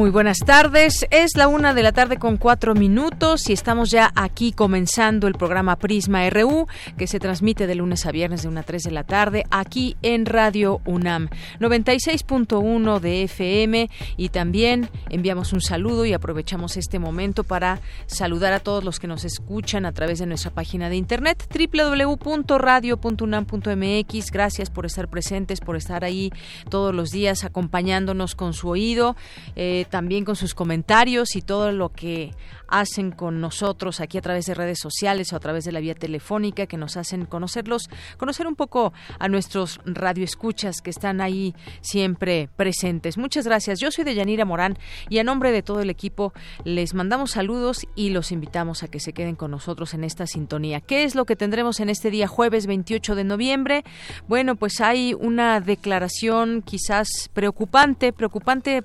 Muy buenas tardes. Es la una de la tarde con cuatro minutos y estamos ya aquí comenzando el programa Prisma RU que se transmite de lunes a viernes de una a 3 de la tarde aquí en Radio UNAM 96.1 de FM y también enviamos un saludo y aprovechamos este momento para saludar a todos los que nos escuchan a través de nuestra página de internet www.radio.unam.mx. Gracias por estar presentes, por estar ahí todos los días acompañándonos con su oído. Eh, también con sus comentarios y todo lo que hacen con nosotros aquí a través de redes sociales o a través de la vía telefónica que nos hacen conocerlos, conocer un poco a nuestros radioescuchas que están ahí siempre presentes. Muchas gracias. Yo soy Deyanira Morán y a nombre de todo el equipo les mandamos saludos y los invitamos a que se queden con nosotros en esta sintonía. ¿Qué es lo que tendremos en este día jueves 28 de noviembre? Bueno, pues hay una declaración quizás preocupante, preocupante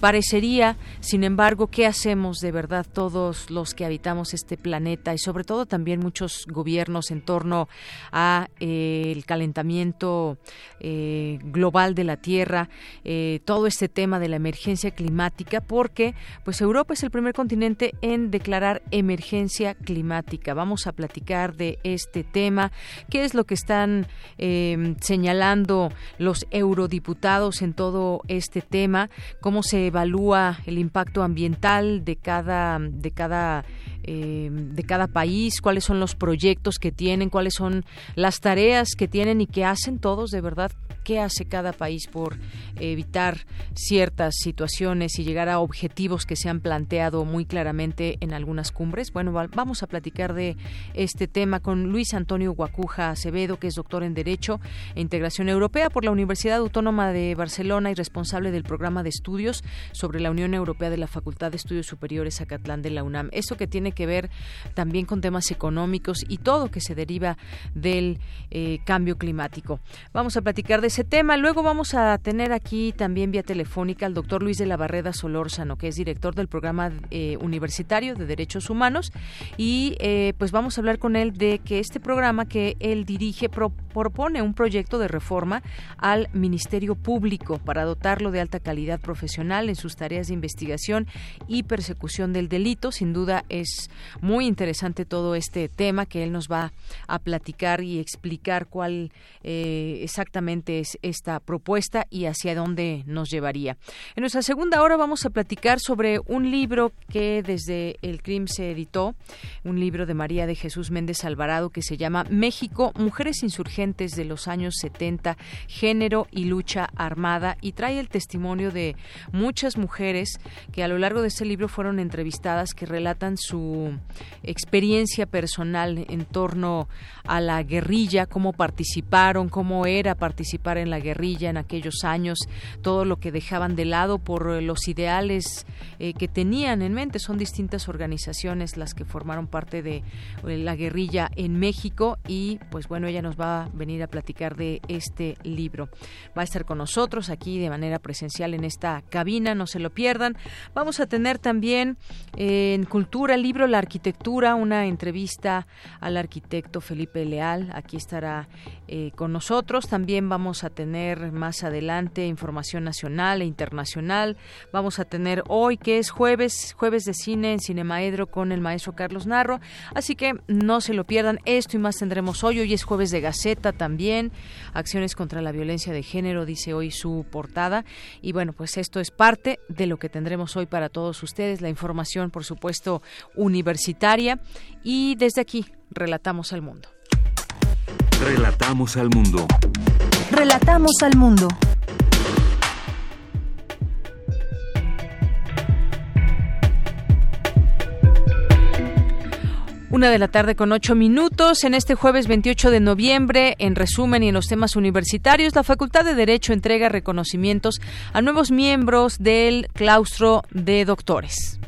parecería, sin embargo, ¿qué hacemos de verdad todo los que habitamos este planeta y sobre todo también muchos gobiernos en torno a eh, el calentamiento eh, global de la Tierra, eh, todo este tema de la emergencia climática, porque pues Europa es el primer continente en declarar emergencia climática. Vamos a platicar de este tema, qué es lo que están señalando los eurodiputados en todo este tema, cómo se evalúa el impacto ambiental de cada cada eh, de cada país, cuáles son los proyectos que tienen, cuáles son las tareas que tienen y que hacen todos de verdad qué hace cada país por evitar ciertas situaciones y llegar a objetivos que se han planteado muy claramente en algunas cumbres. Bueno, vamos a platicar de este tema con Luis Antonio Guacuja Acevedo, que es doctor en Derecho e Integración Europea por la Universidad Autónoma de Barcelona y responsable del programa de estudios sobre la Unión Europea de la Facultad de Estudios Superiores Acatlán de la UNAM. Eso que tiene que ver también con temas económicos y todo que se deriva del eh, cambio climático. Vamos a platicar de ese tema. Luego vamos a tener aquí también vía telefónica al doctor Luis de la Barreda Solórzano, que es director del programa eh, universitario de Derechos Humanos. Y eh, pues vamos a hablar con él de que este programa que él dirige propone un proyecto de reforma al Ministerio Público para dotarlo de alta calidad profesional en sus tareas de investigación y persecución del delito. Sin duda es muy interesante todo este tema que él nos va a platicar y explicar cuál eh, exactamente esta propuesta y hacia dónde nos llevaría. En nuestra segunda hora vamos a platicar sobre un libro que desde el CRIM se editó, un libro de María de Jesús Méndez Alvarado que se llama México, Mujeres Insurgentes de los años 70, Género y Lucha Armada y trae el testimonio de muchas mujeres que a lo largo de este libro fueron entrevistadas que relatan su experiencia personal en torno a la guerrilla, cómo participaron, cómo era participar en la guerrilla en aquellos años, todo lo que dejaban de lado por los ideales eh, que tenían en mente. Son distintas organizaciones las que formaron parte de eh, la guerrilla en México y pues bueno, ella nos va a venir a platicar de este libro. Va a estar con nosotros aquí de manera presencial en esta cabina, no se lo pierdan. Vamos a tener también eh, en Cultura, el libro La Arquitectura, una entrevista al arquitecto Felipe Leal. Aquí estará con nosotros. También vamos a tener más adelante información nacional e internacional. Vamos a tener hoy, que es jueves, jueves de cine en Cinemaedro con el maestro Carlos Narro. Así que no se lo pierdan. Esto y más tendremos hoy. Hoy es jueves de Gaceta también. Acciones contra la violencia de género, dice hoy su portada. Y bueno, pues esto es parte de lo que tendremos hoy para todos ustedes. La información, por supuesto, universitaria. Y desde aquí, relatamos al mundo. Relatamos al mundo. Relatamos al mundo. Una de la tarde con ocho minutos. En este jueves 28 de noviembre, en resumen y en los temas universitarios, la Facultad de Derecho entrega reconocimientos a nuevos miembros del claustro de doctores.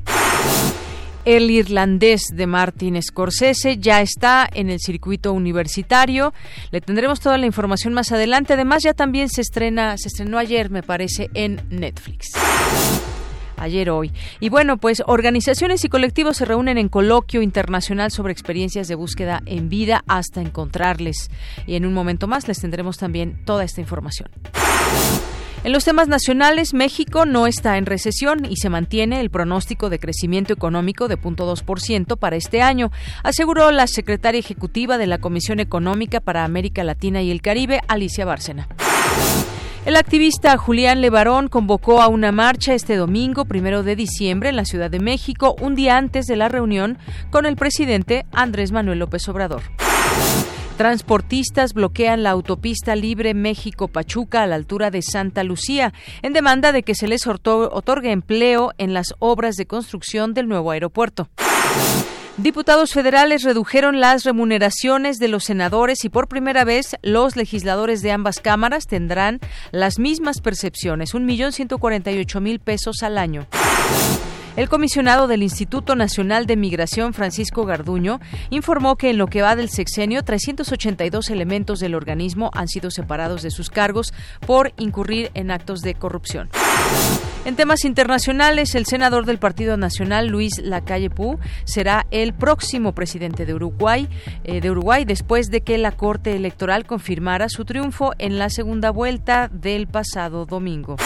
El irlandés de Martin Scorsese ya está en el circuito universitario. Le tendremos toda la información más adelante. Además, ya también se estrena, se estrenó ayer, me parece, en Netflix ayer hoy. Y bueno, pues organizaciones y colectivos se reúnen en coloquio internacional sobre experiencias de búsqueda en vida hasta encontrarles. Y en un momento más les tendremos también toda esta información. En los temas nacionales, México no está en recesión y se mantiene el pronóstico de crecimiento económico de 0.2% para este año, aseguró la secretaria ejecutiva de la Comisión Económica para América Latina y el Caribe, Alicia Bárcena. El activista Julián Levarón convocó a una marcha este domingo, primero de diciembre, en la Ciudad de México, un día antes de la reunión con el presidente Andrés Manuel López Obrador. Transportistas bloquean la autopista libre México-Pachuca a la altura de Santa Lucía en demanda de que se les otorgue empleo en las obras de construcción del nuevo aeropuerto. Diputados federales redujeron las remuneraciones de los senadores y por primera vez los legisladores de ambas cámaras tendrán las mismas percepciones, un millón ciento cuarenta y ocho mil pesos al año. El comisionado del Instituto Nacional de Migración, Francisco Garduño, informó que en lo que va del sexenio, 382 elementos del organismo han sido separados de sus cargos por incurrir en actos de corrupción. En temas internacionales, el senador del Partido Nacional, Luis Lacalle Pou, será el próximo presidente de Uruguay, eh, de Uruguay después de que la Corte Electoral confirmara su triunfo en la segunda vuelta del pasado domingo.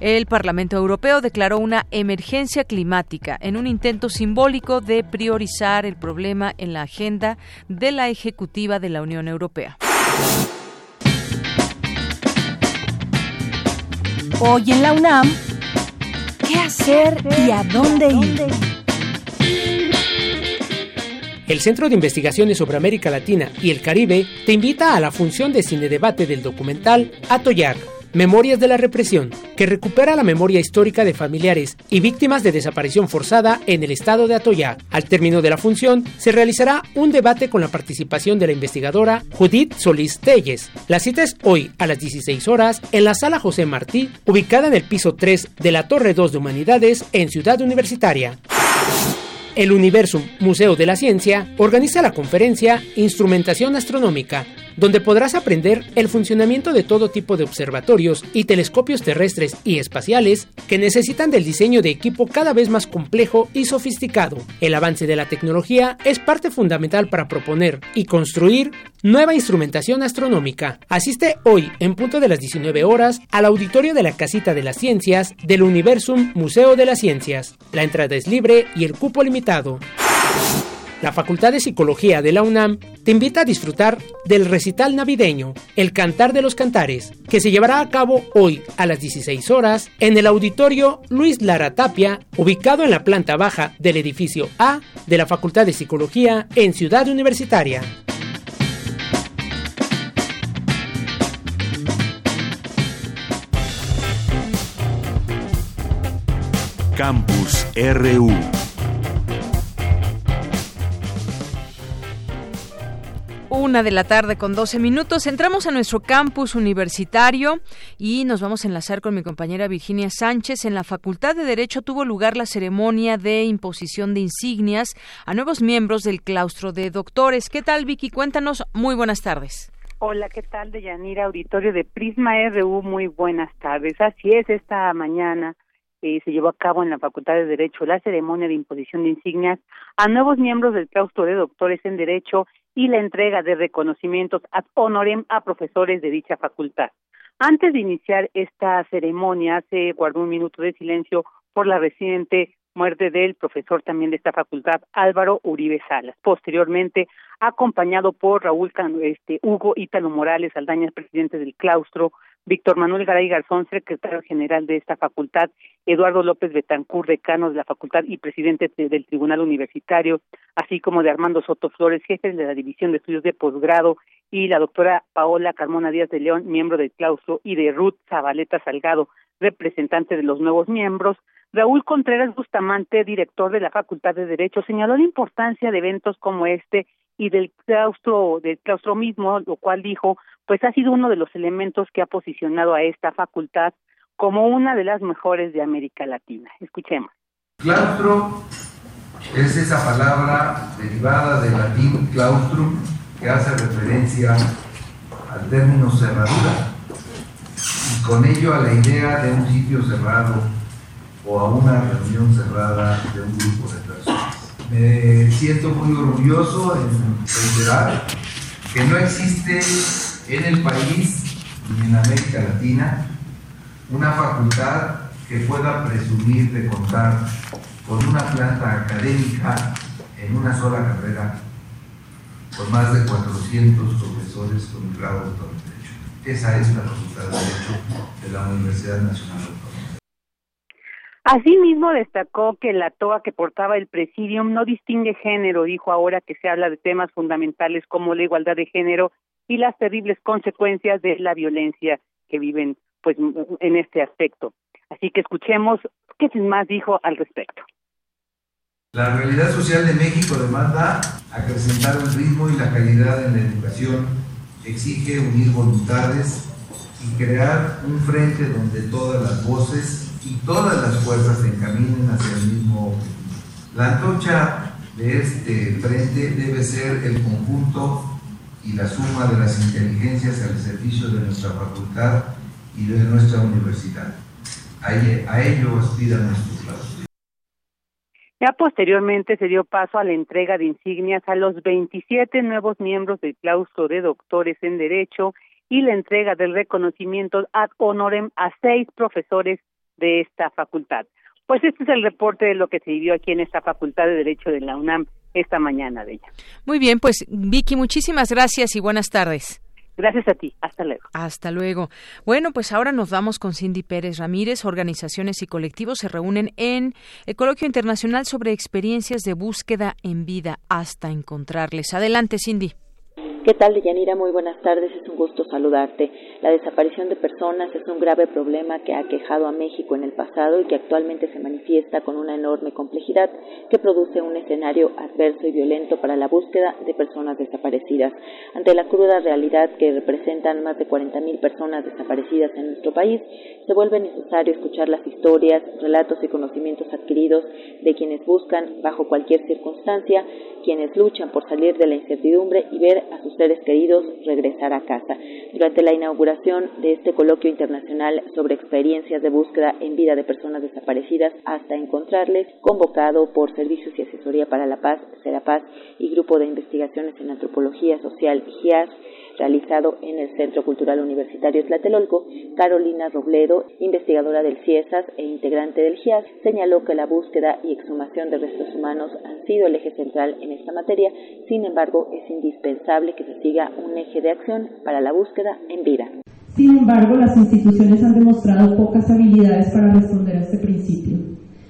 El Parlamento Europeo declaró una emergencia climática en un intento simbólico de priorizar el problema en la agenda de la Ejecutiva de la Unión Europea. Hoy en la UNAM, ¿qué hacer y a dónde ir? El Centro de Investigaciones sobre América Latina y el Caribe te invita a la función de cine debate del documental Atoyac Memorias de la Represión, que recupera la memoria histórica de familiares y víctimas de desaparición forzada en el estado de Atoyac. Al término de la función, se realizará un debate con la participación de la investigadora Judith Solís Telles. La cita es hoy a las 16 horas en la sala José Martí, ubicada en el piso 3 de la Torre 2 de Humanidades en Ciudad Universitaria. El Universum Museo de la Ciencia organiza la conferencia Instrumentación Astronómica, donde podrás aprender el funcionamiento de todo tipo de observatorios y telescopios terrestres y espaciales que necesitan del diseño de equipo cada vez más complejo y sofisticado. El avance de la tecnología es parte fundamental para proponer y construir nueva instrumentación astronómica. Asiste hoy, en punto de las 19 horas, al auditorio de la Casita de las Ciencias del Universum Museo de las Ciencias. La entrada es libre y el cupo limitado. La Facultad de Psicología de la UNAM te invita a disfrutar del recital navideño, El Cantar de los Cantares, que se llevará a cabo hoy a las 16 horas en el auditorio Luis Lara Tapia, ubicado en la planta baja del edificio A de la Facultad de Psicología en Ciudad Universitaria. Campus RU Una de la tarde con 12 minutos. Entramos a nuestro campus universitario y nos vamos a enlazar con mi compañera Virginia Sánchez. En la Facultad de Derecho tuvo lugar la ceremonia de imposición de insignias a nuevos miembros del claustro de doctores. ¿Qué tal, Vicky? Cuéntanos. Muy buenas tardes. Hola, ¿qué tal, Deyanira? Auditorio de Prisma RU. Muy buenas tardes. Así es, esta mañana eh, se llevó a cabo en la Facultad de Derecho la ceremonia de imposición de insignias a nuevos miembros del claustro de doctores en Derecho y la entrega de reconocimientos ad honorem a profesores de dicha facultad. Antes de iniciar esta ceremonia, se guardó un minuto de silencio por la reciente muerte del profesor también de esta facultad, Álvaro Uribe Salas. Posteriormente, acompañado por Raúl este, Hugo Ítalo Morales Aldañas, presidente del claustro, Víctor Manuel Garay Garzón, secretario general de esta facultad, Eduardo López Betancur, decano de la facultad y presidente del Tribunal Universitario, así como de Armando Soto Flores, jefe de la División de Estudios de Posgrado, y la doctora Paola Carmona Díaz de León, miembro del claustro, y de Ruth Zabaleta Salgado, representante de los nuevos miembros. Raúl Contreras Bustamante, director de la Facultad de Derecho, señaló la importancia de eventos como este y del claustro, del claustro mismo, lo cual dijo, pues ha sido uno de los elementos que ha posicionado a esta facultad como una de las mejores de América Latina. Escuchemos. Claustro Es esa palabra derivada del latín claustrum que hace referencia al término cerradura y con ello a la idea de un sitio cerrado o a una reunión cerrada de un grupo de personas. Me siento muy orgulloso en reiterar que no existe en el país ni en América Latina una facultad que pueda presumir de contar con una planta académica en una sola carrera con más de 400 profesores con grado de Derecho. Esa es la Facultad de Derecho de la Universidad Nacional Autónoma. Asimismo, destacó que la toga que portaba el presidium no distingue género, dijo ahora que se habla de temas fundamentales como la igualdad de género y las terribles consecuencias de la violencia que viven pues en este aspecto. Así que escuchemos qué más dijo al respecto. La realidad social de México demanda acrecentar el ritmo y la calidad en la educación, exige unir voluntades y crear un frente donde todas las voces y todas las fuerzas se encaminen hacia el mismo objetivo. La antorcha de este frente debe ser el conjunto y la suma de las inteligencias al servicio de nuestra facultad y de nuestra universidad. A ello aspiran nuestros claustros. Ya posteriormente se dio paso a la entrega de insignias a los 27 nuevos miembros del claustro de doctores en Derecho y la entrega del reconocimiento ad honorem a seis profesores de esta facultad. Pues este es el reporte de lo que se vivió aquí en esta Facultad de Derecho de la UNAM esta mañana de ella. Muy bien, pues Vicky, muchísimas gracias y buenas tardes. Gracias a ti. Hasta luego. Hasta luego. Bueno, pues ahora nos vamos con Cindy Pérez Ramírez. Organizaciones y colectivos se reúnen en el Coloquio Internacional sobre Experiencias de Búsqueda en Vida hasta encontrarles. Adelante, Cindy. ¿Qué tal, Deyanira? Muy buenas tardes, es un gusto saludarte. La desaparición de personas es un grave problema que ha aquejado a México en el pasado y que actualmente se manifiesta con una enorme complejidad que produce un escenario adverso y violento para la búsqueda de personas desaparecidas. Ante la cruda realidad que representan más de 40.000 personas desaparecidas en nuestro país, se vuelve necesario escuchar las historias, relatos y conocimientos adquiridos de quienes buscan, bajo cualquier circunstancia, quienes luchan por salir de la incertidumbre y ver a sus seres queridos regresar a casa. Durante la inauguración de este coloquio internacional sobre experiencias de búsqueda en vida de personas desaparecidas hasta encontrarles, convocado por Servicios y Asesoría para la Paz, Serapaz y Grupo de Investigaciones en Antropología Social, GIAS, realizado en el Centro Cultural Universitario Tlatelolco, Carolina Robledo, investigadora del CIESAS e integrante del GIAS, señaló que la búsqueda y exhumación de restos humanos han sido el eje central en esta materia, sin embargo es indispensable que se siga un eje de acción para la búsqueda en vida. Sin embargo, las instituciones han demostrado pocas habilidades para responder a este principio.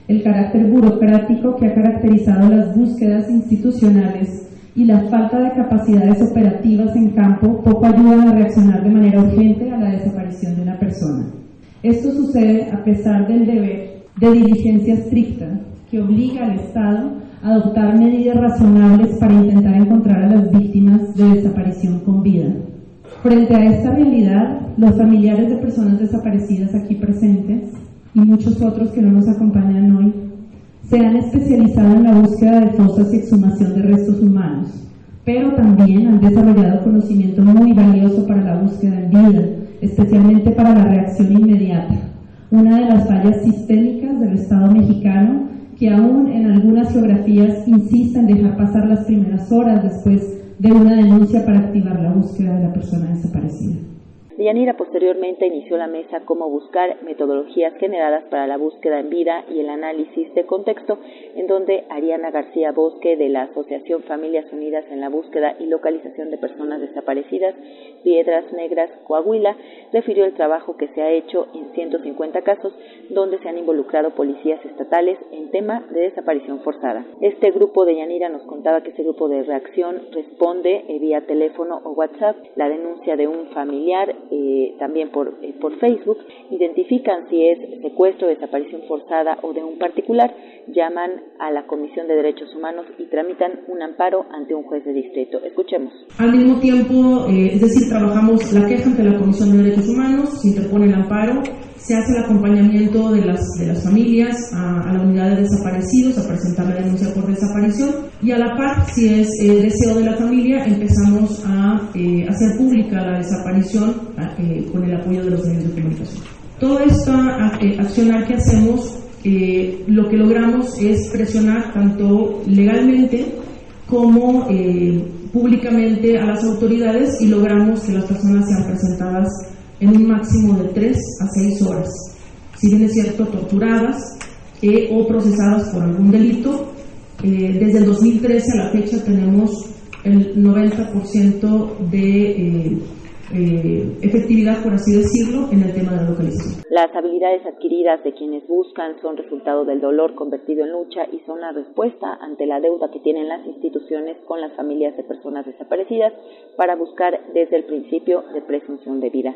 El carácter burocrático que ha caracterizado las búsquedas institucionales y la falta de capacidades operativas en campo poco ayudan a reaccionar de manera urgente a la desaparición de una persona. Esto sucede a pesar del deber de diligencia estricta que obliga al Estado a adoptar medidas razonables para intentar encontrar a las víctimas de desaparición con vida. Frente a esta realidad, los familiares de personas desaparecidas aquí presentes y muchos otros que no nos acompañan hoy se han especializado en la búsqueda de fosas y exhumación de restos humanos, pero también han desarrollado conocimiento muy valioso para la búsqueda en vida, especialmente para la reacción inmediata, una de las fallas sistémicas del Estado mexicano que aún en algunas geografías insiste en dejar pasar las primeras horas después de una denuncia para activar la búsqueda de la persona desaparecida. Deyanira posteriormente inició la mesa Cómo buscar metodologías generadas para la búsqueda en vida y el análisis de contexto, en donde Ariana García Bosque de la Asociación Familias Unidas en la Búsqueda y Localización de Personas Desaparecidas, Piedras Negras, Coahuila, refirió el trabajo que se ha hecho en 150 casos donde se han involucrado policías estatales en tema de desaparición forzada. Este grupo de Yanira nos contaba que ese grupo de reacción responde eh, vía teléfono o WhatsApp la denuncia de un familiar eh, también por, eh, por Facebook, identifican si es secuestro, desaparición forzada o de un particular, llaman a la Comisión de Derechos Humanos y tramitan un amparo ante un juez de distrito. Escuchemos. Al mismo tiempo, eh, es decir, trabajamos la queja ante la Comisión de Derechos Humanos, se interpone el amparo, se hace el acompañamiento de las, de las familias a, la unidad de desaparecidos, a presentar la denuncia por desaparición y a la par, si es el deseo de la familia, empezamos a eh, hacer pública la desaparición eh, con el apoyo de los medios de comunicación. Toda esta eh, accionar que hacemos, lo que logramos es presionar tanto legalmente como públicamente a las autoridades y logramos que las personas sean presentadas en un máximo de 3 a 6 horas, si bien es cierto, torturadas eh, o procesadas por algún delito. Eh, desde el 2013 a la fecha tenemos el 90% de eh, eh, efectividad, por así decirlo, en el tema de la localización. Las habilidades adquiridas de quienes buscan son resultado del dolor convertido en lucha y son la respuesta ante la deuda que tienen las instituciones con las familias de personas desaparecidas para buscar desde el principio de presunción de vida.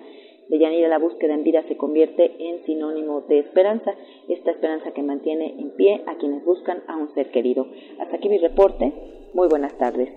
De Yanira, la búsqueda en vida se convierte en sinónimo de esperanza, esta esperanza que mantiene en pie a quienes buscan a un ser querido. Hasta aquí mi reporte. Muy buenas tardes.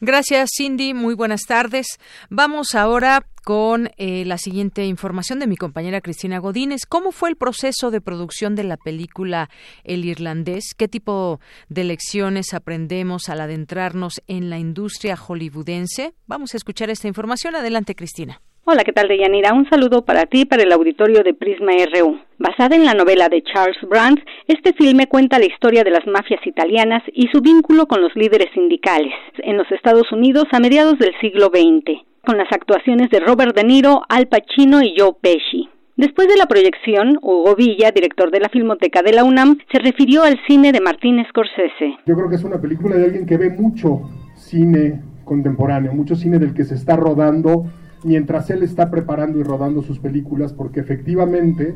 Gracias, Cindy. Muy buenas tardes. Vamos ahora con eh, la siguiente información de mi compañera Cristina Godínez. ¿Cómo fue el proceso de producción de la película El Irlandés? ¿Qué tipo de lecciones aprendemos al adentrarnos en la industria hollywoodense? Vamos a escuchar esta información. Adelante, Cristina. Hola, ¿qué tal, Deyanira? Un saludo para ti y para el auditorio de Prisma RU. Basada en la novela de Charles Brandt, este filme cuenta la historia de las mafias italianas y su vínculo con los líderes sindicales en los Estados Unidos a mediados del siglo XX, con las actuaciones de Robert De Niro, Al Pacino y Joe Pesci. Después de la proyección, Hugo Villa, director de la Filmoteca de la UNAM, se refirió al cine de Martín Scorsese. Yo creo que es una película de alguien que ve mucho cine contemporáneo, mucho cine del que se está rodando mientras él está preparando y rodando sus películas, porque efectivamente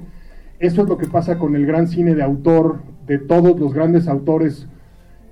eso es lo que pasa con el gran cine de autor, de todos los grandes autores,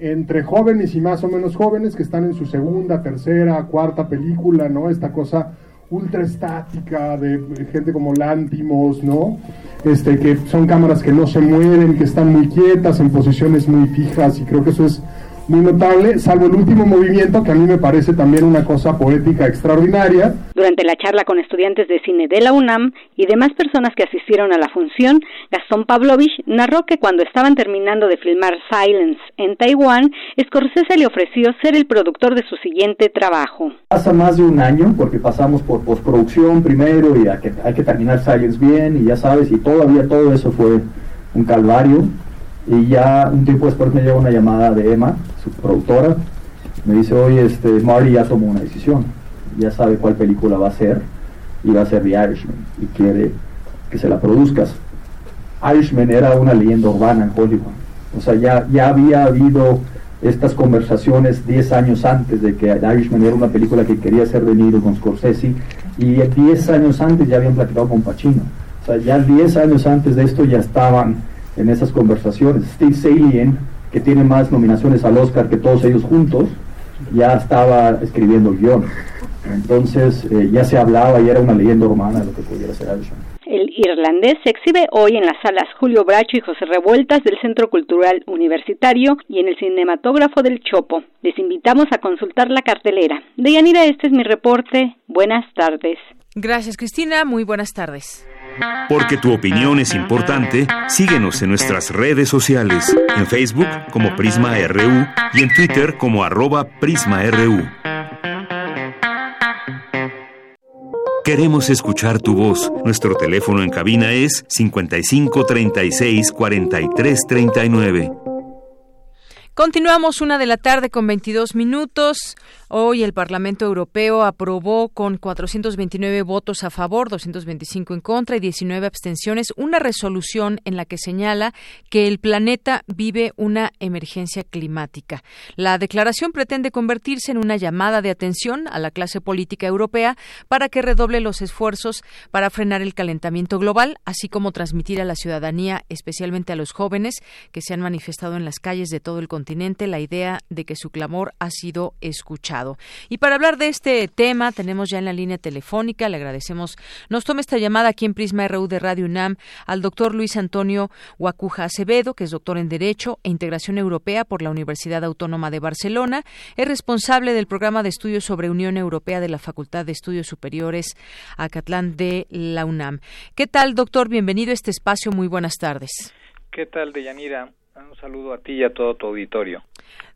entre jóvenes y más o menos jóvenes, que están en su segunda, tercera, cuarta película, ¿no? Esta cosa ultra estática de gente como Lántimos, ¿no? Este, que son cámaras que no se mueven, que están muy quietas, en posiciones muy fijas, y creo que eso es muy notable, salvo el último movimiento que a mí me parece también una cosa poética extraordinaria. Durante la charla con estudiantes de cine de la UNAM y demás personas que asistieron a la función, Gastón Pavlovich narró que cuando estaban terminando de filmar Silence en Taiwán, Scorsese le ofreció ser el productor de su siguiente trabajo. Pasa más de un año porque pasamos por postproducción primero y hay que, hay que terminar Silence bien y ya sabes, y todavía todo eso fue un calvario y ya un tiempo después me llega una llamada de Emma, su productora, me dice, oye, este, Marty ya tomó una decisión, ya sabe cuál película va a ser, y va a ser The Irishman, y quiere que se la produzcas. Irishman era una leyenda urbana en Hollywood, o sea, ya, ya había habido estas conversaciones 10 años antes de que Irishman era una película que quería ser venido con Scorsese, y 10 años antes ya habían platicado con Pacino. O sea, ya 10 años antes de esto ya estaban en esas conversaciones. Steve Salien, que tiene más nominaciones al Oscar que todos ellos juntos, ya estaba escribiendo el guion. Entonces eh, ya se hablaba y era una leyenda romana de lo que pudiera ser Irishman. El irlandés se exhibe hoy en las salas Julio Bracho y José Revueltas del Centro Cultural Universitario y en el Cinematógrafo del Chopo. Les invitamos a consultar la cartelera. Deyanira, este es mi reporte. Buenas tardes. Gracias, Cristina. Muy buenas tardes. Porque tu opinión es importante, síguenos en nuestras redes sociales, en Facebook como Prisma RU y en Twitter como arroba PrismaRU. Queremos escuchar tu voz. Nuestro teléfono en cabina es 55 36 43 39. Continuamos una de la tarde con 22 minutos. Hoy el Parlamento Europeo aprobó con 429 votos a favor, 225 en contra y 19 abstenciones una resolución en la que señala que el planeta vive una emergencia climática. La declaración pretende convertirse en una llamada de atención a la clase política europea para que redoble los esfuerzos para frenar el calentamiento global, así como transmitir a la ciudadanía, especialmente a los jóvenes que se han manifestado en las calles de todo el continente, la idea de que su clamor ha sido escuchado. Y para hablar de este tema, tenemos ya en la línea telefónica, le agradecemos, nos toma esta llamada aquí en Prisma RU de Radio UNAM al doctor Luis Antonio Guacuja Acevedo, que es doctor en Derecho e Integración Europea por la Universidad Autónoma de Barcelona, es responsable del programa de estudios sobre Unión Europea de la Facultad de Estudios Superiores Acatlán de la UNAM. ¿Qué tal, doctor? Bienvenido a este espacio. Muy buenas tardes. ¿Qué tal, Deyanira? Un saludo a ti y a todo tu auditorio.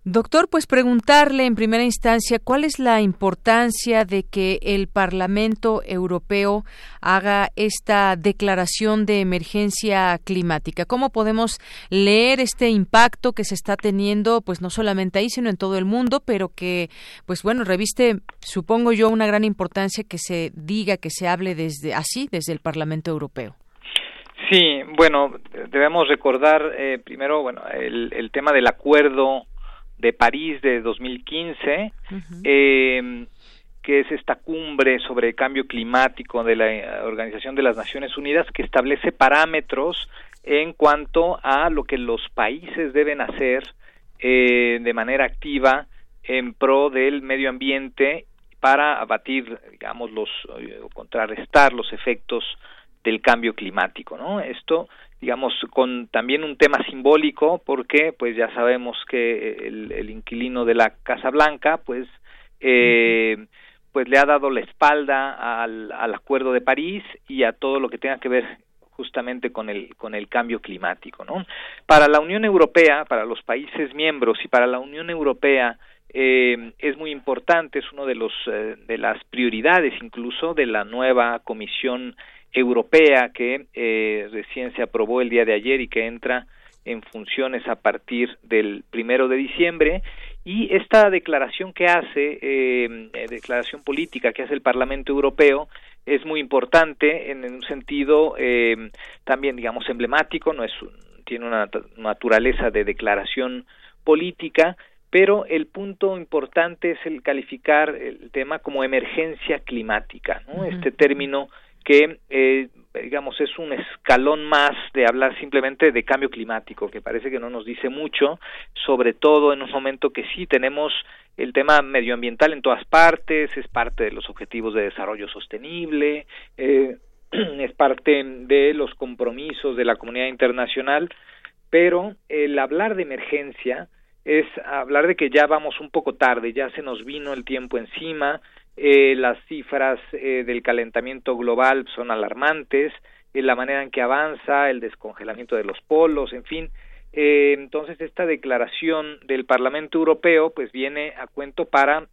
Doctor, pues preguntarle en primera instancia cuál es la importancia de que el Parlamento Europeo haga esta declaración de emergencia climática. ¿Cómo podemos leer este impacto que se está teniendo, pues no solamente ahí, sino en todo el mundo, pero que, pues bueno, reviste, supongo yo, una gran importancia que se diga, que se hable desde así, desde el Parlamento Europeo? Sí, bueno, debemos recordar eh, primero, bueno, el, el tema del acuerdo de París de 2015, eh, que es esta cumbre sobre el cambio climático de la Organización de las Naciones Unidas, que establece parámetros en cuanto a lo que los países deben hacer eh, de manera activa en pro del medio ambiente para abatir, digamos, los o contrarrestar los efectos del cambio climático, ¿no? Esto digamos, con también un tema simbólico, porque pues ya sabemos que el, inquilino de la Casa Blanca, pues, eh, pues le ha dado la espalda al, al Acuerdo de París y a todo lo que tenga que ver justamente con el con el cambio climático, ¿no? Para la Unión Europea, para los países miembros y para la Unión Europea eh, es muy importante, es uno de los eh, de las prioridades incluso de la nueva Comisión europea que eh, recién se aprobó el día de ayer y que entra en funciones a partir del primero de diciembre y esta declaración que hace eh, eh, declaración política que hace el Parlamento Europeo es muy importante en, un sentido eh, también digamos emblemático no es tiene una naturaleza de declaración política pero el punto importante es el calificar el tema como emergencia climática ¿no? este término que eh, digamos es un escalón más de hablar simplemente de cambio climático que parece que no nos dice mucho sobre todo en un momento que sí tenemos el tema medioambiental en todas partes es parte de los objetivos de desarrollo sostenible eh, es parte de los compromisos de la comunidad internacional pero el hablar de emergencia es hablar de que ya vamos un poco tarde ya se nos vino el tiempo encima eh, las cifras eh, del calentamiento global son alarmantes, eh, la manera en que avanza el descongelamiento de los polos, en fin. Eh, entonces, esta declaración del Parlamento Europeo pues viene a cuento para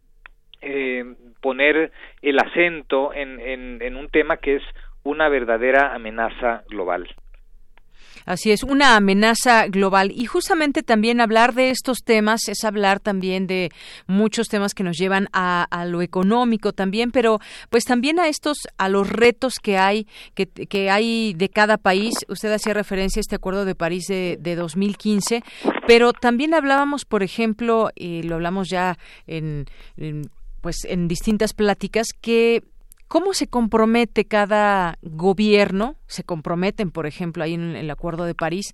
poner el acento en, en, en un tema que es una verdadera amenaza global. Así es, una amenaza global. Y justamente también hablar de estos temas es hablar también de muchos temas que nos llevan a, lo económico también, pero pues también a estos, a los retos que hay, que, que hay de cada país. Usted hacía referencia a este acuerdo de París de, de 2015, pero también hablábamos, por ejemplo, y lo hablamos ya en pues en distintas pláticas que ¿Cómo se compromete cada gobierno? Se comprometen, por ejemplo, ahí en el Acuerdo de París,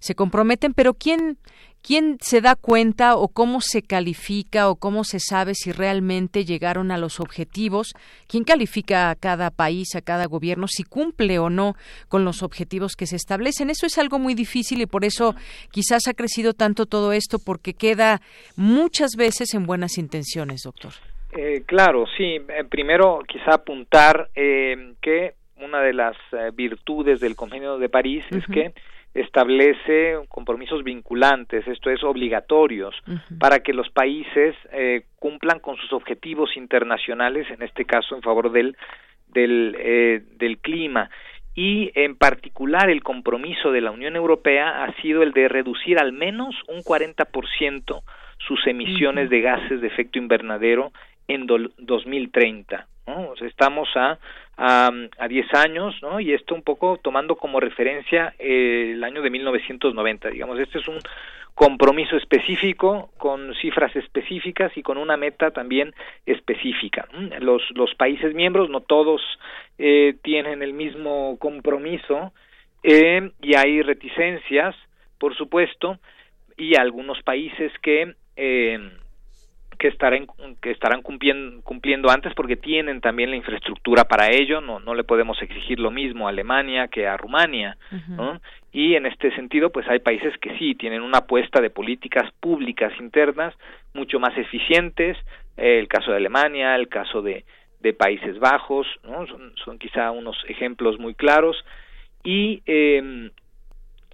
se comprometen, pero ¿quién, quién se da cuenta o cómo se califica o cómo se sabe si realmente llegaron a los objetivos? ¿Quién califica a cada país, a cada gobierno, si cumple o no con los objetivos que se establecen? Eso es algo muy difícil y por eso quizás ha crecido tanto todo esto porque queda muchas veces en buenas intenciones, doctor. Eh, claro, sí. Eh, primero, quizá apuntar eh, que una de las virtudes del Convenio de París es que establece compromisos vinculantes, esto es obligatorios, para que los países cumplan con sus objetivos internacionales, en este caso en favor del del, del clima. Y en particular el compromiso de la Unión Europea ha sido el de reducir al menos un 40% sus emisiones de gases de efecto invernadero en 2030. ¿no? O estamos a, a, a 10 años, ¿no? Y esto un poco tomando como referencia eh, el año de 1990. Digamos, este es un compromiso específico con cifras específicas y con una meta también específica. Los, los países miembros, no todos eh, tienen el mismo compromiso eh, y hay reticencias, por supuesto, y algunos países que eh, que estarán que estarán cumpliendo, cumpliendo antes porque tienen también la infraestructura para ello no no le podemos exigir lo mismo a Alemania que a Rumania ¿no? y en este sentido pues hay países que sí tienen una apuesta de políticas públicas internas mucho más eficientes eh, el caso de Alemania el caso de de Países Bajos ¿no? son, son quizá unos ejemplos muy claros y eh,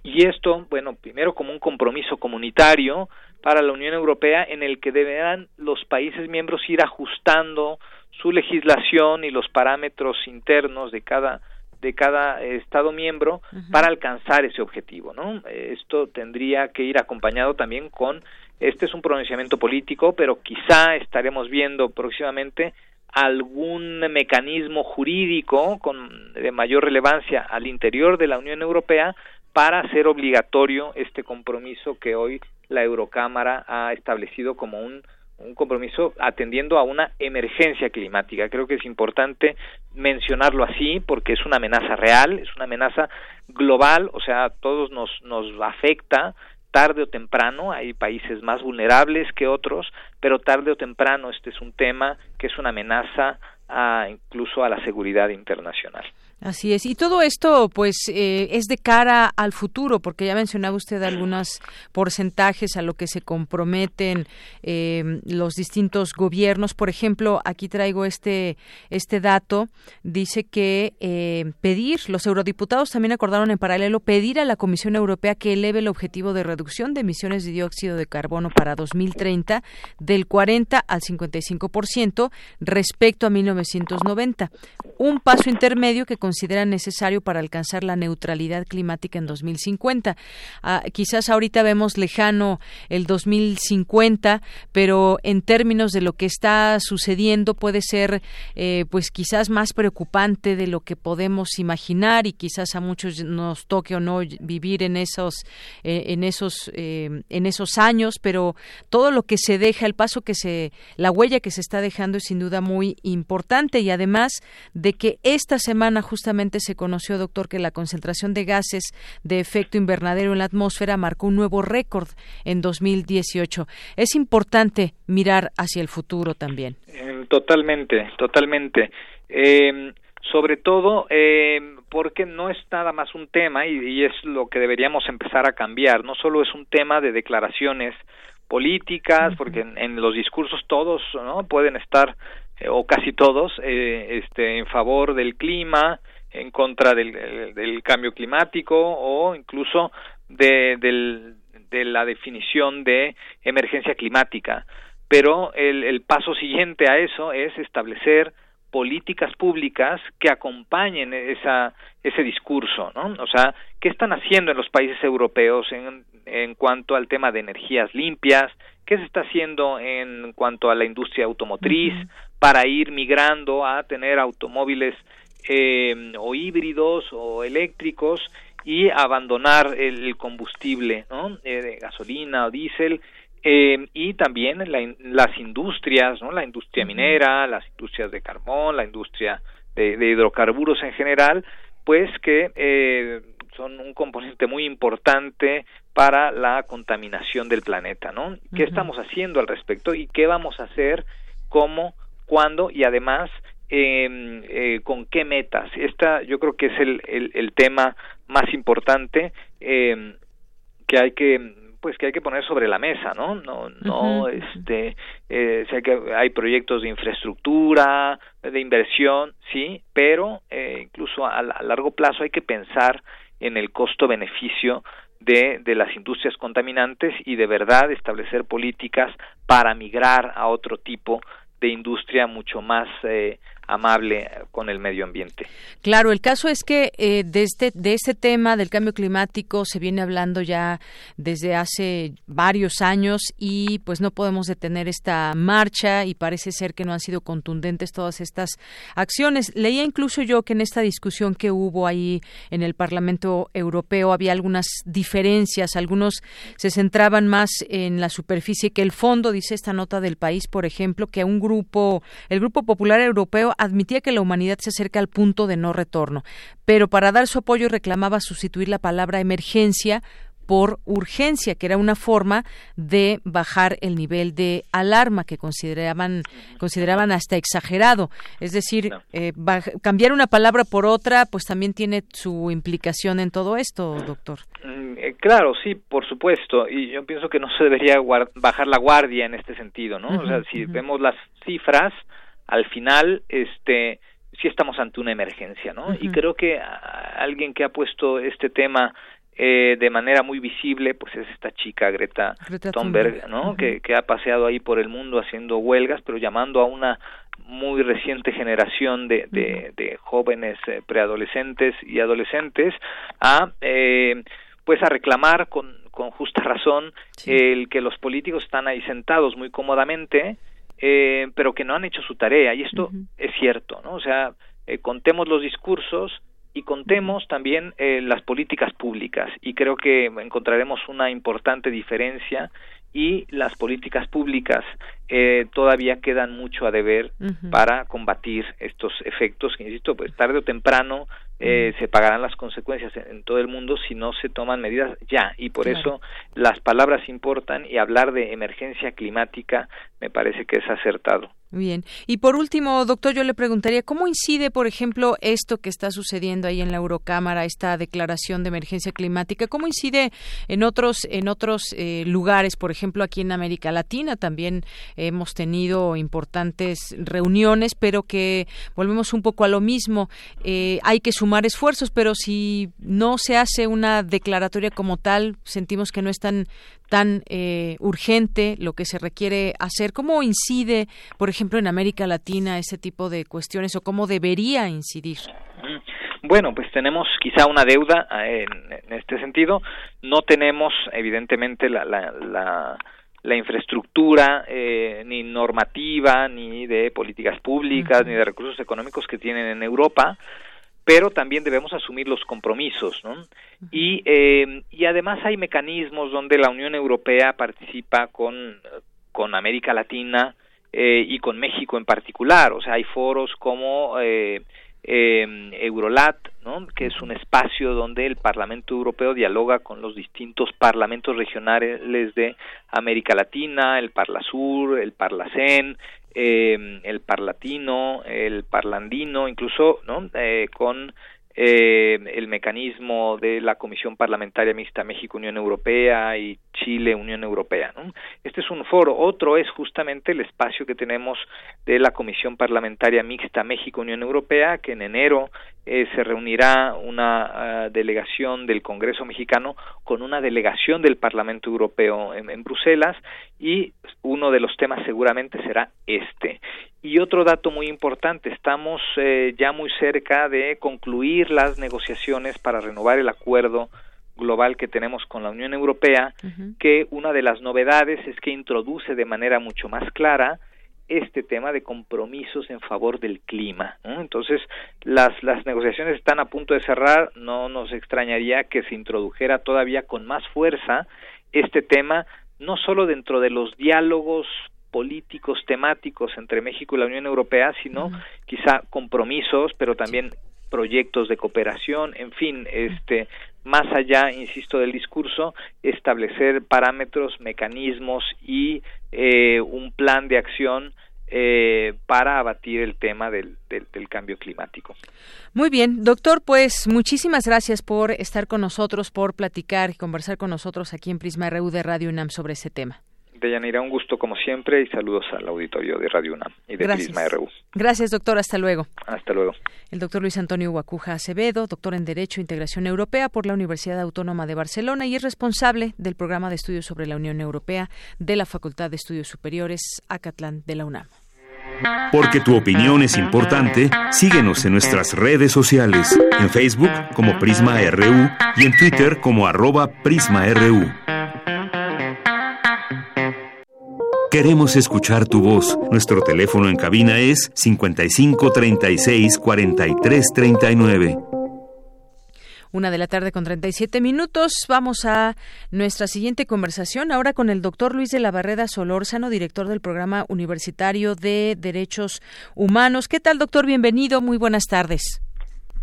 y esto, bueno, primero como un compromiso comunitario para la Unión Europea en el que deberán los países miembros ir ajustando su legislación y los parámetros internos de cada de cada estado miembro para alcanzar ese objetivo, ¿no? Esto tendría que ir acompañado también con este es un pronunciamiento político, pero quizá estaremos viendo próximamente algún mecanismo jurídico con de mayor relevancia al interior de la Unión Europea para hacer obligatorio este compromiso que hoy la Eurocámara ha establecido como un, compromiso atendiendo a una emergencia climática. Creo que es importante mencionarlo así porque es una amenaza real, es una amenaza global, o sea, a todos nos, nos afecta tarde o temprano, hay países más vulnerables que otros, pero tarde o temprano este es un tema que es una amenaza a, incluso a la seguridad internacional. Así es. Y todo esto, pues, eh, es de cara al futuro, porque ya mencionaba usted algunos porcentajes a lo que se comprometen eh, los distintos gobiernos. Por ejemplo, aquí traigo este, este dato. Dice que eh, pedir, los eurodiputados también acordaron en paralelo pedir a la Comisión Europea que eleve el objetivo de reducción de emisiones de dióxido de carbono para 2030 del 40 al 55% respecto a 1990. Un paso intermedio que considera necesario para alcanzar la neutralidad climática en 2050. Ah, quizás ahorita vemos lejano el 2050, pero en términos de lo que está sucediendo puede ser, eh, pues quizás más preocupante de lo que podemos imaginar y quizás a muchos nos toque o no vivir en esos, eh, en esos, eh, en esos años, pero todo lo que se deja, el paso que se, la huella que se está dejando es sin duda muy importante y además de que esta semana justamente se conoció, doctor, que la concentración de gases de efecto invernadero en la atmósfera marcó un nuevo récord en 2018. Es importante mirar hacia el futuro también. Eh, totalmente, totalmente. Eh, sobre todo eh, porque no es nada más un tema y, y, es lo que deberíamos empezar a cambiar. No solo es un tema de declaraciones políticas, porque en, en los discursos todos no pueden estar o casi todos eh, este, en favor del clima, en contra del, del cambio climático o incluso de, del, de la definición de emergencia climática. Pero el, el paso siguiente a eso es establecer políticas públicas que acompañen esa, ese discurso, ¿no? O sea, ¿qué están haciendo en los países europeos en, en cuanto al tema de energías limpias? ¿Qué se está haciendo en cuanto a la industria automotriz uh -huh. para ir migrando a tener automóviles eh, o híbridos o eléctricos y abandonar el, combustible, ¿no? Eh, de gasolina o diésel eh, y también la, las industrias, ¿no? La industria minera, las industrias de carbón, la industria de, de hidrocarburos en general, pues que eh, son un componente muy importante para la contaminación del planeta, ¿no? ¿Qué uh -huh. estamos haciendo al respecto y qué vamos a hacer, cómo, cuándo y además eh, eh, con qué metas? Esta yo creo que es el, el, el tema más importante eh, que hay que pues que hay que poner sobre la mesa, ¿no? No, no, uh -huh. este, eh, sé que hay proyectos de infraestructura, de inversión, sí, pero eh, incluso a, a, largo plazo hay que pensar en el costo-beneficio de, de las industrias contaminantes y de verdad establecer políticas para migrar a otro tipo de industria mucho más eh, amable con el medio ambiente. Claro, el caso es que eh, de, este, de este tema del cambio climático se viene hablando ya desde hace varios años y pues no podemos detener esta marcha y parece ser que no han sido contundentes todas estas acciones. Leía incluso yo que en esta discusión que hubo ahí en el Parlamento Europeo había algunas diferencias, algunos se centraban más en la superficie que el fondo, dice esta nota del país, por ejemplo, que un grupo, el Grupo Popular Europeo admitía que la humanidad se acerca al punto de no retorno, pero para dar su apoyo reclamaba sustituir la palabra emergencia por urgencia, que era una forma de bajar el nivel de alarma que consideraban consideraban hasta exagerado. Es decir, eh, cambiar una palabra por otra, pues también tiene su implicación en todo esto, doctor. Mm, eh, claro, sí, por supuesto. Y yo pienso que no se debería bajar la guardia en este sentido, ¿no? o sea, si vemos las cifras, al final, este sí estamos ante una emergencia, ¿no? Y creo que alguien que ha puesto este tema eh, de manera muy visible, pues es esta chica Greta, Thunberg, ¿no? que, que ha paseado ahí por el mundo haciendo huelgas, pero llamando a una muy reciente generación de, de, jóvenes eh, preadolescentes y adolescentes a eh, pues a reclamar con, con justa razón el que los políticos están ahí sentados muy cómodamente eh, pero que no han hecho su tarea. Y esto es cierto no o sea eh, contemos los discursos y contemos también eh, las políticas públicas. Y creo que encontraremos una importante diferencia y las políticas públicas eh, todavía quedan mucho a deber para combatir estos efectos que insisto pues tarde o temprano eh, se pagarán las consecuencias en, todo el mundo si no se toman medidas ya. Y por eso las palabras importan y hablar de emergencia climática me parece que es acertado. Bien. Y por último, doctor, yo le preguntaría, ¿cómo incide, por ejemplo, esto que está sucediendo ahí en la Eurocámara, esta declaración de emergencia climática, cómo incide en otros, en otros eh, lugares, por ejemplo, aquí en América Latina también hemos tenido importantes reuniones, pero que volvemos un poco a lo mismo. Eh, hay que sumar esfuerzos, pero si no se hace una declaratoria como tal, sentimos que no es tan tan eh, urgente lo que se requiere hacer? ¿Cómo incide, por ejemplo, en América Latina ese tipo de cuestiones o cómo debería incidir? Bueno, pues tenemos quizá una deuda eh, en, este sentido. No tenemos, evidentemente, la, la, la, infraestructura eh, ni normativa, ni de políticas públicas, ni de recursos económicos que tienen en Europa pero también debemos asumir los compromisos, ¿no? Y, eh, y además hay mecanismos donde la Unión Europea participa con, con América Latina eh, y con México en particular, o sea, hay foros como eh, eh, Eurolat, ¿no? que es un espacio donde el Parlamento Europeo dialoga con los distintos parlamentos regionales de América Latina, el Parlasur, el Parlacen, eh, el parlatino, el parlandino, incluso ¿no? eh, con eh, el mecanismo de la Comisión Parlamentaria Mixta México-Unión Europea y Chile-Unión Europea. ¿no? Este es un foro. Otro es justamente el espacio que tenemos de la Comisión Parlamentaria Mixta México-Unión Europea, que en enero eh, se reunirá una ah, delegación del Congreso mexicano con una delegación del Parlamento Europeo en, Bruselas y uno de los temas seguramente será este. Y otro dato muy importante, estamos eh, ya muy cerca de concluir las negociaciones para renovar el acuerdo global que tenemos con la Unión Europea, que una de las novedades es que introduce de manera mucho más clara este tema de compromisos en favor del clima. Entonces, las, las negociaciones están a punto de cerrar, no nos extrañaría que se introdujera todavía con más fuerza este tema, no solo dentro de los diálogos políticos temáticos entre México y la Unión Europea, sino quizá compromisos, pero también proyectos de cooperación, en fin, este más allá, insisto, del discurso, establecer parámetros, mecanismos y eh, un plan de acción eh, para abatir el tema del, del, cambio climático. Muy bien, doctor, pues muchísimas gracias por estar con nosotros, por platicar y conversar con nosotros aquí en Prisma RU de Radio UNAM sobre ese tema. Deyanira, un gusto como siempre y saludos al auditorio de Radio UNAM y de Prisma RU. Gracias, doctor. Hasta luego. Hasta luego. El doctor Luis Antonio Guacuja Acevedo, doctor en Derecho e Integración Europea por la Universidad Autónoma de Barcelona y es responsable del programa de estudios sobre la Unión Europea de la Facultad de Estudios Superiores Acatlán de la UNAM. Porque tu opinión es importante, síguenos en nuestras redes sociales, en Facebook como Prisma RU y en Twitter como arroba PrismaRU. Queremos escuchar tu voz. Nuestro teléfono en cabina es 55 36 43 39. Una de la tarde con 37 minutos. Vamos a nuestra siguiente conversación ahora con el doctor Luis de la Barreda Solórzano, director del Programa Universitario de Derechos Humanos. ¿Qué tal, doctor? Bienvenido. Muy buenas tardes.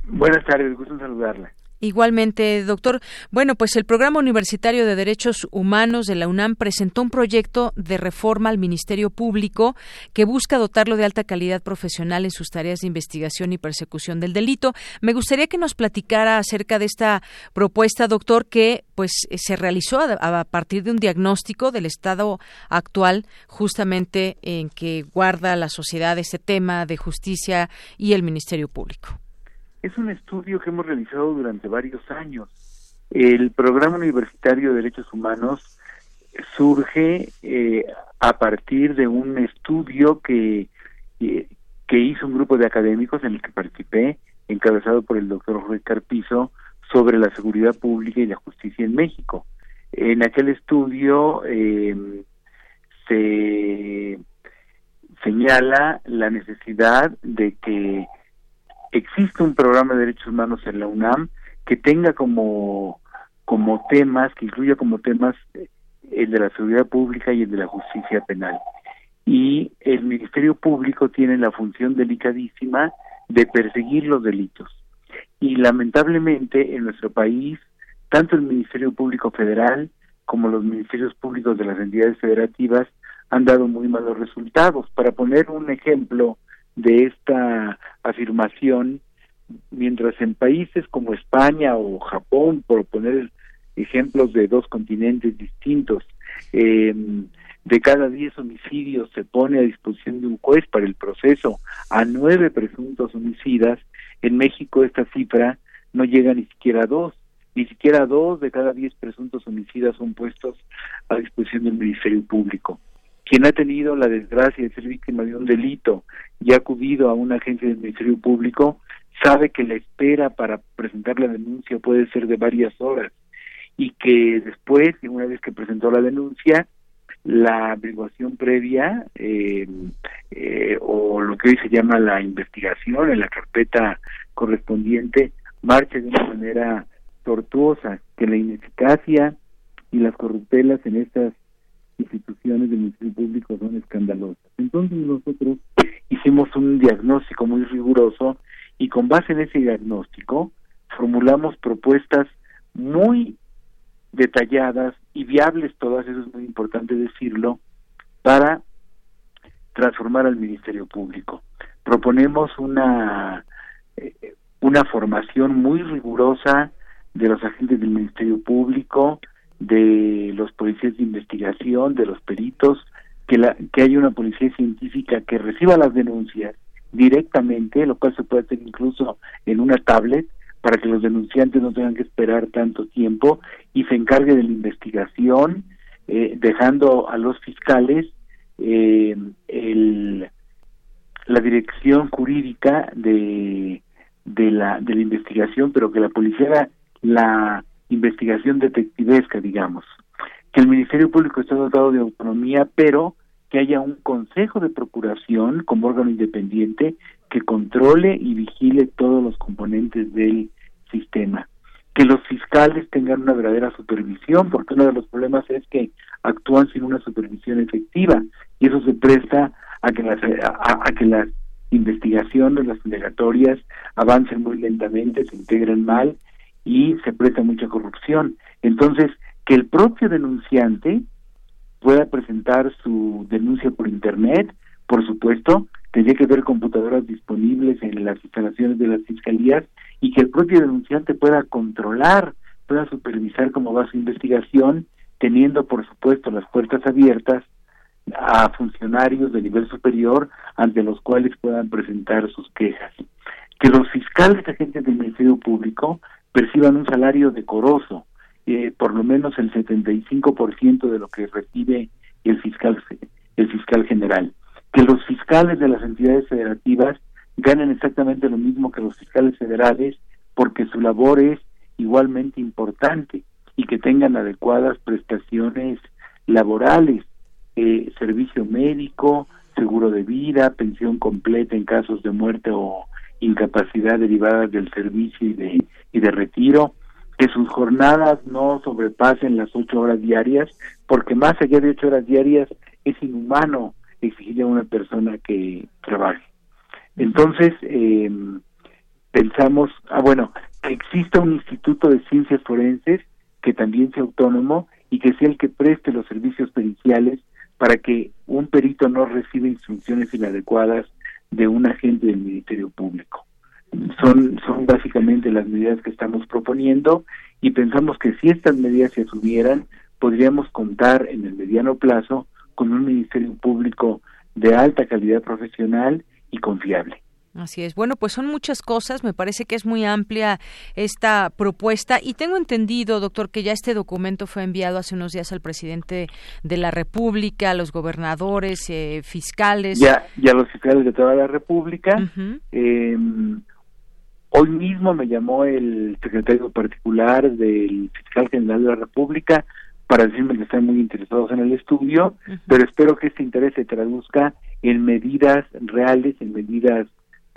Buenas tardes, gusto saludarla. Igualmente, doctor. Bueno, pues el Programa Universitario de Derechos Humanos de la UNAM presentó un proyecto de reforma al Ministerio Público que busca dotarlo de alta calidad profesional en sus tareas de investigación y persecución del delito. Me gustaría que nos platicara acerca de esta propuesta, doctor, que pues se realizó a, partir de un diagnóstico del estado actual, justamente en que guarda la sociedad este tema de justicia y el Ministerio Público. Es un estudio que hemos realizado durante varios años. El Programa Universitario de Derechos Humanos surge eh, a partir de un estudio que, eh, que hizo un grupo de académicos en el que participé, encabezado por el doctor Jorge Carpizo, sobre la seguridad pública y la justicia en México. En aquel estudio eh, se señala la necesidad de que existe un programa de derechos humanos en la UNAM que tenga como, como temas, que incluya como temas eh, el de la seguridad pública y el de la justicia penal. Y el Ministerio Público tiene la función delicadísima de perseguir los delitos. Y lamentablemente en nuestro país, tanto el Ministerio Público Federal como los ministerios públicos de las entidades federativas han dado muy malos resultados. Para poner un ejemplo de esta afirmación, mientras en países como España o Japón, por poner ejemplos de dos continentes distintos, eh, de cada diez homicidios se pone a disposición de un juez para el proceso a nueve presuntos homicidas, en México esta cifra no llega ni siquiera a dos, ni siquiera dos de cada diez presuntos homicidas son puestos a disposición del Ministerio Público. Quien ha tenido la desgracia de ser víctima de un delito y ha acudido a una agencia del Ministerio Público sabe que la espera para presentar la denuncia puede ser de varias horas y que después, una vez que presentó la denuncia, la averiguación previa eh, eh, o lo que hoy se llama la investigación en la carpeta correspondiente marcha de una manera tortuosa, que la ineficacia y las corruptelas en estas instituciones del Ministerio Público son escandalosas. Entonces nosotros hicimos un diagnóstico muy riguroso y con base en ese diagnóstico formulamos propuestas muy detalladas y viables, todas eso es muy importante decirlo, para transformar al Ministerio Público. Proponemos una, eh, una formación muy rigurosa de los agentes del Ministerio Público, de los policías de investigación, de los peritos, que, la, que haya una policía científica que reciba las denuncias directamente, lo cual se puede hacer incluso en una tablet, para que los denunciantes no tengan que esperar tanto tiempo y se encargue de la investigación, eh, dejando a los fiscales eh, el, la dirección jurídica de, de, la, de la investigación, pero que la policía la investigación detectivesca, digamos. Que el Ministerio Público esté dotado de autonomía, pero que haya un consejo de procuración como órgano independiente que controle y vigile todos los componentes del sistema. Que los fiscales tengan una verdadera supervisión, porque uno de los problemas es que actúan sin una supervisión efectiva y eso se presta a que las, a que las investigaciones, las indagatorias avancen muy lentamente, se integren mal y se presta mucha corrupción. Entonces, que el propio denunciante pueda presentar su denuncia por Internet, por supuesto, tendría que haber computadoras disponibles en las instalaciones de las fiscalías y que el propio denunciante pueda controlar, pueda supervisar cómo va su investigación, teniendo, por supuesto, las puertas abiertas a funcionarios de nivel superior ante los cuales puedan presentar sus quejas. Que los fiscales agentes del Ministerio Público perciban un salario decoroso, eh, por lo menos el 75% de lo que recibe el fiscal el fiscal general, que los fiscales de las entidades federativas ganen exactamente lo mismo que los fiscales federales porque su labor es igualmente importante y que tengan adecuadas prestaciones laborales, eh, servicio médico, seguro de vida, pensión completa en casos de muerte o incapacidad derivadas del servicio y de, y de retiro, que sus jornadas no sobrepasen las ocho horas diarias, porque más allá de ocho horas diarias es inhumano exigirle a una persona que trabaje. Entonces, eh, pensamos, ah, bueno, que exista un instituto de ciencias forenses que también sea autónomo y que sea el que preste los servicios periciales para que un perito no reciba instrucciones inadecuadas de un agente del Ministerio Público. Son, son básicamente las medidas que estamos proponiendo y pensamos que si estas medidas se asumieran, podríamos contar en el mediano plazo con un Ministerio Público de alta calidad profesional y confiable. Así es. Bueno, pues son muchas cosas. Me parece que es muy amplia esta propuesta y tengo entendido, doctor, que ya este documento fue enviado hace unos días al presidente de la República, a los gobernadores, eh, fiscales. Ya, ya los fiscales de toda la República. Em, hoy mismo me llamó el secretario particular del fiscal general de la República para decirme que están muy interesados en el estudio, pero espero que este interés se traduzca en medidas reales, en medidas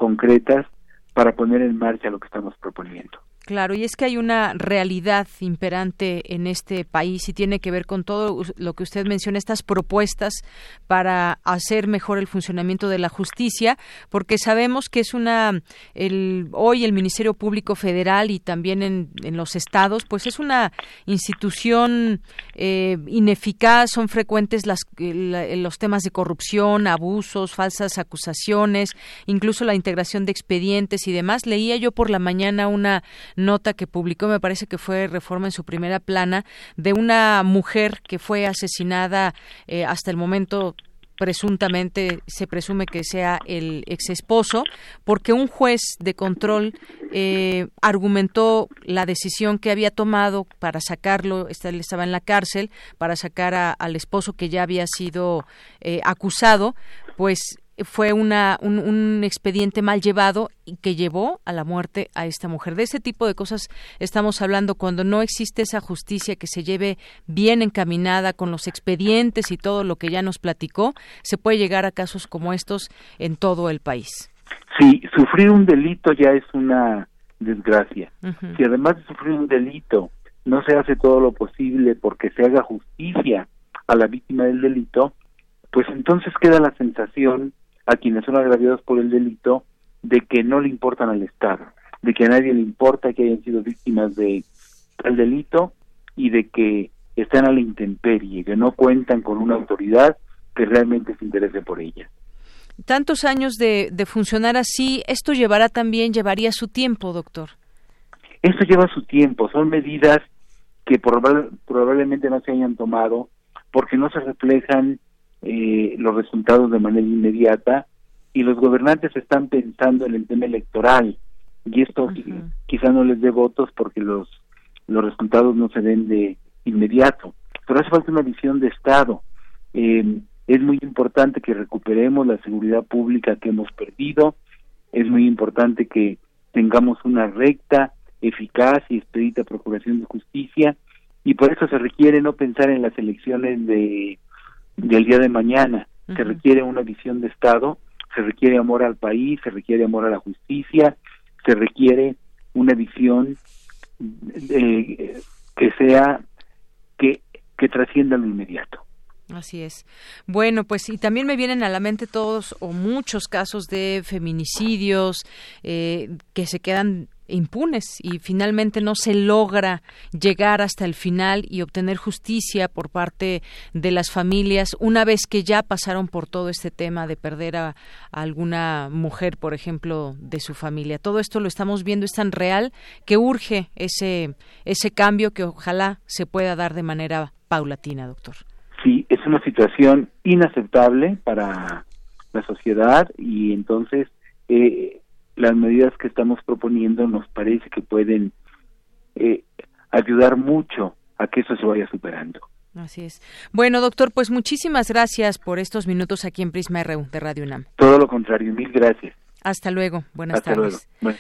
concretas para poner en marcha lo que estamos proponiendo. Claro, y es que hay una realidad imperante en este país y tiene que ver con todo lo que usted menciona, estas propuestas para hacer mejor el funcionamiento de la justicia, porque sabemos que es una, el, hoy el Ministerio Público Federal y también en, los estados, pues es una institución eh, ineficaz, son frecuentes las, los temas de corrupción, abusos, falsas acusaciones, incluso la integración de expedientes y demás. Leía yo por la mañana una nota que publicó, me parece que fue Reforma en su primera plana, de una mujer que fue asesinada eh, hasta el momento presuntamente se presume que sea el ex esposo, porque un juez de control eh, argumentó la decisión que había tomado para sacarlo, estaba en la cárcel, para sacar al esposo que ya había sido eh, acusado, pues fue una, un, expediente mal llevado y que llevó a la muerte a esta mujer. De ese tipo de cosas estamos hablando cuando no existe esa justicia que se lleve bien encaminada con los expedientes y todo lo que ya nos platicó, se puede llegar a casos como estos en todo el país. Sí, sufrir un delito ya es una desgracia. Si además de sufrir un delito no se hace todo lo posible porque se haga justicia a la víctima del delito, pues entonces queda la sensación a quienes son agraviados por el delito de que no le importan al Estado, de que a nadie le importa que hayan sido víctimas de tal delito y de que están a la intemperie, que no cuentan con una autoridad que realmente se interese por ellas. Tantos años de, de funcionar así, esto llevará también, llevaría su tiempo, doctor. Esto lleva su tiempo, son medidas que probablemente no se hayan tomado porque no se reflejan eh, los resultados de manera inmediata y los gobernantes están pensando en el tema electoral. Y esto quizá no les dé votos porque los los resultados no se den de inmediato. Pero hace falta una visión de estado. Eh, es muy importante que recuperemos la seguridad pública que hemos perdido. Es muy importante que tengamos una recta eficaz y expedita procuración de justicia. Y por eso se requiere no pensar en las elecciones de del día de mañana. Se requiere una visión de Estado, se requiere amor al país, se requiere amor a la justicia, se requiere una visión eh, que sea que, que trascienda lo inmediato. Así es. Bueno, pues y también me vienen a la mente todos o muchos casos de feminicidios eh, que se quedan impunes y finalmente no se logra llegar hasta el final y obtener justicia por parte de las familias una vez que ya pasaron por todo este tema de perder a, alguna mujer, por ejemplo, de su familia. Todo esto lo estamos viendo, es tan real que urge ese, ese cambio que ojalá se pueda dar de manera paulatina, doctor. Es una situación inaceptable para la sociedad y entonces eh, las medidas que estamos proponiendo nos parece que pueden eh, ayudar mucho a que eso se vaya superando. Así es. Bueno, doctor, pues muchísimas gracias por estos minutos aquí en Prisma RU de Radio UNAM. Todo lo contrario, mil gracias. Hasta luego. Buenas tardes. Bueno,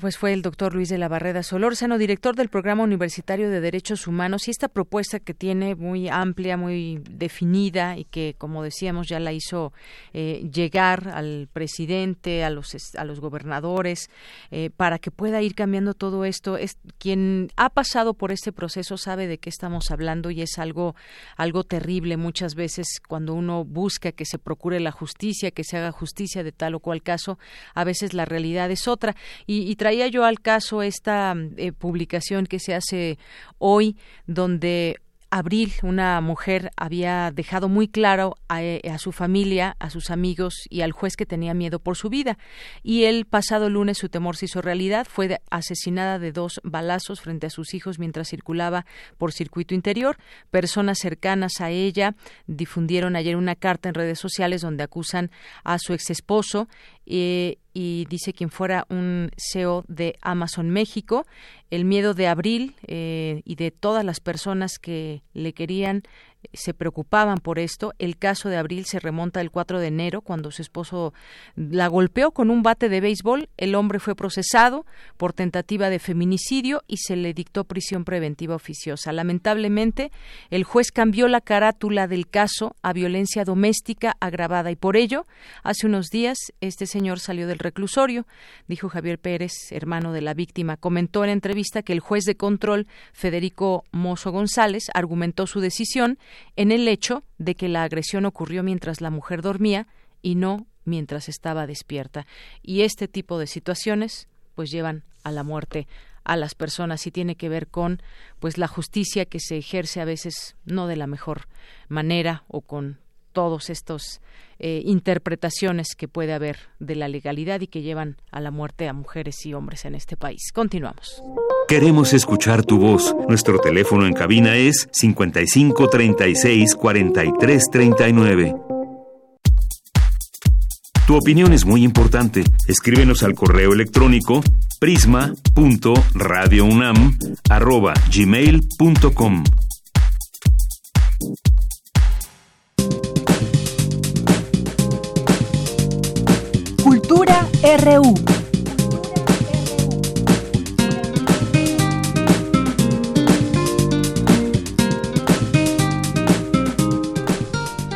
pues fue el doctor Luis de la Barreda Solórzano, director del Programa Universitario de Derechos Humanos, y esta propuesta que tiene muy amplia, muy definida y que, como decíamos, ya la hizo eh, llegar al presidente, a los, a los gobernadores, eh, para que pueda ir cambiando todo esto. Es, quien ha pasado por este proceso sabe de qué estamos hablando y es algo, algo terrible muchas veces cuando uno busca que se procure la justicia, que se haga justicia de tal o cual caso, a veces la realidad es otra. Y y, traía yo al caso esta eh, publicación que se hace hoy, donde Abril, una mujer, había dejado muy claro eh, a, su familia, a sus amigos y al juez que tenía miedo por su vida. Y el pasado lunes su temor se hizo realidad. Fue asesinada de dos balazos frente a sus hijos mientras circulaba por circuito interior. Personas cercanas a ella difundieron ayer una carta en redes sociales donde acusan a su ex esposo eh, y dice quien fuera un CEO de Amazon México, el miedo de Abril eh, y de todas las personas que le querían se preocupaban por esto. El caso de Abril se remonta el 4 de enero, cuando su esposo la golpeó con un bate de béisbol. El hombre fue procesado por tentativa de feminicidio y se le dictó prisión preventiva oficiosa. Lamentablemente, el juez cambió la carátula del caso a violencia doméstica agravada y por ello, hace unos días, este señor salió del reclusorio, dijo Javier Pérez, hermano de la víctima. Comentó en entrevista que el juez de control, Federico Mozo González, argumentó su decisión en el hecho de que la agresión ocurrió mientras la mujer dormía y no mientras estaba despierta. Y este tipo de situaciones pues llevan a la muerte a las personas y tiene que ver con pues la justicia que se ejerce a veces no de la mejor manera o con todos estos eh, interpretaciones que puede haber de la legalidad y que llevan a la muerte a mujeres y hombres en este país. Continuamos. Queremos escuchar tu voz. Nuestro teléfono en cabina es 55 36 43 39. Tu opinión es muy importante. Escríbenos al correo electrónico prisma.radiounam@gmail.com. RU.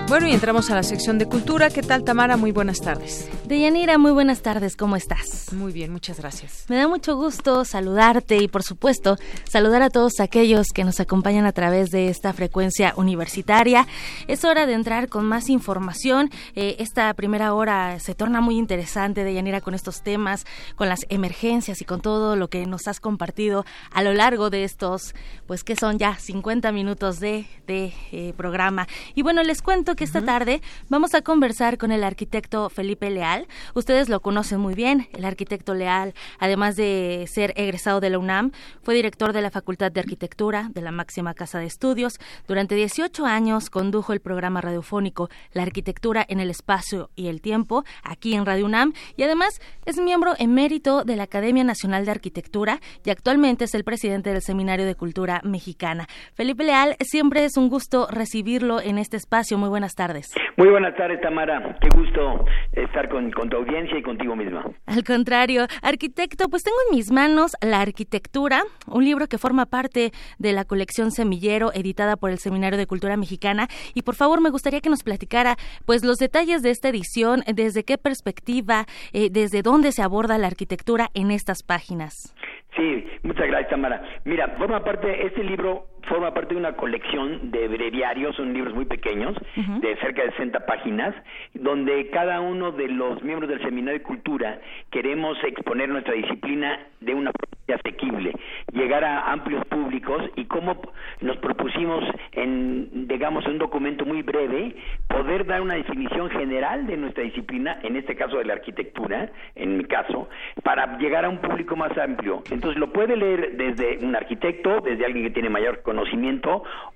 Bueno, y entramos a la sección de cultura. ¿Qué tal, Tamara? Muy buenas tardes. Deyanira, muy buenas tardes. ¿Cómo estás? Muy bien, muchas gracias. Me da mucho gusto saludarte y, por supuesto, saludar a todos aquellos que nos acompañan a través de esta frecuencia universitaria. Es hora de entrar con más información. Eh, esta primera hora se torna muy interesante, Deyanira, con estos temas, con las emergencias y con todo lo que nos has compartido a lo largo de estos, pues que son ya 50 minutos de, de eh, programa. Y bueno, les cuento esta tarde vamos a conversar con el arquitecto Felipe Leal. Ustedes lo conocen muy bien. El arquitecto Leal, además de ser egresado de la UNAM, fue director de la Facultad de Arquitectura de la máxima casa de estudios. Durante 18 años condujo el programa radiofónico La Arquitectura en el Espacio y el Tiempo aquí en Radio UNAM y además es miembro emérito de la Academia Nacional de Arquitectura y actualmente es el presidente del Seminario de Cultura Mexicana. Felipe Leal, siempre es un gusto recibirlo en este espacio. Muy buenas tardes. Muy buenas tardes, Tamara. Qué gusto estar con, tu audiencia y contigo misma. Al contrario, arquitecto, pues tengo en mis manos La Arquitectura, un libro que forma parte de la colección Semillero, editada por el Seminario de Cultura Mexicana. Y por favor, me gustaría que nos platicara, pues, los detalles de esta edición, desde qué perspectiva, eh, desde dónde se aborda la arquitectura en estas páginas. Sí, muchas gracias, Tamara. Mira, forma parte, este libro forma parte de una colección de breviarios, son libros muy pequeños, de cerca de 60 páginas, donde cada uno de los miembros del Seminario de Cultura queremos exponer nuestra disciplina de una forma asequible, llegar a amplios públicos y cómo nos propusimos en, digamos, un documento muy breve, poder dar una definición general de nuestra disciplina, en este caso de la arquitectura, en mi caso, para llegar a un público más amplio. Entonces lo puede leer desde un arquitecto, desde alguien que tiene mayor conocimiento,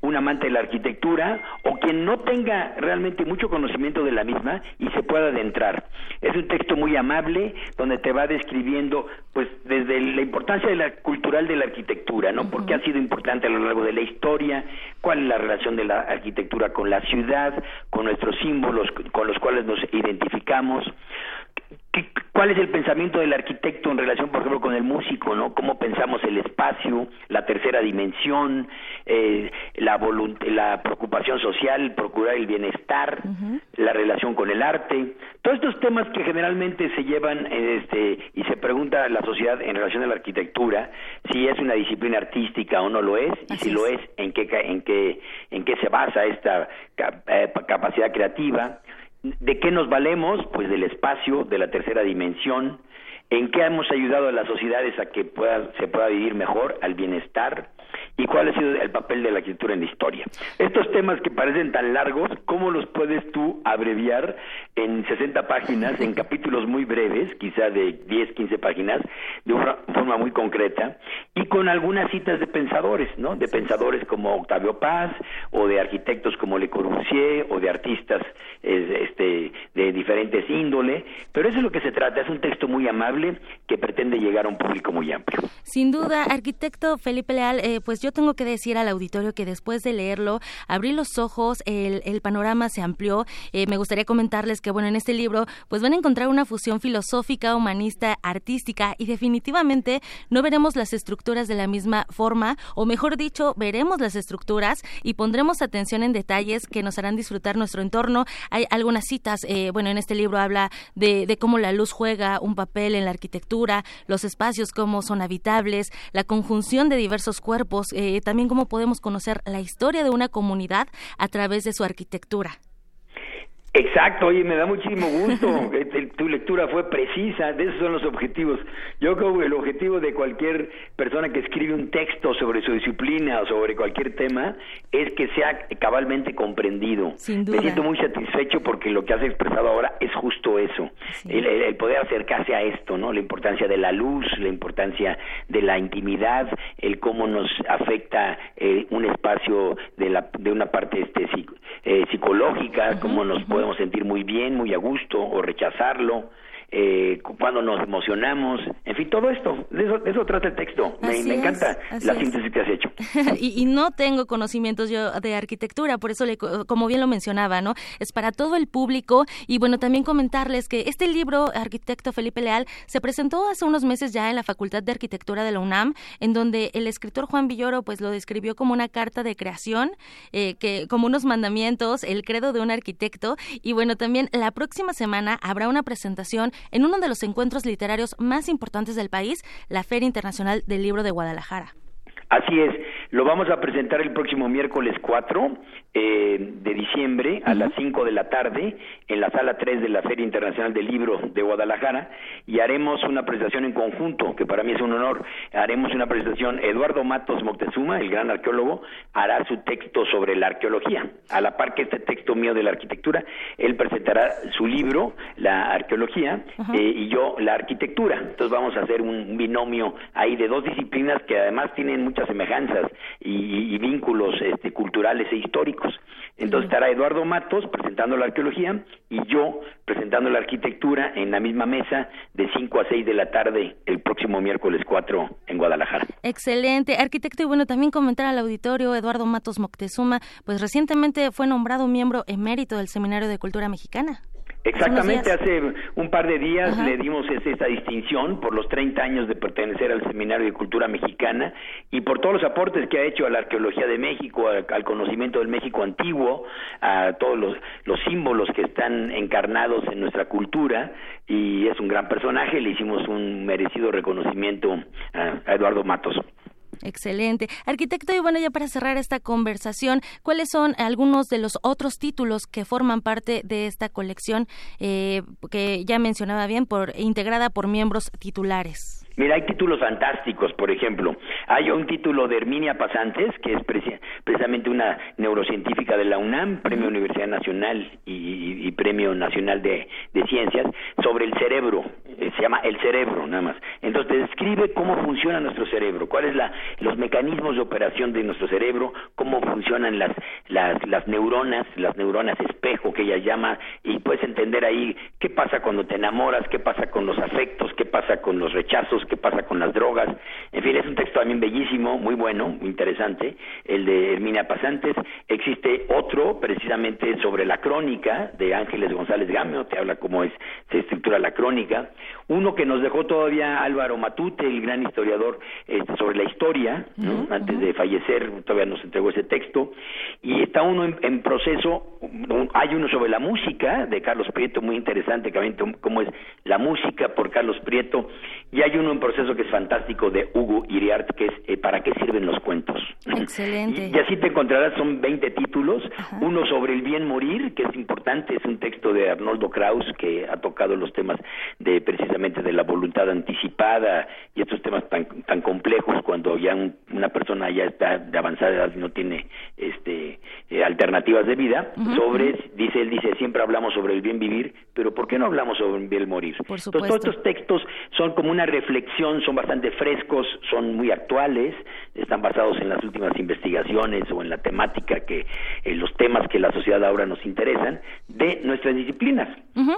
un amante de la arquitectura o quien no tenga realmente mucho conocimiento de la misma y se pueda adentrar. Es un texto muy amable donde te va describiendo pues desde la importancia de la cultural de la arquitectura, ¿no? Porque ha sido importante a lo largo de la historia, cuál es la relación de la arquitectura con la ciudad, con nuestros símbolos con los cuales nos identificamos ¿Cuál es el pensamiento del arquitecto en relación, por ejemplo, con el músico, no? Cómo pensamos el espacio, la tercera dimensión, eh, la la preocupación social, procurar el bienestar, la relación con el arte, todos estos temas que generalmente se llevan, este, y se pregunta a la sociedad en relación a la arquitectura, si es una disciplina artística o no lo es, y si lo es, en qué, en qué, en qué se basa esta eh, capacidad creativa ¿De qué nos valemos? Pues del espacio, de la tercera dimensión, en qué hemos ayudado a las sociedades a que pueda, se pueda vivir mejor, al bienestar, y cuál ha sido el papel de la arquitectura en la historia. Estos temas que parecen tan largos, ¿cómo los puedes tú abreviar en 60 páginas, en capítulos muy breves, quizá de 10, 15 páginas, de una forma muy concreta, y con algunas citas de pensadores, ¿no? De pensadores como Octavio Paz, o de arquitectos como Le Corbusier, o de artistas este, de diferentes índole, pero eso es lo que se trata, es un texto muy amable que pretende llegar a un público muy amplio. Sin duda, arquitecto Felipe Leal, eh, pues yo tengo que decir al auditorio que después de leerlo, abrí los ojos, el, panorama se amplió. Eh, me gustaría comentarles que, bueno, en este libro, pues van a encontrar una fusión filosófica, humanista, artística y definitivamente no veremos las estructuras de la misma forma, o mejor dicho, veremos las estructuras y pondremos atención en detalles que nos harán disfrutar nuestro entorno. Hay algunas citas, eh, bueno, en este libro habla de, de cómo la luz juega un papel en la arquitectura, los espacios cómo son habitables, la conjunción de diversos cuerpos, eh, también cómo podemos conocer la historia de una comunidad a través de su arquitectura. Exacto, oye, me da muchísimo gusto. Este, tu lectura fue precisa, de esos son los objetivos. Yo creo que el objetivo de cualquier persona que escribe un texto sobre su disciplina o sobre cualquier tema es que sea cabalmente comprendido. Me siento muy satisfecho porque lo que has expresado ahora es justo eso, el, poder acercarse a esto, ¿no? La importancia de la luz, la importancia de la intimidad, el cómo nos afecta eh, un espacio de, la, de una parte este, eh, psicológica, cómo nos puede podemos sentir muy bien, muy a gusto o rechazarlo eh, cuando nos emocionamos, en fin, todo esto, de eso, trata el texto. Me, encanta la síntesis que has hecho. y, no tengo conocimientos yo de arquitectura, por eso, le, como bien lo mencionaba, ¿no? Es para todo el público y bueno, también comentarles que este libro, Arquitecto Felipe Leal, se presentó hace unos meses ya en la Facultad de Arquitectura de la UNAM, en donde el escritor Juan Villoro pues lo describió como una carta de creación, eh, que como unos mandamientos, el credo de un arquitecto y bueno, también la próxima semana habrá una presentación en uno de los encuentros literarios más importantes del país, la Feria Internacional del Libro de Guadalajara. Así es, lo vamos a presentar el próximo miércoles 4 eh, de diciembre a las 5 de la tarde en la sala 3 de la Feria Internacional del Libro de Guadalajara y haremos una presentación en conjunto, que para mí es un honor. Haremos una presentación, Eduardo Matos Moctezuma, el gran arqueólogo, hará su texto sobre la arqueología. A la par que este texto mío de la arquitectura, él presentará su libro, la arqueología, eh, y yo la arquitectura. Entonces vamos a hacer un binomio ahí de dos disciplinas que además tienen muchas semejanzas y, vínculos este, culturales e históricos. Entonces estará Eduardo Matos presentando la arqueología y yo presentando la arquitectura en la misma mesa de 5 a 6 de la tarde el próximo miércoles 4 en Guadalajara. Excelente, arquitecto y bueno, también comentar al auditorio Eduardo Matos Moctezuma, pues recientemente fue nombrado miembro emérito del Seminario de Cultura Mexicana. Exactamente, hace un par de días le dimos esta distinción por los 30 años de pertenecer al Seminario de Cultura Mexicana y por todos los aportes que ha hecho a la arqueología de México, al conocimiento del México antiguo, a todos los, los símbolos que están encarnados en nuestra cultura y es un gran personaje, le hicimos un merecido reconocimiento a Eduardo Matos. Excelente. Arquitecto, y bueno, ya para cerrar esta conversación, ¿cuáles son algunos de los otros títulos que forman parte de esta colección eh, que ya mencionaba bien, por integrada por miembros titulares? Mira, hay títulos fantásticos, por ejemplo. Hay un título de Herminia Pasantes, que es precisamente una neurocientífica de la UNAM, Premio Universidad Nacional y, Premio Nacional de, Ciencias, sobre el cerebro. Eh, se llama El cerebro, nada más. Entonces, describe cómo funciona nuestro cerebro, cuáles son los mecanismos de operación de nuestro cerebro, cómo funcionan las, las, las neuronas, las neuronas espejo que ella llama, y puedes entender ahí qué pasa cuando te enamoras, qué pasa con los afectos, qué pasa con los rechazos, qué pasa con las drogas. En fin, es un texto también bellísimo, muy bueno, muy interesante, el de Herminia Pasantes. Existe otro, precisamente sobre la crónica, de Ángeles González Gamio, te habla cómo es, se estructura la crónica. Uno que nos dejó todavía Álvaro Matute, el gran historiador este, sobre la historia, antes de fallecer todavía nos entregó ese texto, y está uno en, proceso, hay uno sobre la música de Carlos Prieto, muy interesante, cómo es la música por Carlos Prieto, y hay uno en proceso que es fantástico de Hugo Iriart, que es eh, ¿Para qué sirven los cuentos? Excelente. Y, así te encontrarás, son 20 títulos, uno sobre el bien morir, que es importante, es un texto de Arnoldo Kraus, que ha tocado los temas de precisamente de la voluntad anticipada y estos temas tan, tan complejos cuando ya una persona ya está de avanzada edad y no tiene este eh, alternativas de vida, sobre, dice él, dice, siempre hablamos sobre el bien vivir, pero ¿por qué no hablamos sobre el bien morir? Por todos estos textos son como una reflexión, son bastante frescos, son muy actuales, están basados en las últimas investigaciones o en la temática que, en los temas que la sociedad ahora nos interesan, de nuestras disciplinas.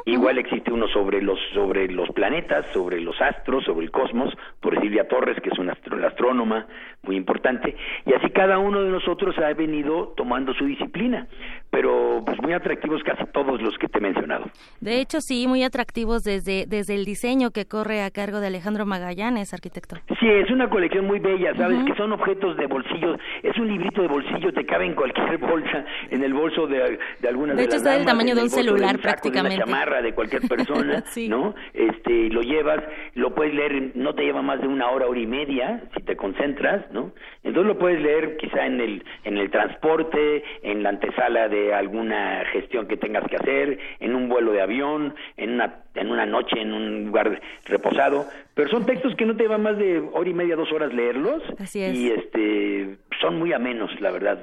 Igual existe uno sobre los, sobre los planetas, sobre los astros, sobre el cosmos, por Silvia Torres, que es una astrónoma muy importante, y así cada uno de nosotros ha venido tomando su disciplina, pero pues muy atractivos casi todos los que te he mencionado. De hecho, sí, muy atractivos desde, desde el diseño que corre a cargo de Alejandro Magallanes, arquitecto. Sí, es una colección muy bella, sabes que son objetos de bolsillo, es un librito de bolsillo, te cabe en cualquier bolsa, en el bolso de, de alguna de, de hecho, está del tamaño de un celular prácticamente. De una chamarra de cualquier persona, ¿no? Este, lo llevas, lo puedes leer, no te lleva más de una hora, hora y media, si te concentras, ¿no? Entonces lo puedes leer quizá en el, en el transporte, en la antesala de alguna gestión que tengas que hacer, en un vuelo de avión, en una, en una noche, en un lugar reposado, pero son textos que no te llevan más de hora y media, dos horas leerlos. Así es. Y este, son muy amenos, la verdad.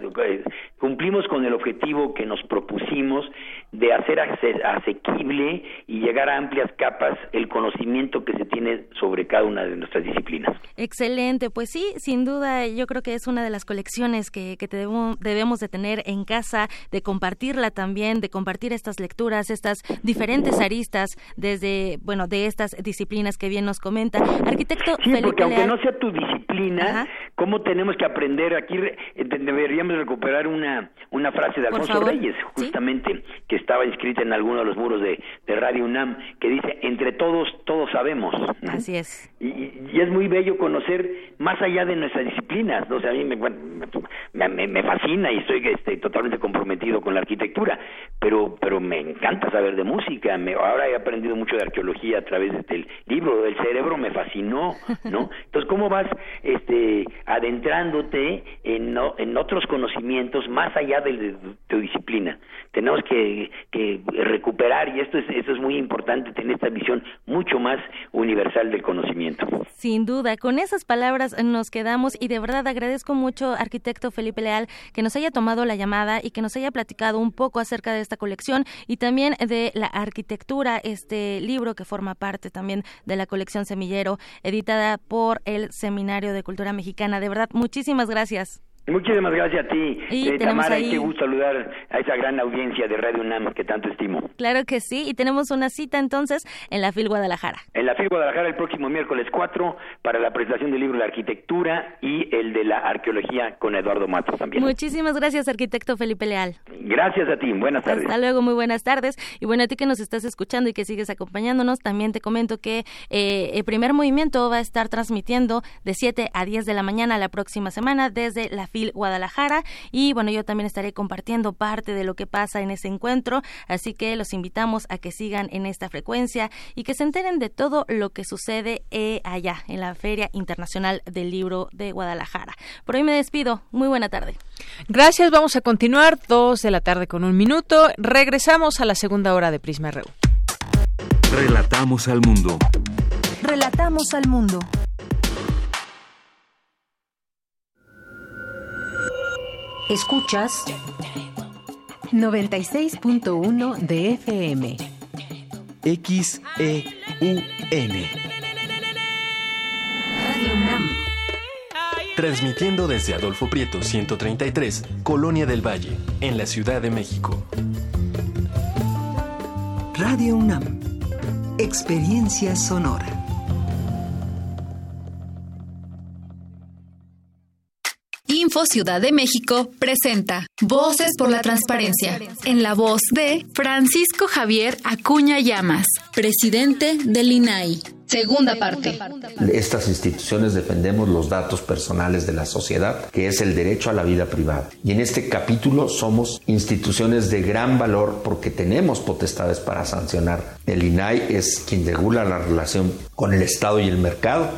Cumplimos con el objetivo que nos propusimos de hacer asequible y llegar a amplias capas el conocimiento que se tiene sobre cada una de nuestras disciplinas. Excelente, pues sí, sin duda yo creo que es una de las colecciones que, que debemos, debemos de tener en casa, de compartirla también, de compartir estas lecturas, estas diferentes aristas desde, bueno, de estas disciplinas que bien nos comenta. Arquitecto sí, porque aunque no sea tu disciplina, ¿cómo tenemos que aprender? Aquí deberíamos recuperar una, una frase de Alfonso Reyes, justamente, que estaba inscrita en alguno de los muros de, de Radio UNAM, que dice, entre todos, todos sabemos. Así es. Y, es muy bello conocer más allá de nuestras disciplinas, ¿no? o sea, a mí me, me, me fascina y estoy este, totalmente comprometido con la arquitectura, pero, pero me encanta saber de música, me, ahora he aprendido mucho de arqueología a través del libro del cerebro, me fascinó, ¿no? Entonces, ¿cómo vas este, adentrándote en, en otros conocimientos más allá de tu disciplina? Tenemos que que, recuperar y esto es, esto es muy importante, tener esta visión mucho más universal del conocimiento. Sin duda, con esas palabras nos quedamos y de verdad agradezco mucho, arquitecto Felipe Leal, que nos haya tomado la llamada y que nos haya platicado un poco acerca de esta colección y también de la arquitectura, este libro que forma parte también de la colección Semillero, editada por el Seminario de Cultura Mexicana. De verdad, muchísimas gracias. Muchísimas gracias a ti, eh, Tamara, y qué gusto saludar a esa gran audiencia de Radio UNAM que tanto estimo. Claro que sí, y tenemos una cita entonces en la FIL Guadalajara. En la FIL Guadalajara el próximo miércoles 4 para la presentación del libro La Arquitectura y el de la Arqueología con Eduardo Matos también. Muchísimas gracias, arquitecto Felipe Leal. Gracias a ti, buenas tardes. Hasta luego, muy buenas tardes. Y bueno, a ti que nos estás escuchando y que sigues acompañándonos, también te comento que eh, el primer movimiento va a estar transmitiendo de 7 a 10 de la mañana la próxima semana desde la FIL Guadalajara y bueno, yo también estaré compartiendo parte de lo que pasa en ese encuentro, así que los invitamos a que sigan en esta frecuencia y que se enteren de todo lo que sucede eh, allá en la Feria Internacional del Libro de Guadalajara. Por hoy me despido, muy buena tarde. Gracias, vamos a continuar, dos de la tarde con un minuto, regresamos a la segunda hora de Prisma RU. Relatamos al mundo. Relatamos al mundo. Escuchas 96.1 de FM. XEUN. Transmitiendo desde Adolfo Prieto 133, Colonia del Valle, en la Ciudad de México. Radio UNAM. Experiencia sonora. Info Ciudad de México presenta Voces por la Transparencia, en la voz de Francisco Javier Acuña Llamas, presidente del INAI. Segunda parte. Estas instituciones defendemos los datos personales de la sociedad, que es el derecho a la vida privada. Y en este capítulo somos instituciones de gran valor porque tenemos potestades para sancionar. El INAI es quien regula la relación con el Estado y el mercado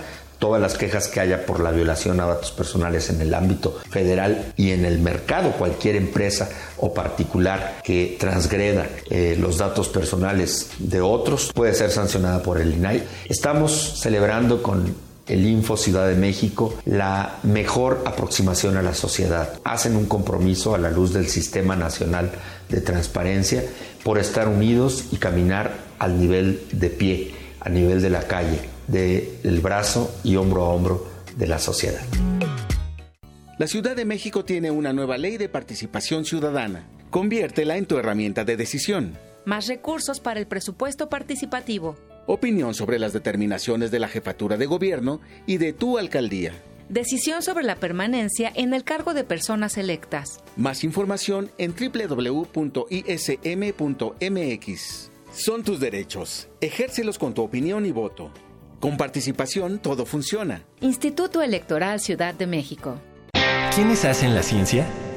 todas las quejas que haya por la violación a datos personales en el ámbito federal y en el mercado, cualquier empresa o particular que transgreda eh, los datos personales de otros puede ser sancionada por el INAI. Estamos celebrando con el Info Ciudad de México la mejor aproximación a la sociedad. Hacen un compromiso a la luz del Sistema Nacional de Transparencia por estar unidos y caminar al nivel de pie, a nivel de la calle del brazo y hombro a hombro de la sociedad. La Ciudad de México tiene una nueva ley de participación ciudadana. Conviértela en tu herramienta de decisión. Más recursos para el presupuesto participativo. Opinión sobre las determinaciones de la jefatura de gobierno y de tu alcaldía. Decisión sobre la permanencia en el cargo de personas electas. Más información en www.ism.mx. Son tus derechos. Ejércelos con tu opinión y voto. Con participación todo funciona. Instituto Electoral Ciudad de México. ¿Quiénes hacen la ciencia?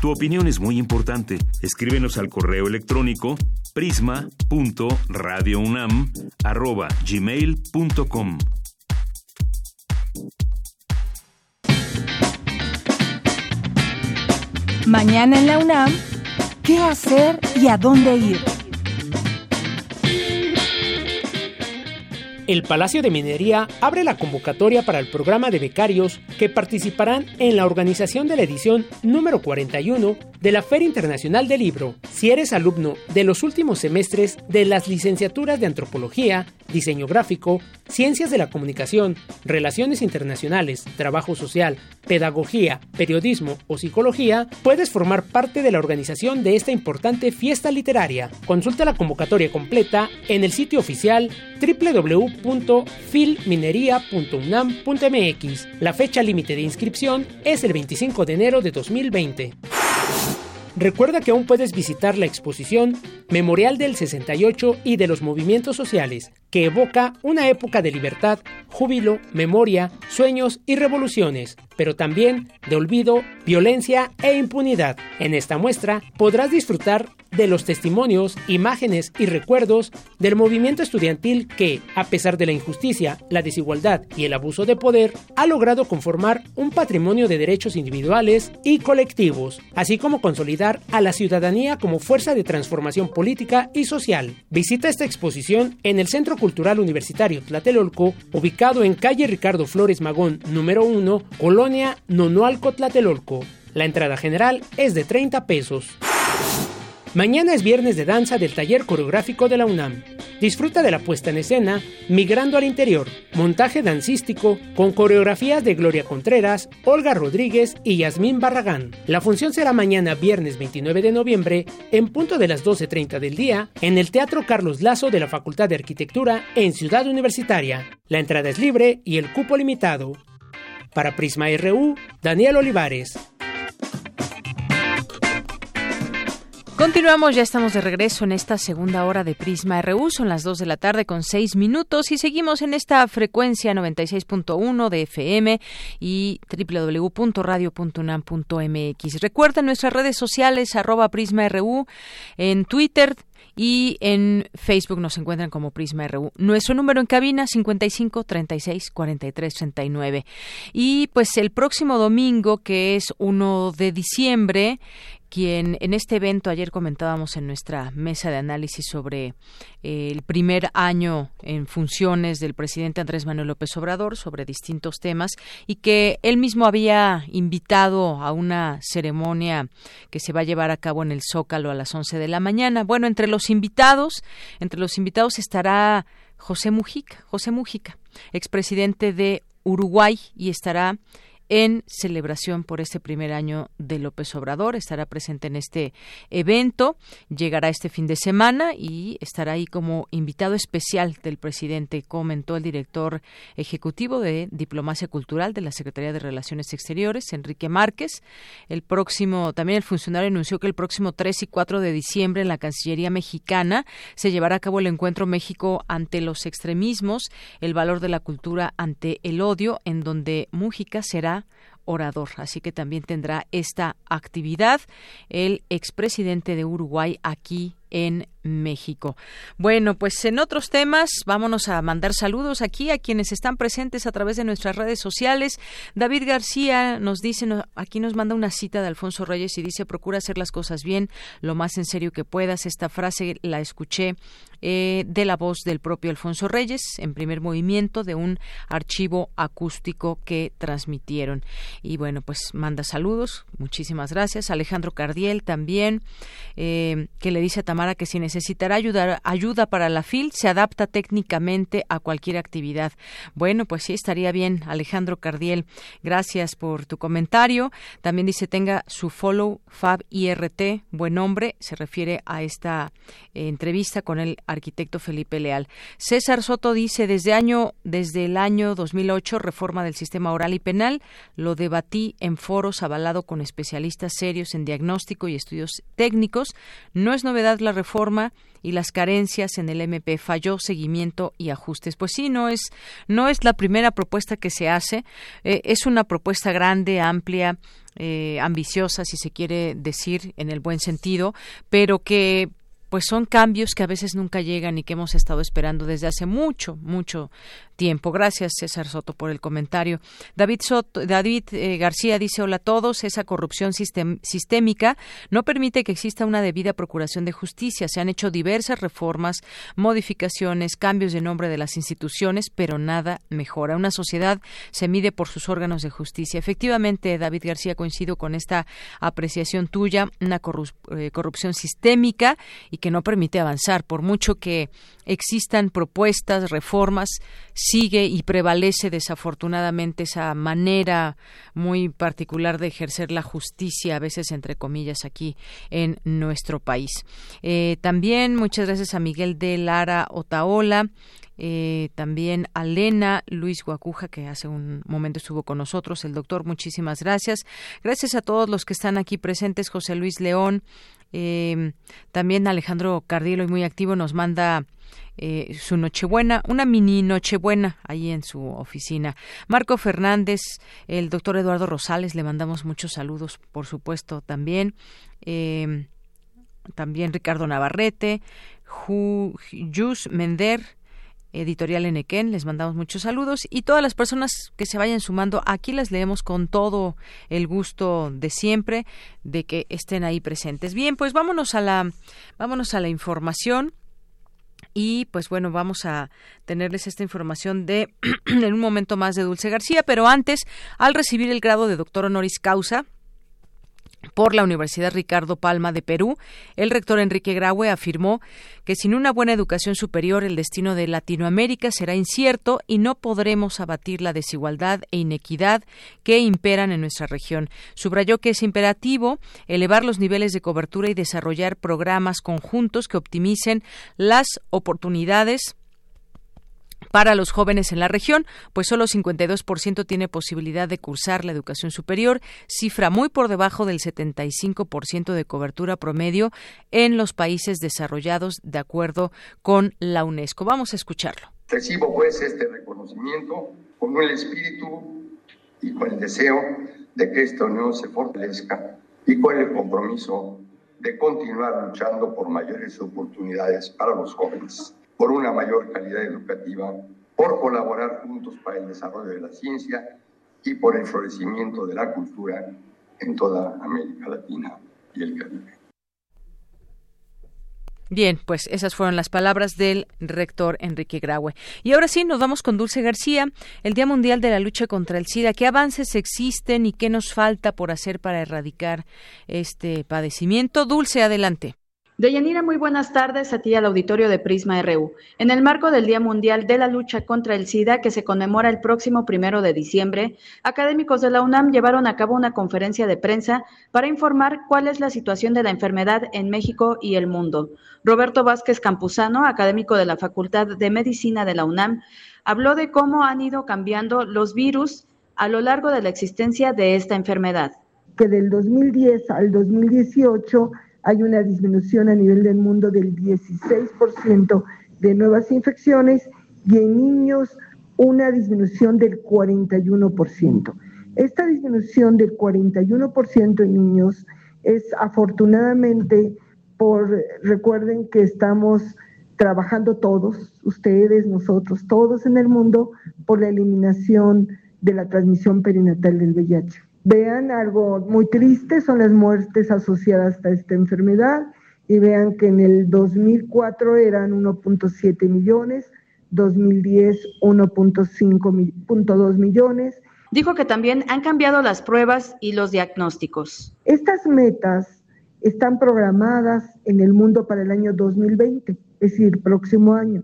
Tu opinión es muy importante. Escríbenos al correo electrónico prisma.radiounam@gmail.com. Mañana en la UNAM, ¿qué hacer y a dónde ir? El Palacio de Minería abre la convocatoria para el programa de becarios que participarán en la organización de la edición número 41 de la Feria Internacional del Libro. Si eres alumno de los últimos semestres de las licenciaturas de Antropología, Diseño Gráfico, Ciencias de la Comunicación, Relaciones Internacionales, Trabajo Social, Pedagogía, Periodismo o Psicología, puedes formar parte de la organización de esta importante fiesta literaria. Consulta la convocatoria completa en el sitio oficial www.filminería.unam.mx. La fecha límite de inscripción es el 25 de enero de 2020. Recuerda que aún puedes visitar la exposición Memorial del 68 y de los movimientos sociales, que evoca una época de libertad, júbilo, memoria, sueños y revoluciones, pero también de olvido, violencia e impunidad. En esta muestra podrás disfrutar de los testimonios, imágenes y recuerdos del movimiento estudiantil que, a pesar de la injusticia, la desigualdad y el abuso de poder, ha logrado conformar un patrimonio de derechos individuales y colectivos, así como consolidar a la ciudadanía como fuerza de transformación política y social. Visita esta exposición en el Centro Cultural Universitario Tlatelolco, ubicado en calle Ricardo Flores Magón, número 1, Colonia Tlatelolco. La entrada general es de 30 pesos. Mañana es viernes de danza del taller coreográfico de la UNAM. Disfruta de la puesta en escena Migrando al Interior, montaje dancístico con coreografías de Gloria Contreras, Olga Rodríguez y Yasmín Barragán. La función será mañana viernes 29 de noviembre en punto de las 12.30 del día en el Teatro Carlos Lazo de la Facultad de Arquitectura en Ciudad Universitaria. La entrada es libre y el cupo limitado. Para Prisma RU, Daniel Olivares. Continuamos, ya estamos de regreso en esta segunda hora de Prisma RU, son las 2 de la tarde con 6 minutos y seguimos en esta frecuencia 96.1 de FM y www.radio.unam.mx. Recuerden nuestras redes sociales, arroba Prisma RU, en Twitter, y en Facebook nos encuentran como Prisma RU. Nuestro número en cabina 55 36 43 39. Y pues el próximo domingo, que es 1 de diciembre, quien en este evento ayer comentábamos en nuestra mesa de análisis sobre eh, el primer año en funciones del presidente Andrés Manuel López Obrador sobre distintos temas y que él mismo había invitado a una ceremonia que se va a llevar a cabo en el Zócalo a las 11 de la mañana. Bueno, entre los invitados, entre los invitados estará José Mujica, José Mujica, expresidente de Uruguay y estará en celebración por este primer año de López Obrador. Estará presente en este evento, llegará este fin de semana y estará ahí como invitado especial del presidente, comentó el director ejecutivo de Diplomacia Cultural de la Secretaría de Relaciones Exteriores, Enrique Márquez. El próximo, también el funcionario anunció que el próximo 3 y 4 de diciembre en la Cancillería mexicana se llevará a cabo el encuentro México ante los extremismos, el valor de la cultura ante el odio, en donde Mújica será orador. Así que también tendrá esta actividad el expresidente de Uruguay aquí en México. Bueno, pues en otros temas vámonos a mandar saludos aquí a quienes están presentes a través de nuestras redes sociales. David García nos dice, aquí nos manda una cita de Alfonso Reyes y dice, procura hacer las cosas bien, lo más en serio que puedas. Esta frase la escuché eh, de la voz del propio Alfonso Reyes en primer movimiento de un archivo acústico que transmitieron. Y bueno, pues manda saludos, muchísimas gracias. Alejandro Cardiel también, eh, que le dice a Que si necesitará ayudar, ayuda para la FIL, se adapta técnicamente a cualquier actividad. Bueno, pues sí, estaría bien, Alejandro Cardiel. Gracias por tu comentario. También dice tenga su follow Fab IRT, buen nombre, se refiere a esta eh, entrevista con el arquitecto Felipe Leal. César Soto dice desde año desde el año 2008 reforma del sistema oral y penal, lo debatí en foros avalado con especialistas serios en diagnóstico y estudios técnicos. No es novedad la reforma y las carencias en el MP falló seguimiento y ajustes. Pues sí, no es no es la primera propuesta que se hace, eh, es una propuesta grande, amplia, eh, ambiciosa, si se quiere decir en el buen sentido, pero que pues son cambios que a veces nunca llegan y que hemos estado esperando desde hace mucho, mucho tiempo. Gracias, César Soto, por el comentario. David, Soto, David eh, García dice, hola a todos, esa corrupción sistémica no permite que exista una debida procuración de justicia. Se han hecho diversas reformas, modificaciones, cambios de nombre de las instituciones, pero nada mejora. Una sociedad se mide por sus órganos de justicia. Efectivamente, David García, coincido con esta apreciación tuya, una eh, corrupción sistémica y que no permite avanzar. Por mucho que existan propuestas, reformas, sigue y prevalece desafortunadamente esa manera muy particular de ejercer la justicia, a veces entre comillas, aquí en nuestro país. Eh, también muchas gracias a Miguel de Lara Otaola. Eh, también a Lena Luis Guacuja, que hace un momento estuvo con nosotros, el doctor, muchísimas gracias. Gracias a todos los que están aquí presentes, José Luis León, eh, también Alejandro Cardilo, y muy activo, nos manda eh, su Nochebuena, una mini Nochebuena ahí en su oficina. Marco Fernández, el doctor Eduardo Rosales, le mandamos muchos saludos, por supuesto, también. Eh, también Ricardo Navarrete, Jus Mender, Editorial Enequén, les mandamos muchos saludos y todas las personas que se vayan sumando, aquí las leemos con todo el gusto de siempre de que estén ahí presentes. Bien, pues vámonos a la vámonos a la información. Y pues bueno, vamos a tenerles esta información de en un momento más de Dulce García, pero antes, al recibir el grado de doctor honoris causa, por la Universidad Ricardo Palma de Perú, el rector Enrique Graue afirmó que sin una buena educación superior el destino de Latinoamérica será incierto y no podremos abatir la desigualdad e inequidad que imperan en nuestra región. Subrayó que es imperativo elevar los niveles de cobertura y desarrollar programas conjuntos que optimicen las oportunidades para los jóvenes en la región, pues solo 52% tiene posibilidad de cursar la educación superior, cifra muy por debajo del 75% de cobertura promedio en los países desarrollados de acuerdo con la UNESCO. Vamos a escucharlo. Recibo pues este reconocimiento con el espíritu y con el deseo de que esta unión se fortalezca y con el compromiso de continuar luchando por mayores oportunidades para los jóvenes por una mayor calidad educativa, por colaborar juntos para el desarrollo de la ciencia y por el florecimiento de la cultura en toda América Latina. y el Caribe. Bien, pues esas fueron las palabras del rector Enrique Graue. Y ahora sí, nos vamos con Dulce García, el Día Mundial de la Lucha contra el SIDA. ¿Qué avances existen y qué nos falta por hacer para erradicar este padecimiento? Dulce, adelante. Deyanira, muy buenas tardes a ti al auditorio de Prisma RU. En el marco del Día Mundial de la Lucha contra el SIDA, que se conmemora el próximo primero de diciembre, académicos de la UNAM llevaron a cabo una conferencia de prensa para informar cuál es la situación de la enfermedad en México y el mundo. Roberto Vázquez Campuzano, académico de la Facultad de Medicina de la UNAM, habló de cómo han ido cambiando los virus a lo largo de la existencia de esta enfermedad. Que del 2010 al 2018 hay una disminución a nivel del mundo del 16% de nuevas infecciones y en niños una disminución del 41%. Esta disminución del 41% en niños es afortunadamente por, recuerden que estamos trabajando todos, ustedes, nosotros, todos en el mundo, por la eliminación de la transmisión perinatal del VIH. Vean algo muy triste, son las muertes asociadas a esta enfermedad y vean que en el 2004 eran 1.7 millones, 2010 1.5.2 millones. Dijo que también han cambiado las pruebas y los diagnósticos. Estas metas están programadas en el mundo para el año 2020, es decir, próximo año.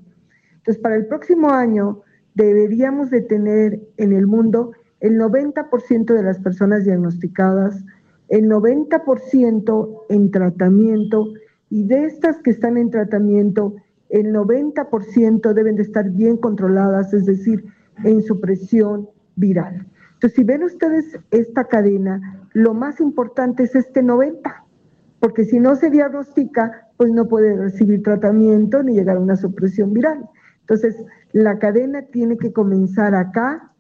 Entonces, para el próximo año deberíamos de tener en el mundo el 90% de las personas diagnosticadas, el 90% en tratamiento y de estas que están en tratamiento, el 90% deben de estar bien controladas, es decir, en su presión viral. Entonces, si ven ustedes esta cadena, lo más importante es este 90, porque si no se diagnostica, pues no puede recibir tratamiento ni llegar a una supresión viral. Entonces, la cadena tiene que comenzar acá,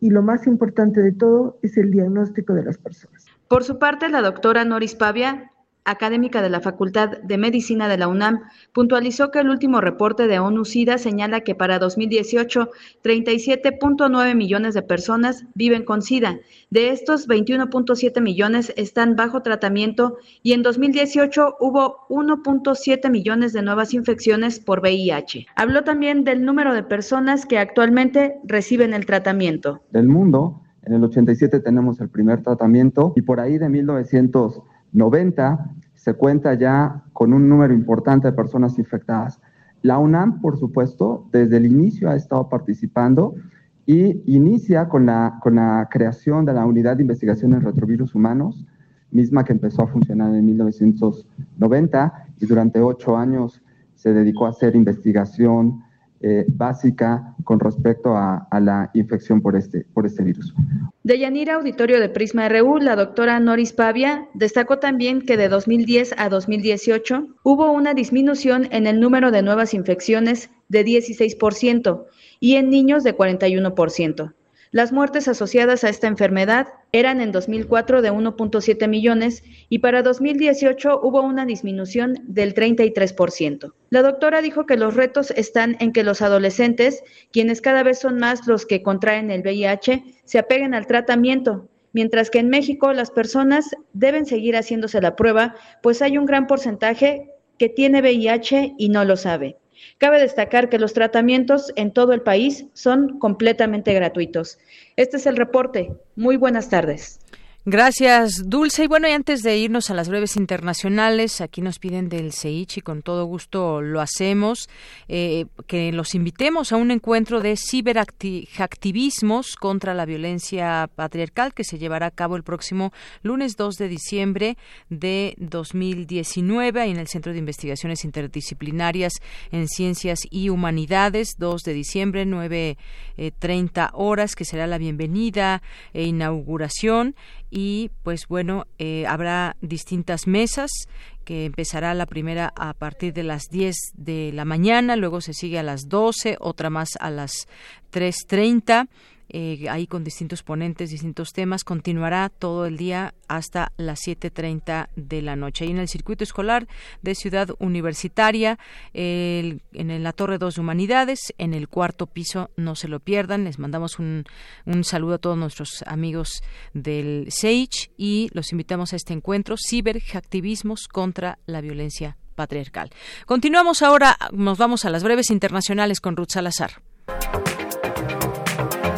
y lo más importante de todo es el diagnóstico de las personas. Por su parte, la doctora Noris Pavia académica de la Facultad de Medicina de la UNAM, puntualizó que el último reporte de ONU-SIDA señala que para 2018, 37.9 millones de personas viven con SIDA. De estos, 21.7 millones están bajo tratamiento y en 2018 hubo 1.7 millones de nuevas infecciones por VIH. Habló también del número de personas que actualmente reciben el tratamiento. Del mundo, en el 87 tenemos el primer tratamiento y por ahí de 1900 90 se cuenta ya con un número importante de personas infectadas. La UNAM, por supuesto, desde el inicio ha estado participando y inicia con la, con la creación de la Unidad de Investigación en Retrovirus Humanos, misma que empezó a funcionar en 1990 y durante ocho años se dedicó a hacer investigación eh, básica con respecto a, la infección por este, por este virus. De Yanira, auditorio de Prisma RU, la doctora Noris Pavia destacó también que de 2010 a 2018 hubo una disminución en el número de nuevas infecciones de 16% y en niños de 41%. Las muertes asociadas a esta enfermedad eran en 2004 de 1.7 millones y para 2018 hubo una disminución del 33%. La doctora dijo que los retos están en que los adolescentes, quienes cada vez son más los que contraen el VIH, se apeguen al tratamiento, mientras que en México las personas deben seguir haciéndose la prueba, pues hay un gran porcentaje que tiene VIH y no lo sabe. Cabe destacar que los tratamientos en todo el país son completamente gratuitos. Este es el reporte. Muy buenas tardes. Gracias, Dulce. Y bueno, y antes de irnos a las breves internacionales, aquí nos piden del CEICH y con todo gusto lo hacemos, eh, que los invitemos a un encuentro de ciberactivismos contra la violencia patriarcal que se llevará a cabo el próximo lunes 2 de diciembre de 2019 en el Centro de Investigaciones Interdisciplinarias en Ciencias y Humanidades, 2 de diciembre, 9.30 eh, horas, que será la bienvenida e inauguración y pues bueno, eh, habrá distintas mesas que empezará la primera a partir de las 10 de la mañana, luego se sigue a las 12, otra más a las 3.30 eh, ahí con distintos ponentes, distintos temas. Continuará todo el día hasta las 7.30 de la noche. Ahí en el circuito escolar de Ciudad Universitaria, en la Torre 2 de Humanidades, en el cuarto piso, no se lo pierdan. Les mandamos un, un saludo a todos nuestros amigos del SAGE y los invitamos a este encuentro, ciberactivismos contra la violencia patriarcal. Continuamos ahora, nos vamos a las breves internacionales con Ruth Salazar.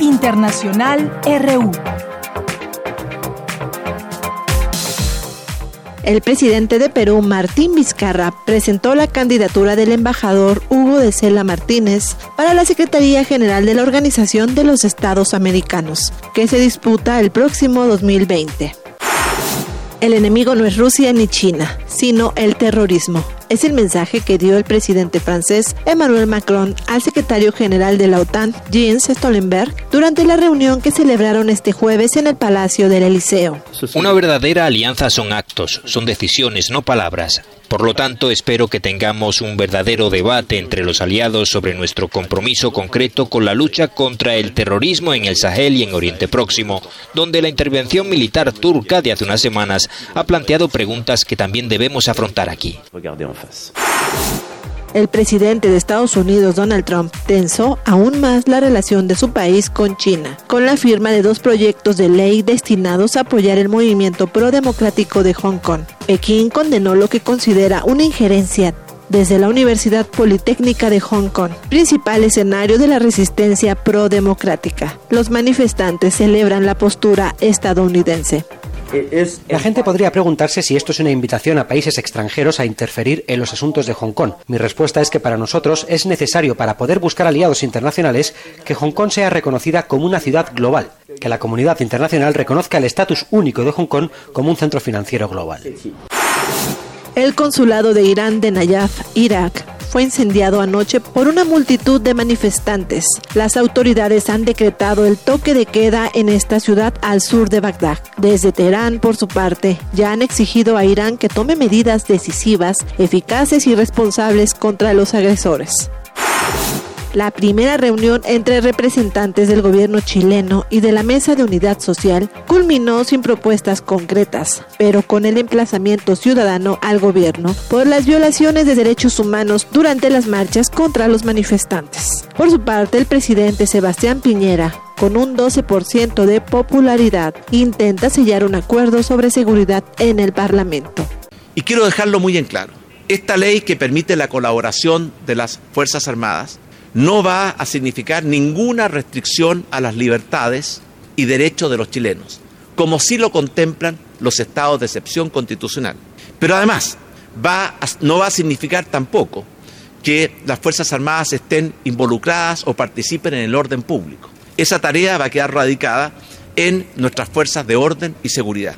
Internacional RU. El presidente de Perú, Martín Vizcarra, presentó la candidatura del embajador Hugo de Cela Martínez para la Secretaría General de la Organización de los Estados Americanos, que se disputa el próximo 2020. El enemigo no es Rusia ni China, sino el terrorismo. Es el mensaje que dio el presidente francés Emmanuel Macron al secretario general de la OTAN, Jens Stoltenberg, durante la reunión que celebraron este jueves en el Palacio del Eliseo. Una verdadera alianza son actos, son decisiones, no palabras. Por lo tanto, espero que tengamos un verdadero debate entre los aliados sobre nuestro compromiso concreto con la lucha contra el terrorismo en el Sahel y en Oriente Próximo, donde la intervención militar turca de hace unas semanas ha planteado preguntas que también debemos afrontar aquí. El presidente de Estados Unidos, Donald Trump, tensó aún más la relación de su país con China, con la firma de dos proyectos de ley destinados a apoyar el movimiento pro-democrático de Hong Kong. Pekín condenó lo que considera una injerencia desde la Universidad Politécnica de Hong Kong, principal escenario de la resistencia pro-democrática. Los manifestantes celebran la postura estadounidense. La gente podría preguntarse si esto es una invitación a países extranjeros a interferir en los asuntos de Hong Kong. Mi respuesta es que para nosotros es necesario, para poder buscar aliados internacionales, que Hong Kong sea reconocida como una ciudad global, que la comunidad internacional reconozca el estatus único de Hong Kong como un centro financiero global. El consulado de Irán de Nayaf, Irak, fue incendiado anoche por una multitud de manifestantes. Las autoridades han decretado el toque de queda en esta ciudad al sur de Bagdad. Desde Teherán, por su parte, ya han exigido a Irán que tome medidas decisivas, eficaces y responsables contra los agresores. La primera reunión entre representantes del gobierno chileno y de la Mesa de Unidad Social culminó sin propuestas concretas, pero con el emplazamiento ciudadano al gobierno por las violaciones de derechos humanos durante las marchas contra los manifestantes. Por su parte, el presidente Sebastián Piñera con un 12% de popularidad, intenta sellar un acuerdo sobre seguridad en el Parlamento. Y quiero dejarlo muy en claro. Esta ley que permite la colaboración de las Fuerzas Armadas no va a significar ninguna restricción a las libertades y derechos de los chilenos, como sí lo contemplan los estados de excepción constitucional. Pero además, va no va a significar tampoco que las Fuerzas Armadas estén involucradas o participen en el orden público. Esa tarea va a quedar radicada en nuestras fuerzas de orden y seguridad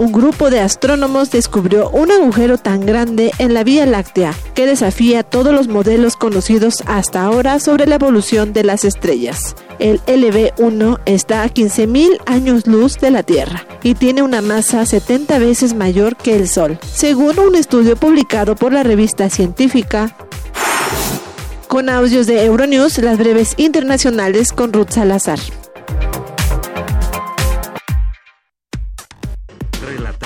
un grupo de astrónomos descubrió un agujero tan grande en la Vía Láctea que desafía todos los modelos conocidos hasta ahora sobre la evolución de las estrellas. El LB1 está a 15.000 años luz de la Tierra y tiene una masa 70 veces mayor que el Sol, según un estudio publicado por la revista científica con audios de Euronews, las breves internacionales con Ruth Salazar.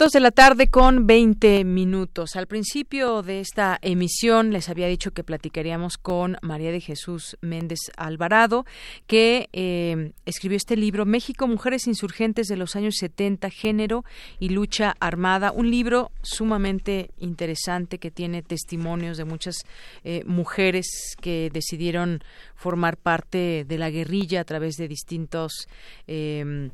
Dos de la tarde con 20 minutos. Al principio de esta emisión les había dicho que platicaríamos con María de Jesús Méndez Alvarado, que eh, escribió este libro, México, Mujeres Insurgentes de los años 70, Género y Lucha Armada. Un libro sumamente interesante que tiene testimonios de muchas eh, mujeres que decidieron formar parte de la guerrilla a través de distintos... Eh,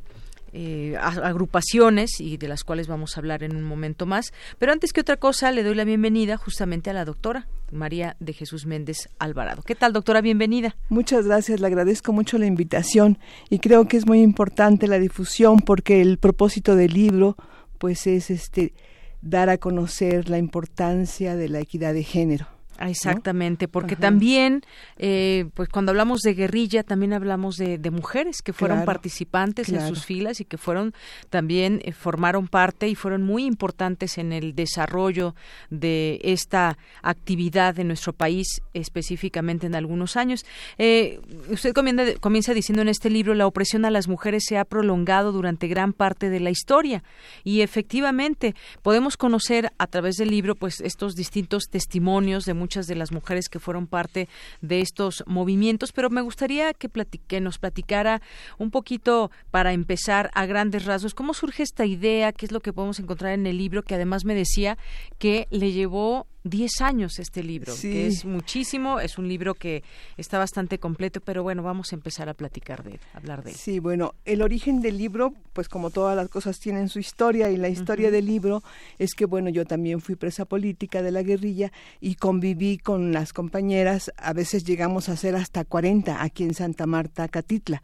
eh, agrupaciones y de las cuales vamos a hablar en un momento más. Pero antes que otra cosa, le doy la bienvenida justamente a la doctora María de Jesús Méndez Alvarado. ¿Qué tal, doctora? Bienvenida. Muchas gracias, le agradezco mucho la invitación y creo que es muy importante la difusión porque el propósito del libro pues es este dar a conocer la importancia de la equidad de género Exactamente, porque también, eh, pues cuando hablamos de guerrilla, también hablamos de, mujeres que fueron participantes en sus filas y que fueron también eh, formaron parte y fueron muy importantes en el desarrollo de esta actividad en nuestro país, específicamente en algunos años. Eh, usted comienza, comienza diciendo en este libro la opresión a las mujeres se ha prolongado durante gran parte de la historia. Y efectivamente podemos conocer a través del libro, pues estos distintos testimonios de muchas de las mujeres que fueron parte de estos movimientos, pero me gustaría que, que nos platicara un poquito para empezar a grandes rasgos cómo surge esta idea, qué es lo que podemos encontrar en el libro, que además me decía que le llevó 10 años este libro, que es muchísimo, es un libro que está bastante completo, pero bueno, vamos a empezar a platicar de él, hablar de él. Sí, bueno, el origen del libro, pues como todas las cosas tienen su historia y la historia del libro es que bueno, yo también fui presa política de la guerrilla y conviví con las compañeras, a veces llegamos a ser hasta 40 aquí en Santa Marta, Catitla.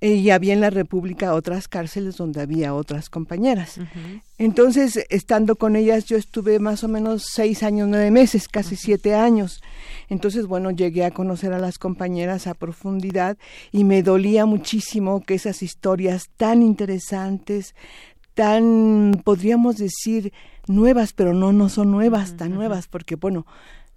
Eh, y había en la República otras cárceles donde había otras compañeras. Entonces, estando con ellas, yo estuve más o menos seis años, nueve meses, casi siete años. Entonces, bueno, llegué a conocer a las compañeras a profundidad y me dolía muchísimo que esas historias tan interesantes, tan, podríamos decir, nuevas, pero no, no son nuevas, tan nuevas, porque, bueno,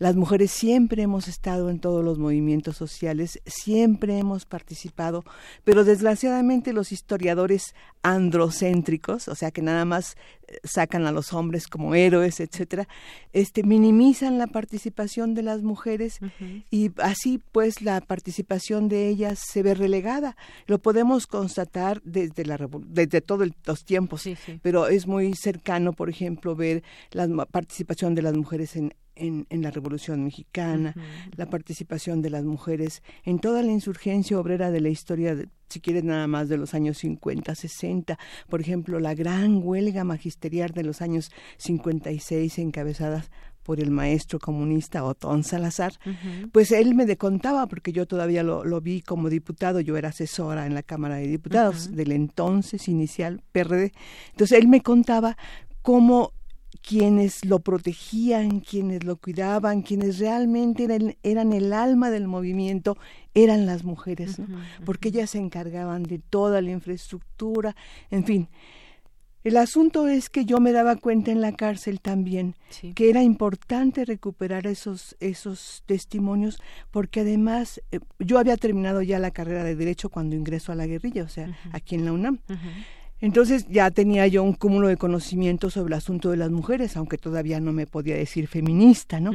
las mujeres siempre hemos estado en todos los movimientos sociales, siempre hemos participado, pero desgraciadamente los historiadores androcéntricos, o sea que nada más eh, sacan a los hombres como héroes, etcétera, este minimizan la participación de las mujeres y así pues la participación de ellas se ve relegada. Lo podemos constatar desde la desde todos los tiempos, pero es muy cercano, por ejemplo, ver la participación de las mujeres en en, la Revolución Mexicana, la participación de las mujeres en toda la insurgencia obrera de la historia, si quieres nada más de los años 50, 60, por ejemplo, la gran huelga magisterial de los años 56 encabezadas por el maestro comunista Otón Salazar, pues él me contaba, porque yo todavía lo, vi como diputado, yo era asesora en la Cámara de Diputados del entonces inicial PRD, entonces él me contaba cómo quienes lo protegían, quienes lo cuidaban, quienes realmente eran, el alma del movimiento, eran las mujeres, porque ellas se encargaban de toda la infraestructura, en fin. El asunto es que yo me daba cuenta en la cárcel también que era importante recuperar esos esos testimonios porque además eh, yo había terminado ya la carrera de derecho cuando ingreso a la guerrilla, o sea, aquí en la UNAM. Entonces ya tenía yo un cúmulo de conocimiento sobre el asunto de las mujeres, aunque todavía no me podía decir feminista, ¿no?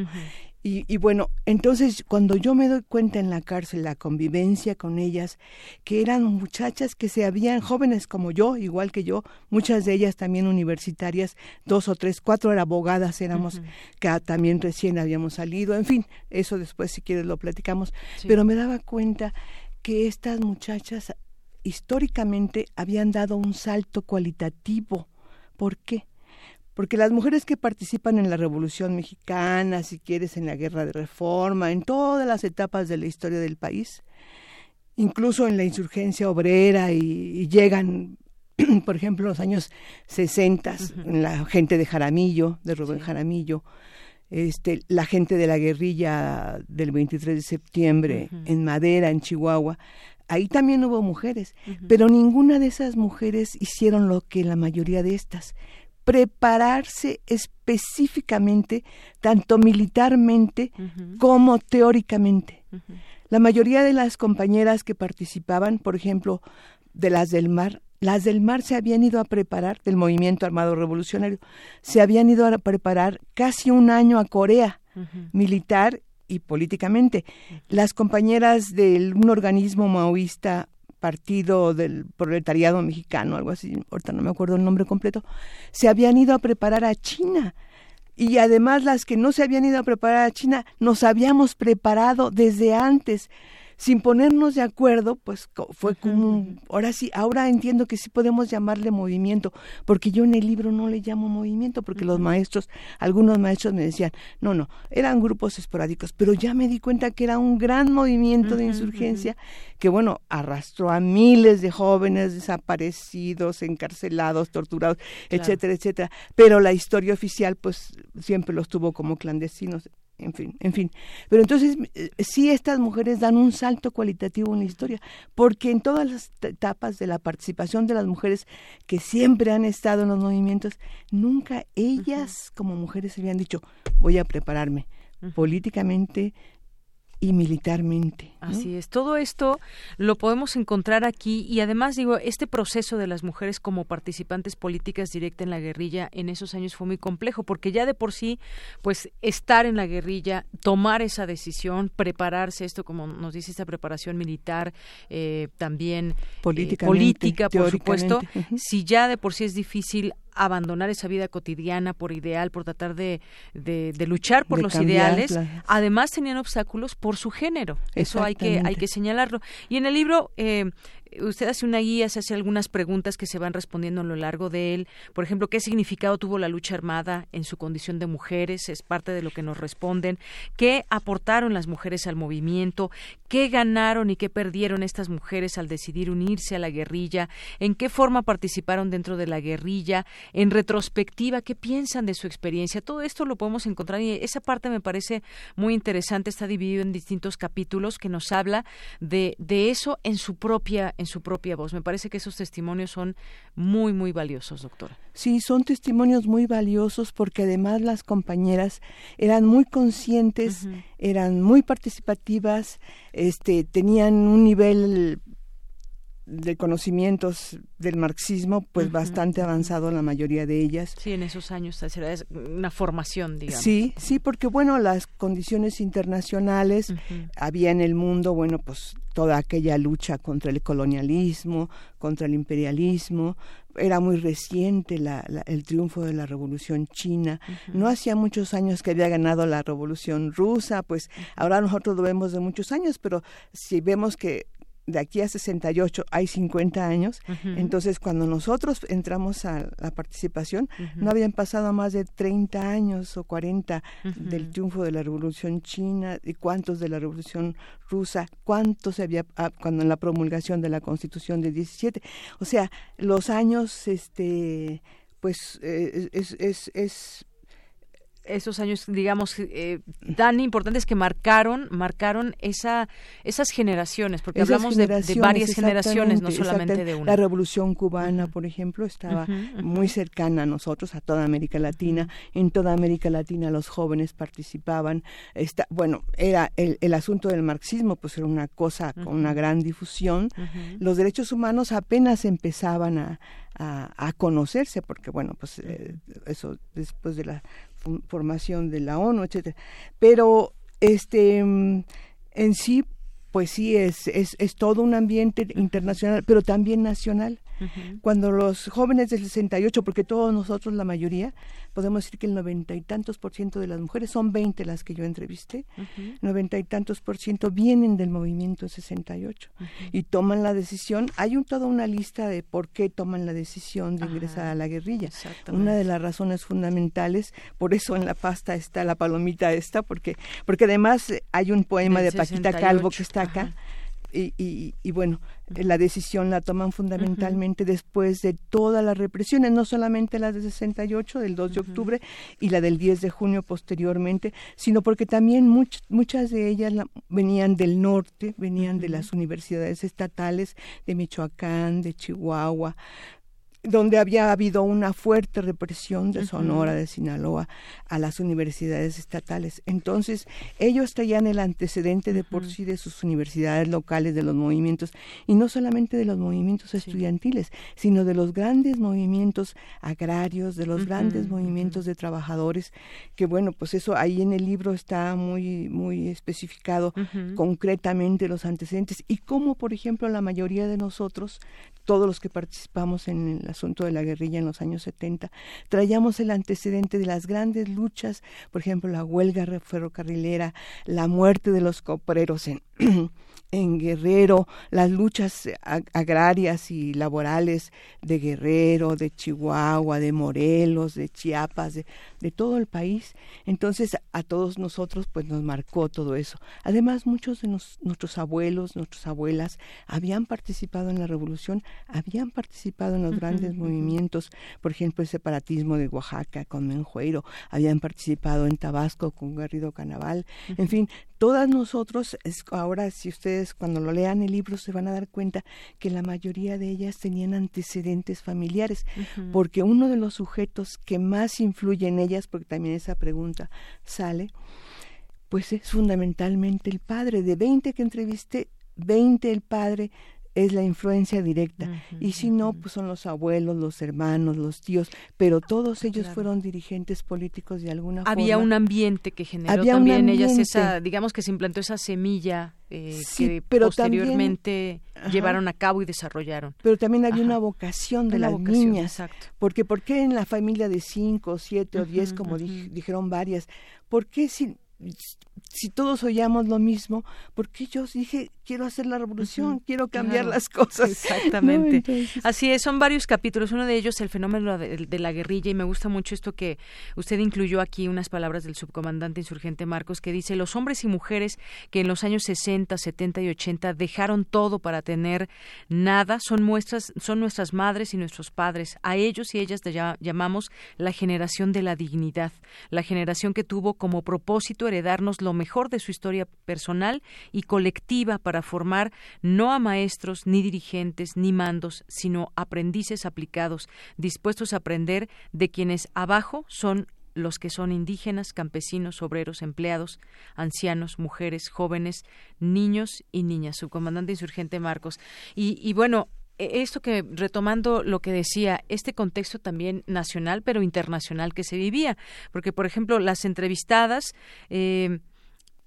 y, bueno, entonces cuando yo me doy cuenta en la cárcel, la convivencia con ellas, que eran muchachas que se habían, jóvenes como yo, igual que yo, muchas de ellas también universitarias, dos o tres, cuatro eran abogadas, éramos, que también recién habíamos salido, en fin, eso después si quieres lo platicamos, pero me daba cuenta que estas muchachas históricamente habían dado un salto cualitativo. ¿Por qué? Porque las mujeres que participan en la Revolución Mexicana, si quieres, en la Guerra de Reforma, en todas las etapas de la historia del país, incluso en la insurgencia obrera y, llegan, por ejemplo, en los años 60, en la gente de Jaramillo, de Rubén Jaramillo, este, la gente de la guerrilla del 23 de septiembre en Madera, en Chihuahua, ahí también hubo mujeres, pero ninguna de esas mujeres hicieron lo que la mayoría de estas, prepararse específicamente, tanto militarmente como teóricamente. La mayoría de las compañeras que participaban, por ejemplo, de las del mar, las del mar se habían ido a preparar, del movimiento armado revolucionario, se habían ido a preparar casi un año a Corea, militar y políticamente. Las compañeras de un organismo maoísta Partido del Proletariado Mexicano, algo así, no me acuerdo el nombre completo, se habían ido a preparar a China. Y además las que no se habían ido a preparar a China, nos habíamos preparado desde antes sin ponernos de acuerdo, pues fue como, ahora sí, ahora entiendo que sí podemos llamarle movimiento, porque yo en el libro no le llamo movimiento, porque los maestros, algunos maestros me decían, no, no, eran grupos esporádicos, pero ya me di cuenta que era un gran movimiento de insurgencia que, bueno, arrastró a miles de jóvenes desaparecidos, encarcelados, torturados, etcétera, etcétera, pero la historia oficial, pues siempre los tuvo como clandestinos en fin, en fin. Pero entonces eh, sí estas mujeres dan un salto cualitativo en la historia, porque en todas las etapas de la participación de las mujeres que siempre han estado en los movimientos, nunca ellas como mujeres habían dicho, voy a prepararme políticamente, y militarmente. Así es. Todo esto lo podemos encontrar aquí y además digo, este proceso de las mujeres como participantes políticas directa en la guerrilla en esos años fue muy complejo porque ya de por sí, pues estar en la guerrilla, tomar esa decisión, prepararse, esto como nos dice esta preparación militar, eh, también eh, política, por supuesto, si ya de por sí es difícil abandonar esa vida cotidiana por ideal, por tratar de, de, luchar por los ideales. Además tenían obstáculos por su género. Eso hay que, hay que señalarlo. Y en el libro eh, usted hace una guía, se hace algunas preguntas que se van respondiendo a lo largo de él. Por ejemplo, ¿qué significado tuvo la lucha armada en su condición de mujeres? Es parte de lo que nos responden. ¿Qué aportaron las mujeres al movimiento? ¿Qué ganaron y qué perdieron estas mujeres al decidir unirse a la guerrilla? ¿En qué forma participaron dentro de la guerrilla? En retrospectiva, ¿qué piensan de su experiencia? Todo esto lo podemos encontrar y esa parte me parece muy interesante. Está dividido en distintos capítulos que nos habla de, de eso en su propia en su propia voz. Me parece que esos testimonios son muy, muy valiosos, doctora. Sí, son testimonios muy valiosos porque además las compañeras eran muy conscientes, eran muy participativas, este, tenían un nivel de conocimientos del marxismo, pues bastante avanzado la mayoría de ellas. Sí, en esos años era una formación, digamos. Sí, sí, porque bueno, las condiciones internacionales había en el mundo, bueno, pues toda aquella lucha contra el colonialismo, contra el imperialismo, era muy reciente la, el triunfo de la revolución china, no hacía muchos años que había ganado la revolución rusa, pues ahora nosotros lo vemos de muchos años, pero si vemos que de aquí a 68 hay 50 años, entonces cuando nosotros entramos a la participación, no habían pasado más de 30 años o 40 del triunfo de la Revolución China y cuántos de la Revolución Rusa, cuántos había ah, cuando en la promulgación de la Constitución de 17. O sea, los años, este, pues eh, es, es, es esos años, digamos, eh, tan importantes que marcaron, marcaron esa, esas generaciones, porque hablamos de, varias generaciones, no solamente de una. La Revolución Cubana, por ejemplo, estaba muy cercana a nosotros, a toda América Latina. En toda América Latina los jóvenes participaban. Está, bueno, era el, el asunto del marxismo, pues era una cosa con una gran difusión. Los derechos humanos apenas empezaban a, a, conocerse, porque bueno, pues eh, eso después de la formación de la ONU, etcétera. Pero este en sí, pues sí es, es, es todo un ambiente internacional, pero también nacional. Cuando los jóvenes del 68, porque todos nosotros, la mayoría, podemos decir que el noventa y tantos por ciento de las mujeres, son 20 las que yo entrevisté, noventa y tantos por ciento vienen del movimiento 68 y toman la decisión. Hay un, toda una lista de por qué toman la decisión de ingresar a la guerrilla. Una de las razones fundamentales, por eso en la pasta está la palomita esta, porque, porque además hay un poema de Paquita Calvo que está acá y, y, bueno, la decisión la toman fundamentalmente después de todas las represiones, no solamente la de 68, del 2 de octubre, y la del 10 de junio posteriormente, sino porque también muchas de ellas venían del norte, venían de las universidades estatales de Michoacán, de Chihuahua, donde había habido una fuerte represión de Sonora, de Sinaloa, a las universidades estatales. Entonces, ellos traían el antecedente de por sí de sus universidades locales, de los movimientos, y no solamente de los movimientos estudiantiles, sino de los grandes movimientos agrarios, de los grandes movimientos de trabajadores, que bueno, pues eso ahí en el libro está muy, muy especificado concretamente los antecedentes. Y cómo, por ejemplo, la mayoría de nosotros todos los que participamos en el asunto de la guerrilla en los años 70, traíamos el antecedente de las grandes luchas, por ejemplo, la huelga ferrocarrilera, la muerte de los copreros en, en Guerrero, las luchas agrarias y laborales de Guerrero, de Chihuahua, de Morelos, de Chiapas, de, de, todo el país. Entonces a todos nosotros pues nos marcó todo eso. Además muchos de nuestros abuelos, nuestras abuelas habían participado en la revolución habían participado en los grandes movimientos, por ejemplo, el separatismo de Oaxaca con Menjueiro, habían participado en Tabasco con Garrido Canaval, en fin, todas nosotros, ahora si ustedes cuando lo lean el libro se van a dar cuenta que la mayoría de ellas tenían antecedentes familiares, porque uno de los sujetos que más influye en ellas, porque también esa pregunta sale, pues es fundamentalmente el padre. De 20 que entrevisté, 20 el padre es la influencia directa. y si no, pues son los abuelos, los hermanos, los tíos, pero todos ellos fueron dirigentes políticos de alguna forma. Había un ambiente que generó también ellas esa, digamos que se implantó esa semilla eh, que pero posteriormente llevaron a cabo y desarrollaron. Pero también había una vocación de las niñas. Exacto. Porque ¿por qué en la familia de cinco, siete o diez, como dijeron varias, por qué si si todos oíamos lo mismo, porque yo dije, quiero hacer la revolución, quiero cambiar las cosas. Exactamente. Así es, son varios capítulos. Uno de ellos, el fenómeno de, la guerrilla, y me gusta mucho esto que usted incluyó aquí, unas palabras del subcomandante insurgente Marcos, que dice, los hombres y mujeres que en los años 60, 70 y 80 dejaron todo para tener nada, son, muestras, son nuestras madres y nuestros padres. A ellos y ellas llamamos la generación de la dignidad, la generación que tuvo como propósito heredarnos lo mejor de su historia personal y colectiva para formar no a maestros, ni dirigentes, ni mandos, sino aprendices aplicados, dispuestos a aprender de quienes abajo son los que son indígenas, campesinos, obreros, empleados, ancianos, mujeres, jóvenes, niños y niñas. Subcomandante insurgente Marcos. Y, bueno, esto que retomando lo que decía, este contexto también nacional, pero internacional que se vivía, porque por ejemplo las entrevistadas eh,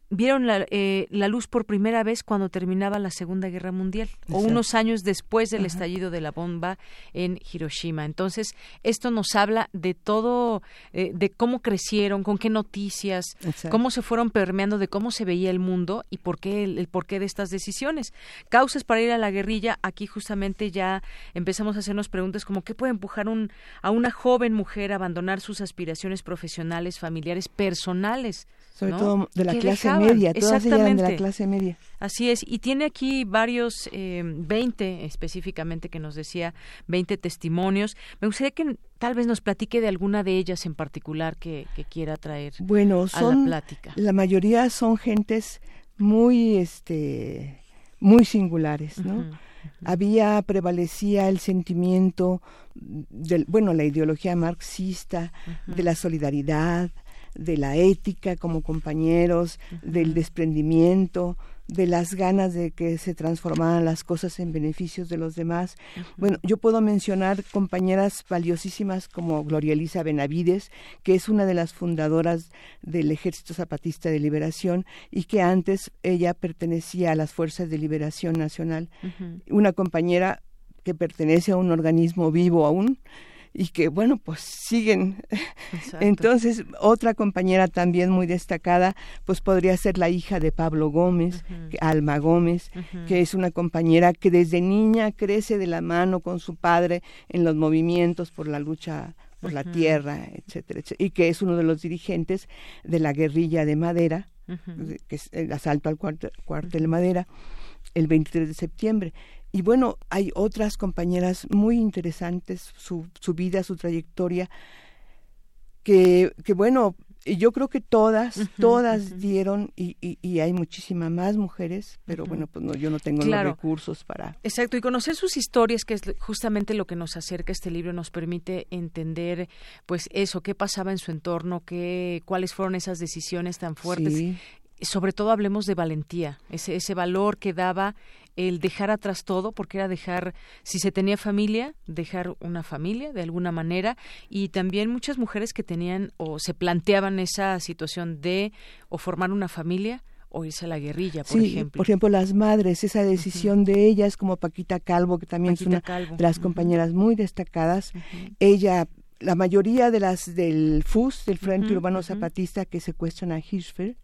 vieron la, eh, la, luz por primera vez cuando terminaba la Segunda Guerra Mundial o unos años después del estallido de la bomba en Hiroshima. Entonces, esto nos habla de todo, eh, de cómo crecieron, con qué noticias, cómo se fueron permeando, de cómo se veía el mundo y por qué el, porqué de estas decisiones. Causas para ir a la guerrilla, aquí justamente ya empezamos a hacernos preguntas como qué puede empujar un, a una joven mujer a abandonar sus aspiraciones profesionales, familiares, personales sobre todo de la clase media, todas ellas de la clase media. Así es, y tiene aquí varios, eh, 20 específicamente que nos decía, 20 testimonios. Me gustaría que tal vez nos platique de alguna de ellas en particular que, quiera traer bueno, son, la plática. La mayoría son gentes muy, este, muy singulares, ¿no? había prevalecía el sentimiento del bueno la ideología marxista de la solidaridad de la ética como compañeros, del desprendimiento, de las ganas de que se transformaran las cosas en beneficios de los demás. Bueno, yo puedo mencionar compañeras valiosísimas como Gloria Elisa Benavides, que es una de las fundadoras del Ejército Zapatista de Liberación y que antes ella pertenecía a las Fuerzas de Liberación Nacional. Una compañera que pertenece a un organismo vivo aún, y que bueno pues siguen. Entonces otra compañera también muy destacada pues podría ser la hija de Pablo Gómez Alma Gómez que es una compañera que desde niña crece de la mano con su padre en los movimientos por la lucha por la tierra etcétera, y que es uno de los dirigentes de la guerrilla de Madera que es el asalto al cuartel, cuartel Madera el 23 de septiembre y bueno, hay otras compañeras muy interesantes, su, su vida, su trayectoria, que, que bueno, yo creo que todas, todas dieron, y, y, hay muchísimas más mujeres, pero bueno, pues no, yo no tengo los recursos para... Exacto, y conocer sus historias, que es justamente lo que nos acerca este libro, nos permite entender, pues eso, qué pasaba en su entorno, qué, cuáles fueron esas decisiones tan fuertes. Sobre todo hablemos de valentía, ese, ese valor que daba el dejar atrás todo, porque era dejar, si se tenía familia, dejar una familia de alguna manera, y también muchas mujeres que tenían o se planteaban esa situación de o formar una familia o irse a la guerrilla, por sí, ejemplo. Por ejemplo, las madres, esa decisión de ellas, como Paquita Calvo, que también es una de las compañeras muy destacadas, ella la mayoría de las del FUS, del Frente Urbano Zapatista, que secuestran a Hirschfeld,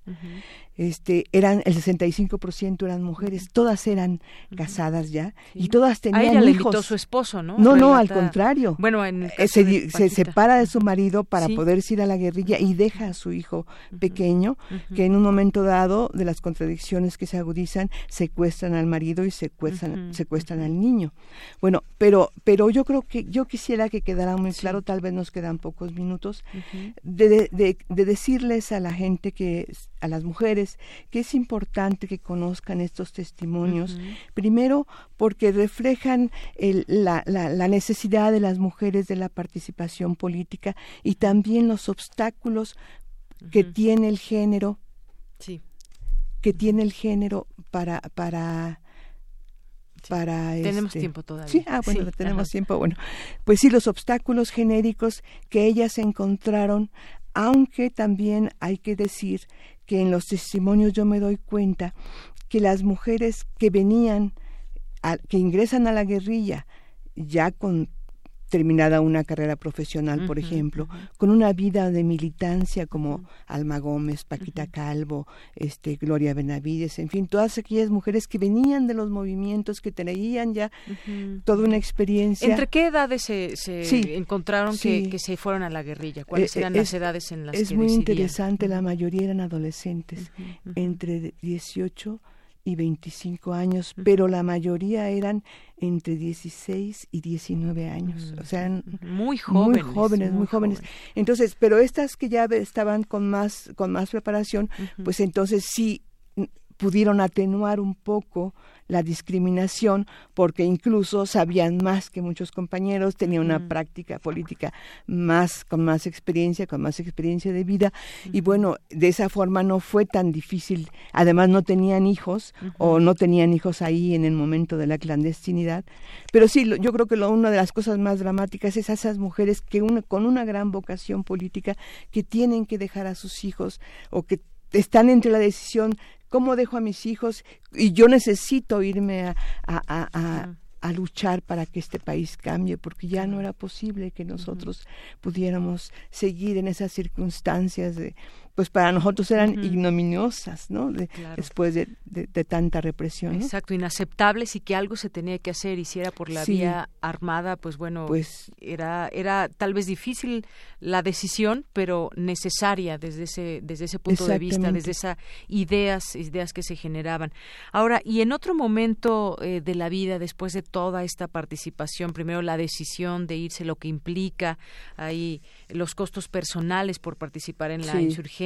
este eran el 65% eran mujeres, todas eran casadas ya y todas tenían a ella le invitó su esposo, ¿no? No, no, al contrario. Bueno, en el Eh, caso se, de se separa de su marido para Sí. poder ir a la guerrilla y deja a su hijo pequeño, que en un momento dado de las contradicciones que se agudizan secuestran al marido y secuestran, secuestran al niño. Bueno, pero pero yo creo que yo quisiera que quedara muy claro, tal vez nos quedan pocos minutos, de, de- de- de decirles a la gente que a las mujeres que es importante que conozcan estos testimonios primero porque reflejan el- la, la- la necesidad de las mujeres de la participación política y también los obstáculos que tiene el género Sí. que tiene el género para para para Tenemos este- tiempo todavía. sí ah bueno Sí, tenemos ajá. tiempo bueno pues sí los obstáculos genéricos que ellas encontraron aunque también hay que decir que en los testimonios yo me doy cuenta que las mujeres que venían que ingresan a la guerrilla ya con terminada una carrera profesional, por ejemplo, con una vida de militancia como Alma Gómez, Paquita Calvo, este Gloria Benavides, en fin, todas aquellas mujeres que venían de los movimientos, que traían ya toda una experiencia. ¿Entre qué edades se, se Sí, encontraron sí. que, que se fueron a la guerrilla? ¿Cuáles Eh, eran es- las edades en las es que muy decidían? interesante, la mayoría eran adolescentes, entre 18 y 25 años, pero la mayoría eran entre 16 y 19 años, o sea, Muy jóvenes, muy jóvenes, muy, muy jóvenes. Entonces, pero estas que ya estaban con más con más preparación, pues entonces sí pudieron atenuar un poco la discriminación porque incluso sabían más que muchos compañeros, tenían una práctica política más con más experiencia, con más experiencia de vida. Y bueno, de esa forma no fue tan difícil. Además no tenían hijos o no tenían hijos ahí en el momento de la clandestinidad, pero sí, lo- yo creo que lo, una de las cosas más dramáticas es a esas mujeres que una, con una gran vocación política que tienen que dejar a sus hijos o que están entre la decisión cómo dejo a mis hijos y yo necesito irme a, a, a- a- a luchar para que este país cambie porque ya no era posible que nosotros pudiéramos seguir en esas circunstancias de pues para nosotros eran ignominiosas no De- Claro. después de, de- de tanta represión ¿no? Exacto, inaceptables y que algo se tenía que hacer y si era por la Sí. vía armada, pues bueno, Pues- era era tal vez difícil la decisión, pero necesaria desde ese desde ese punto de vista, desde esas ideas ideas que se generaban. Ahora, y en otro momento eh, de la vida después de toda esta participación, primero la decisión de irse, lo que implica ahí los costos personales por participar en la Sí. insurgencia,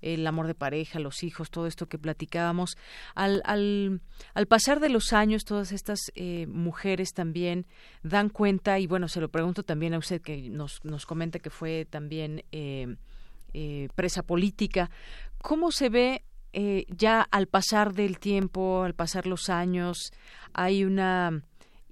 el amor de pareja, los hijos, todo esto que platicábamos. Al, al, pasar de los años, todas estas eh, mujeres también dan cuenta, y bueno, se lo pregunto también a usted que nos, nos comenta que fue también eh, eh, presa política, ¿cómo se ve eh, ya al pasar del tiempo, al pasar los años, hay una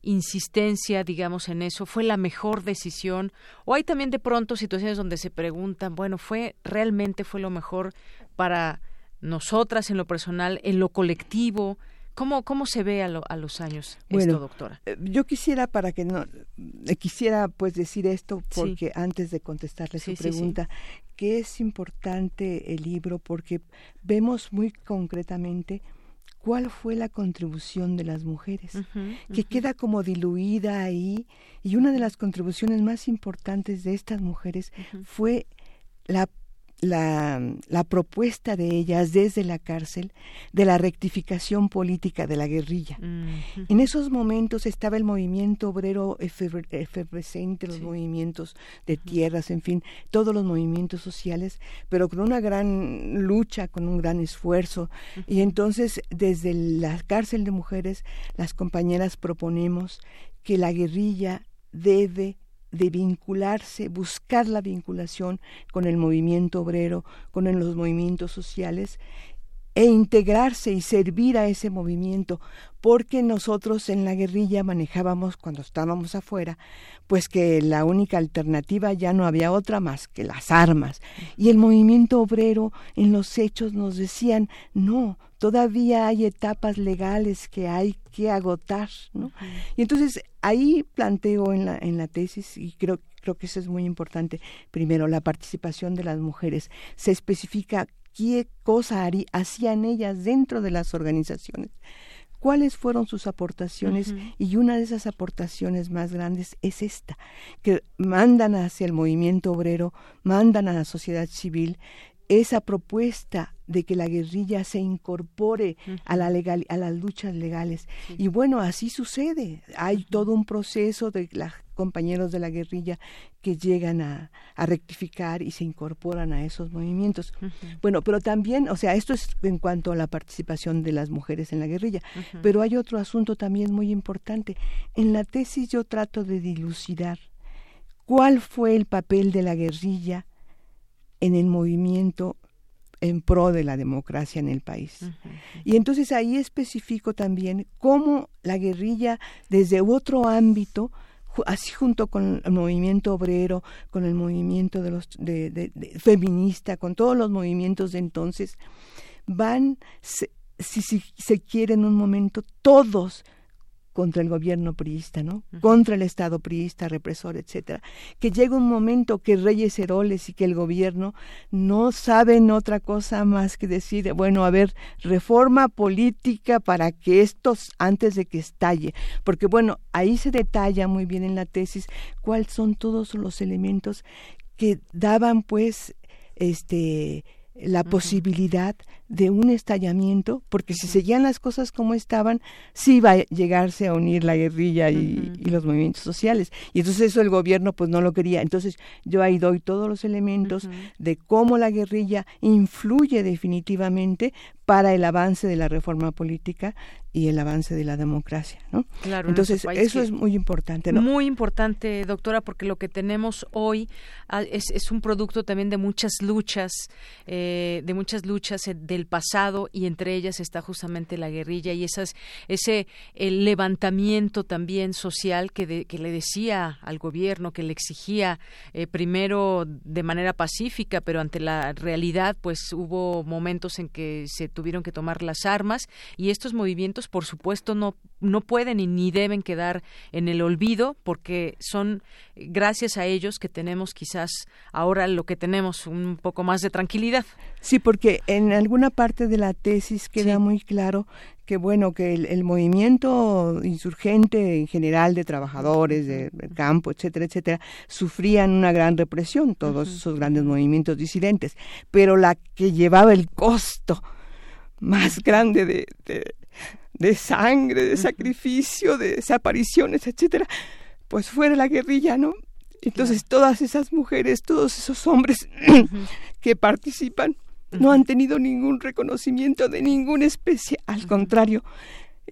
insistencia, digamos, en eso, fue la mejor decisión, o hay también de pronto situaciones donde se preguntan, bueno, fue realmente fue lo mejor para nosotras en lo personal, en lo colectivo, ¿cómo cómo se ve a, lo- a los años Bueno, esto, doctora? eh, Yo quisiera para que no eh, quisiera pues decir esto Sí. porque antes de contestarle Sí, su sí. pregunta que es importante el libro porque vemos muy concretamente cuál fue la contribución de las mujeres que queda como diluida ahí y una de las contribuciones más importantes de estas mujeres fue la la, la propuesta de ellas desde la cárcel de la rectificación política de la guerrilla. En esos momentos estaba el movimiento obrero eferve- efervescente, los movimientos de tierras, en fin, todos los movimientos sociales, pero con una gran lucha, con un gran esfuerzo. Y entonces, desde la cárcel de mujeres, las compañeras proponemos que la guerrilla debe de vincularse, buscar la vinculación con el movimiento obrero, con los movimientos sociales e integrarse y servir a ese movimiento, porque nosotros en la guerrilla manejábamos cuando estábamos afuera, pues que la única alternativa ya no había otra más que las armas. Y el movimiento obrero en los hechos nos decían, no, todavía hay etapas legales que hay que agotar, ¿no? Y entonces ahí planteo en la, en la tesis, y creo, creo que eso es muy importante, primero, la participación de las mujeres. Se especifica qué cosa hacían ellas dentro de las organizaciones. Cuáles fueron sus aportaciones y una de esas aportaciones más grandes es esta, que mandan hacia el movimiento obrero, mandan a la sociedad civil esa propuesta de que la guerrilla se incorpore a la legal, a las luchas legales. Y bueno así sucede. Hay todo un proceso de los compañeros de la guerrilla que llegan a, rectificar y se incorporan a esos movimientos. Bueno pero también o sea esto es en cuanto a la participación de las mujeres en la guerrilla. Pero hay otro asunto también muy importante. En la tesis yo trato de dilucidar cuál fue el papel de la guerrilla en el movimiento en pro de la democracia en el país. Y entonces ahí especifico también cómo la guerrilla desde otro ámbito, así junto con el movimiento obrero, con el movimiento de los de, feminista, con todos los movimientos de entonces, van, si, si se quiere en un momento, todos contra el gobierno priista, ¿no? Contra el Estado priista, represor, etcétera. Que llega un momento que Reyes Heroles y que el gobierno no saben otra cosa más que decir, bueno, a ver, reforma política para que esto antes de que estalle, porque bueno, ahí se detalla muy bien en la tesis cuáles son todos los elementos que daban pues este la posibilidad de un estallamiento, porque si seguían las cosas como estaban, sí iba a llegarse a unir la guerrilla y, los movimientos sociales. Y entonces eso el gobierno pues no lo quería. Entonces yo ahí doy todos los elementos de cómo la guerrilla influye definitivamente para el avance de la reforma política y el avance de la democracia, ¿no? Claro. Entonces eso es muy importante, ¿no? Muy importante, doctora, porque lo que tenemos hoy ah, es, es un producto también de muchas luchas, eh, de muchas luchas eh, del pasado y entre ellas está justamente la guerrilla y esas, ese el levantamiento también social que, que le decía al gobierno, que le exigía eh, primero de manera pacífica, pero ante la realidad, pues hubo momentos en que se tuvieron que tomar las armas y estos movimientos, por supuesto, no, no pueden y ni deben quedar en el olvido porque son gracias a ellos que tenemos quizás ahora lo que tenemos, un poco más de tranquilidad. Sí, porque en alguna parte de la tesis queda muy claro que bueno que el, movimiento insurgente en general de trabajadores del campo etcétera etcétera sufrían una gran represión todos esos grandes movimientos disidentes pero la que llevaba el costo más grande de, de, sangre, de sacrificio, de desapariciones, etcétera, pues fuera la guerrilla, ¿no? Entonces todas esas mujeres, todos esos hombres que participan no han tenido ningún reconocimiento de ninguna especie, al contrario.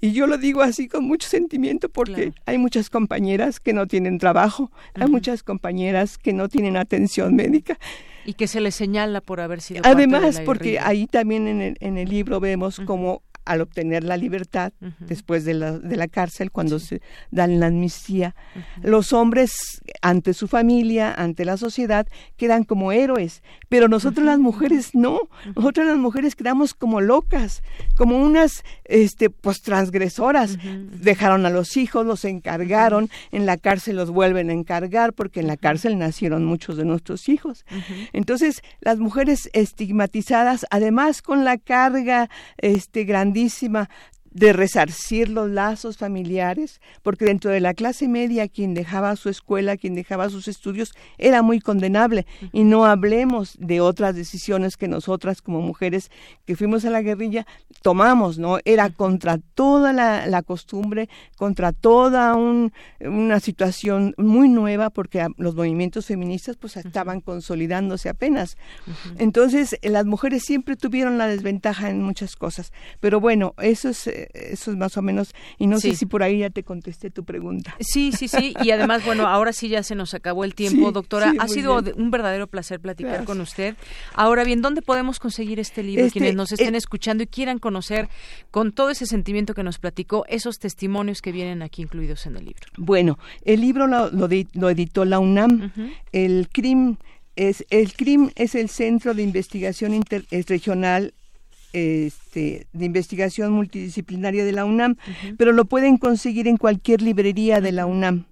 Y yo lo digo así con mucho sentimiento porque hay muchas compañeras que no tienen trabajo, hay muchas compañeras que no tienen atención médica y que se le señala por haber sido. Además, porque ahí también en el, en el libro vemos como al obtener la libertad después de la, de la cárcel, cuando se dan la amnistía, los hombres ante su familia, ante la sociedad, quedan como héroes, pero nosotros las mujeres no, nosotras las mujeres quedamos como locas, como unas este, pues transgresoras, dejaron a los hijos, los encargaron, en la cárcel los vuelven a encargar, porque en la cárcel nacieron muchos de nuestros hijos. Entonces, las mujeres estigmatizadas, además con la carga este, grande grandísima de resarcir los lazos familiares, porque dentro de la clase media quien dejaba su escuela, quien dejaba sus estudios, era muy condenable. Y no hablemos de otras decisiones que nosotras como mujeres que fuimos a la guerrilla tomamos, ¿no? Era contra toda la, costumbre, contra toda una situación muy nueva, porque los movimientos feministas pues estaban consolidándose apenas. Entonces, las mujeres siempre tuvieron la desventaja en muchas cosas, pero bueno, eso es, eso es más o menos, y no sé si por ahí ya te contesté tu pregunta. Sí, sí, sí, y además, bueno, ahora sí ya se nos acabó el tiempo, doctora. ha sido un verdadero placer platicar con usted. Ahora bien, ¿dónde podemos conseguir este libro? Este, Quienes nos estén eh, escuchando y quieran conocer con todo ese sentimiento que nos platicó, esos testimonios que vienen aquí incluidos en el libro. Bueno, el libro lo, lo, editó la UNAM. El CRIM es el CRIM es el Centro de Investigación Interregional este, de investigación multidisciplinaria de la UNAM, pero lo pueden conseguir en cualquier librería de la UNAM.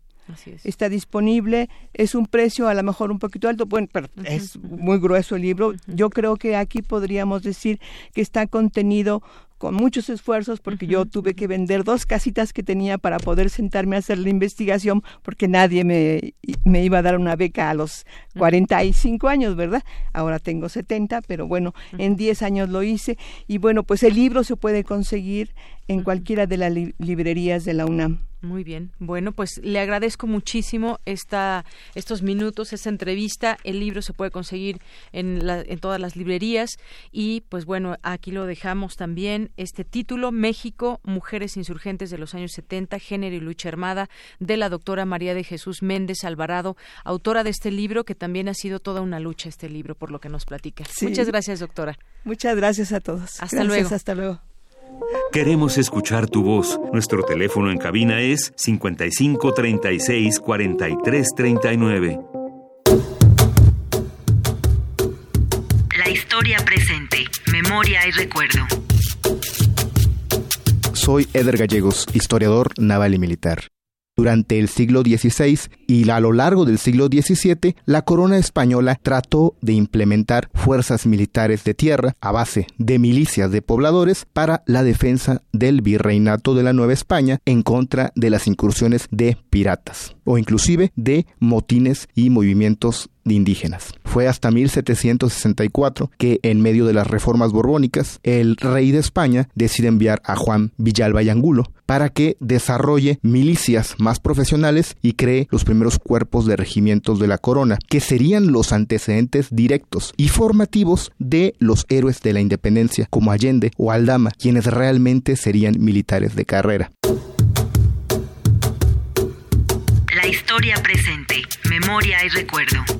está disponible, es un precio a lo mejor un poquito alto, bueno, pero es muy grueso el libro. Yo creo que aquí podríamos decir que está contenido con muchos esfuerzos porque yo tuve que vender dos casitas que tenía para poder sentarme a hacer la investigación porque nadie me, me iba a dar una beca a los 45 años, ¿verdad? Ahora tengo 70, pero bueno, en 10 años lo hice y bueno, pues el libro se puede conseguir en cualquiera de las librerías de la UNAM. Muy bien. Bueno, pues le agradezco muchísimo esta, estos minutos, esta entrevista. El libro se puede conseguir en, en todas las librerías y pues bueno, aquí lo dejamos también. Este título, México, Mujeres Insurgentes de los años 70, Género y Lucha Armada, de la doctora María de Jesús Méndez Alvarado, autora de este libro, que también ha sido toda una lucha este libro, por lo que nos platica. Muchas gracias, doctora. Muchas gracias a todos. Hasta luego. Hasta luego. Queremos escuchar tu voz. Nuestro teléfono en cabina es 55 36 43 39. La historia presente, memoria y recuerdo. Soy Eder Gallegos, historiador naval y militar. Durante el siglo XVI y a lo largo del siglo XVII, la corona española trató de implementar fuerzas militares de tierra a base de milicias de pobladores para la defensa del virreinato de la Nueva España en contra de las incursiones de piratas o inclusive de motines y movimientos indígenas. Fue hasta 1764 que, en medio de las reformas borbónicas, el rey de España decide enviar a Juan Villalba y Angulo para que desarrolle milicias más profesionales y cree los primeros cuerpos de regimientos de la corona, que serían los antecedentes directos y formativos de los héroes de la independencia, como Allende o Aldama, quienes realmente serían militares de carrera. La historia presente, memoria y recuerdo.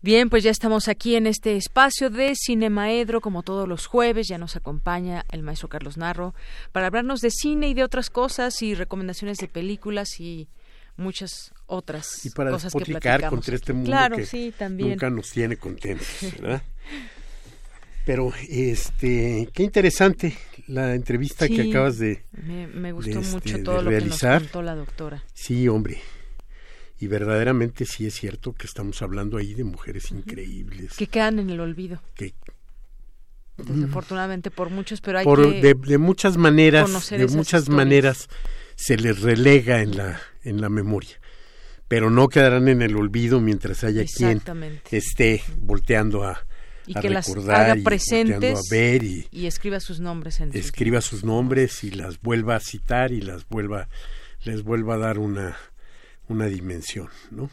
Bien, pues ya estamos aquí en este espacio de Cinemaedro, como todos los jueves, ya nos acompaña el maestro Carlos Narro para hablarnos de cine y de otras cosas y recomendaciones de películas y muchas otras y para cosas que despotricar contra este mundo claro, que sí, también. nunca nos tiene contentos, ¿verdad? Pero este, qué interesante la entrevista que acabas de Me, me gustó de, este, mucho todo lo realizar. que nos contó la doctora. Sí, hombre. Y verdaderamente sí es cierto que estamos hablando ahí de mujeres increíbles. Que quedan en el olvido. Que Desafortunadamente por muchos, pero hay por que de, de muchas maneras, de muchas historias. maneras se les relega en la en la memoria. Pero no quedarán en el olvido mientras haya quien esté volteando a, y a que las recordar haga y presentes a ver y y escriba sus nombres en escriba sus nombres y las vuelva a citar y las vuelva les vuelva a dar una una dimensión, ¿no?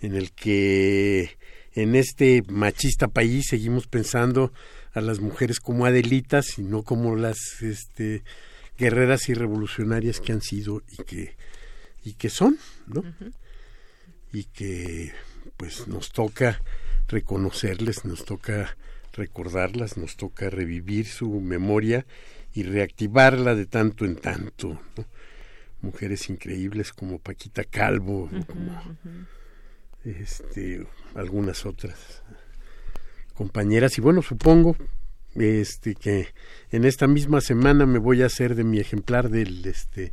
En el que en este machista país seguimos pensando a las mujeres como adelitas y no como las este guerreras y revolucionarias que han sido y que y que son, ¿no? Y que pues nos toca reconocerles, nos toca recordarlas, nos toca revivir su memoria y reactivarla de tanto en tanto. ¿no? Mujeres increíbles como Paquita Calvo, como este, algunas otras compañeras. Y bueno, supongo este, que en esta misma semana me voy a hacer de mi ejemplar del, este,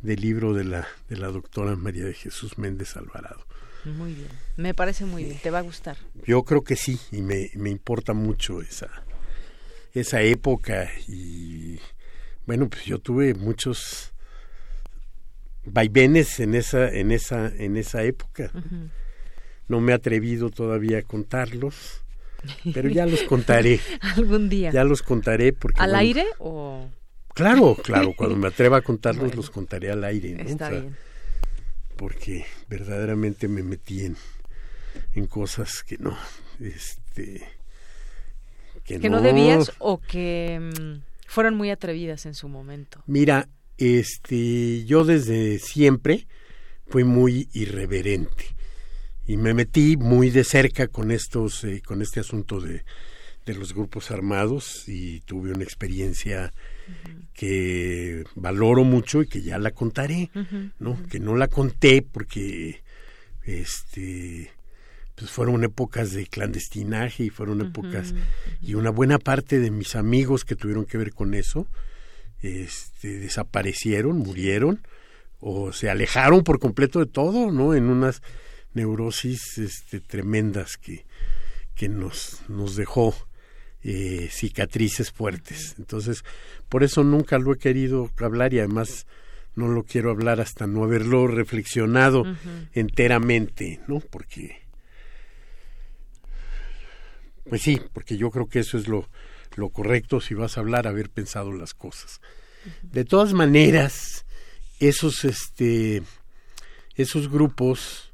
del libro de la, de la doctora María de Jesús Méndez Alvarado. Muy bien. Me parece muy bien, te va a gustar. Yo creo que sí, y me, me importa mucho esa, esa época. Y bueno, pues yo tuve muchos vaivenes en esa, en esa, en esa época. No me he atrevido todavía a contarlos, pero ya los contaré. Algún día. Ya los contaré porque ¿Al bueno, aire o...? Claro, claro, cuando me atreva a contarlos Bueno, los contaré al aire, ¿no? Está O sea, bien. porque verdaderamente me metí en, en cosas que no, este, que, ¿Que no, debías o que mm, fueron muy atrevidas en su momento. Mira, este, yo desde siempre fui muy irreverente y me metí muy de cerca con estos, eh, con este asunto de, de los grupos armados y tuve una experiencia que valoro mucho y que ya la contaré, ¿no? Que no la conté porque este pues fueron épocas de clandestinaje y fueron épocas y una buena parte de mis amigos que tuvieron que ver con eso este desaparecieron, murieron o se alejaron por completo de todo, ¿no? En unas neurosis este tremendas que que nos nos dejó eh, cicatrices fuertes. Entonces, por eso nunca lo he querido hablar y además no lo quiero hablar hasta no haberlo reflexionado enteramente, ¿no? Porque, pues sí, porque yo creo que eso es lo, lo correcto si vas a hablar, haber pensado las cosas. De todas maneras, esos, este, esos grupos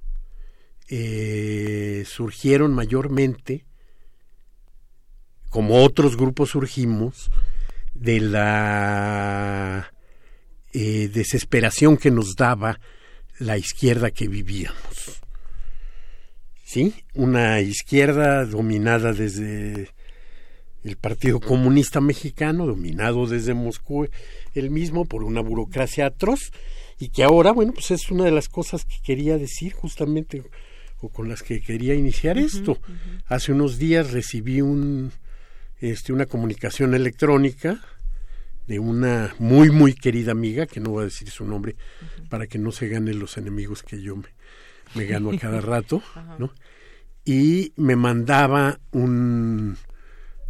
eh, surgieron mayormente como otros grupos surgimos, de la eh, desesperación que nos daba la izquierda que vivíamos. ¿Sí? Una izquierda dominada desde el Partido Comunista Mexicano, dominado desde Moscú, el mismo por una burocracia atroz, y que ahora, bueno, pues es una de las cosas que quería decir justamente o con las que quería iniciar esto. Hace unos días recibí un, este, una comunicación electrónica de una muy muy querida amiga, que no voy a decir su nombre, para que no se ganen los enemigos que yo me, me gano a cada rato, ¿no? Y me mandaba un,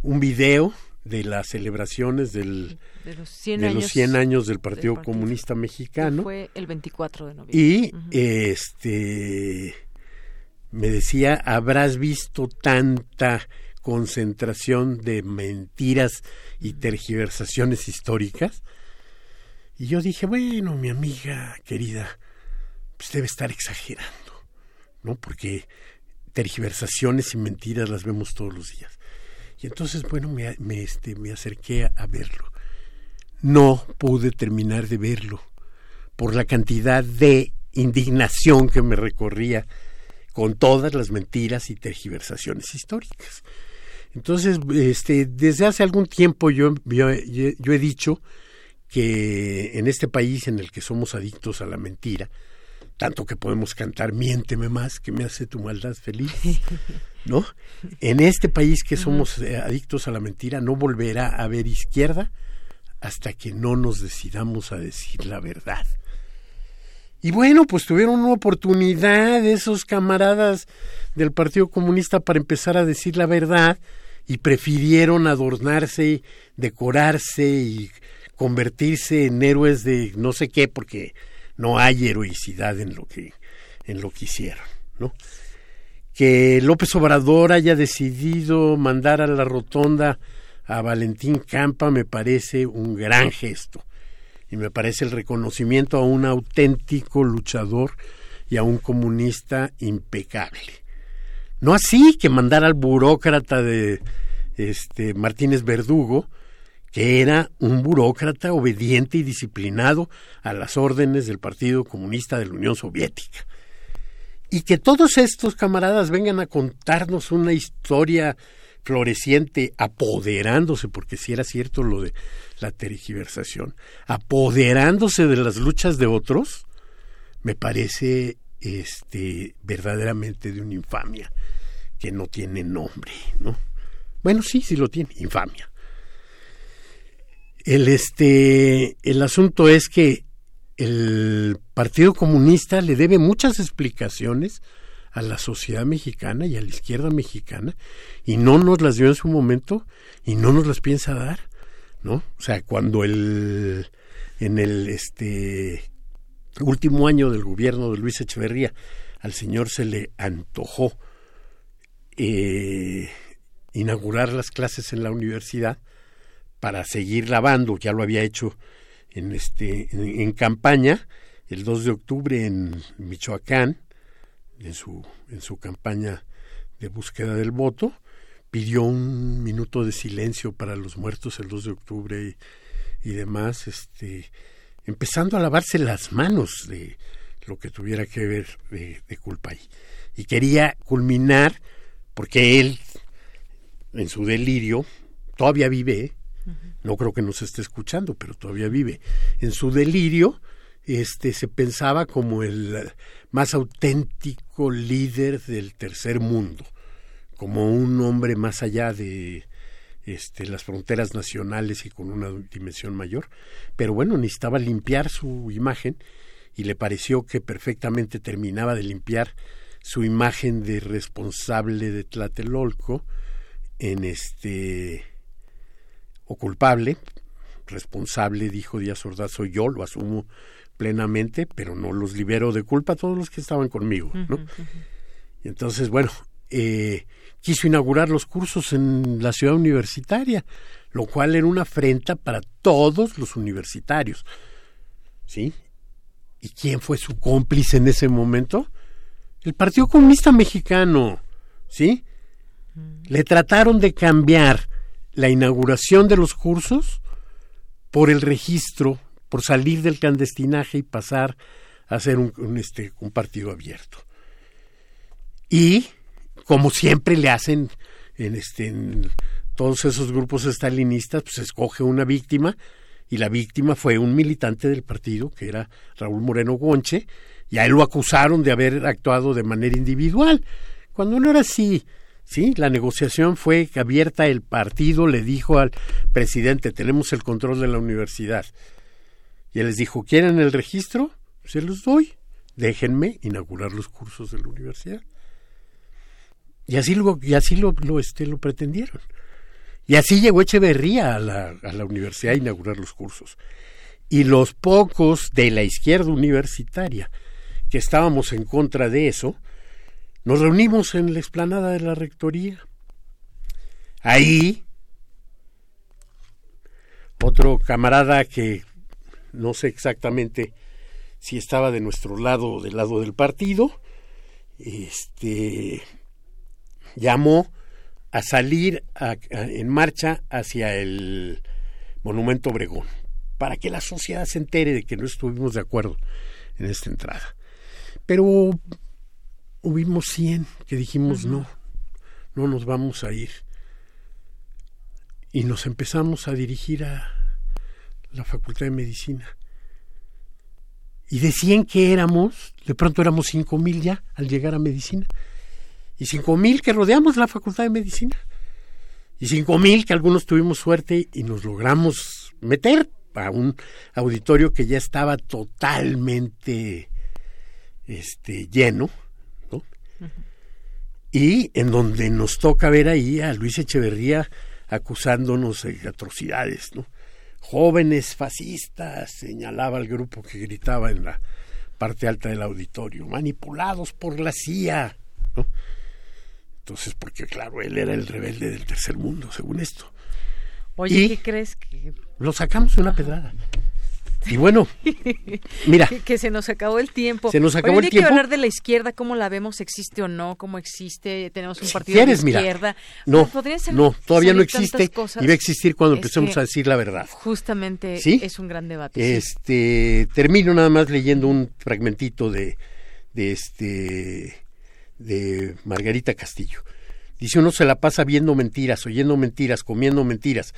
un video de las celebraciones del, de los 100, de años, los 100 años del Partido, Comunista Mexicano. Fue el 24 de noviembre. Y este me decía, habrás visto tanta concentración de mentiras y tergiversaciones históricas. Y yo dije, bueno, mi amiga querida, pues debe estar exagerando, ¿no? Porque tergiversaciones y mentiras las vemos todos los días. Y entonces, bueno, me, me, este, me acerqué a, verlo. No pude terminar de verlo por la cantidad de indignación que me recorría con todas las mentiras y tergiversaciones históricas. Entonces, este, desde hace algún tiempo yo, yo, yo, he dicho que en este país en el que somos adictos a la mentira, tanto que podemos cantar miénteme más que me hace tu maldad feliz, ¿no? En este país que somos eh, adictos a la mentira no volverá a haber izquierda hasta que no nos decidamos a decir la verdad. Y bueno, pues tuvieron una oportunidad esos camaradas del Partido Comunista para empezar a decir la verdad y prefirieron adornarse, decorarse y convertirse en héroes de no sé qué porque no hay heroicidad en lo que en lo que hicieron, ¿no? Que López Obrador haya decidido mandar a la rotonda a Valentín Campa me parece un gran gesto y me parece el reconocimiento a un auténtico luchador y a un comunista impecable. No así que mandar al burócrata de este Martínez Verdugo, que era un burócrata obediente y disciplinado a las órdenes del Partido Comunista de la Unión Soviética. Y que todos estos camaradas vengan a contarnos una historia floreciente, apoderándose, porque si era cierto lo de la tergiversación, apoderándose de las luchas de otros, me parece este verdaderamente de una infamia que no tiene nombre, ¿no? Bueno, sí, sí lo tiene, infamia. El este el asunto es que el Partido Comunista le debe muchas explicaciones a la sociedad mexicana y a la izquierda mexicana y no nos las dio en su momento y no nos las piensa dar, ¿no? O sea, cuando el en el este último año del gobierno de Luis Echeverría al señor se le antojó eh, inaugurar las clases en la universidad para seguir lavando, ya lo había hecho en este en, campaña el 2 de octubre en Michoacán en su, en su campaña de búsqueda del voto, pidió un minuto de silencio para los muertos el 2 de octubre y, demás, este, empezando a lavarse las manos de lo que tuviera que ver de, culpa ahí. Y quería culminar, porque él, en su delirio, todavía vive, no creo que nos esté escuchando, pero todavía vive, en su delirio, este, se pensaba como el más auténtico líder del tercer mundo, como un hombre más allá de este, las fronteras nacionales y con una dimensión mayor, pero bueno, necesitaba limpiar su imagen y le pareció que perfectamente terminaba de limpiar su imagen de responsable de Tlatelolco en este o culpable, responsable, dijo Díaz Ordaz, soy yo, lo asumo plenamente, pero no los libero de culpa a todos los que estaban conmigo, ¿no? Y entonces, bueno, eh, quiso inaugurar los cursos en la ciudad universitaria, lo cual era una afrenta para todos los universitarios, ¿sí? ¿Y quién fue su cómplice en ese momento? El Partido Comunista Mexicano, ¿sí? Le trataron de cambiar la inauguración de los cursos por el registro por salir del clandestinaje y pasar a ser un, este, un partido abierto. Y, como siempre le hacen en, este, en todos esos grupos estalinistas, pues escoge una víctima y la víctima fue un militante del partido, que era Raúl Moreno Gonche, y a él lo acusaron de haber actuado de manera individual, cuando no era así. Sí, la negociación fue abierta, el partido le dijo al presidente, tenemos el control de la universidad. Y él les dijo, ¿quieren el registro? Se los doy. Déjenme inaugurar los cursos de la universidad. Y así lo, y así lo, lo, este, pretendieron. Y así llegó Echeverría a la, a la universidad a inaugurar los cursos. Y los pocos de la izquierda universitaria que estábamos en contra de eso, nos reunimos en la explanada de la rectoría. Ahí, otro camarada que no sé exactamente si estaba de nuestro lado o del lado del partido, este, llamó a salir en marcha hacia el Monumento Obregón, para que la sociedad se entere de que no estuvimos de acuerdo en esta entrada. Pero hubimos 100 que dijimos no, no nos vamos a ir. Y nos empezamos a dirigir a, la Facultad de Medicina. Y decían que éramos, de pronto éramos cinco mil ya al llegar a medicina. Y cinco mil que rodeamos la Facultad de Medicina. Y cinco mil que algunos tuvimos suerte y nos logramos meter a un auditorio que ya estaba totalmente este, lleno, ¿no? Y en donde nos toca ver ahí a Luis Echeverría acusándonos de atrocidades, ¿no? jóvenes fascistas, señalaba el grupo que gritaba en la parte alta del auditorio, manipulados por la CIA. Entonces, porque claro, él era el rebelde del tercer mundo, según esto. Oye, ¿qué crees que...? Lo sacamos de una pedrada. Y bueno, mira. que, se nos acabó el tiempo. Se nos acabó el tiempo. que hablar de la izquierda, cómo la vemos, existe o no, cómo existe, tenemos un partido de izquierda. no, no, todavía no existe y va a existir cuando empecemos a decir la verdad. Justamente es un gran debate. Este, termino nada más leyendo un fragmentito de, de este de Margarita Castillo. Dice uno se la pasa viendo mentiras, oyendo mentiras, comiendo mentiras,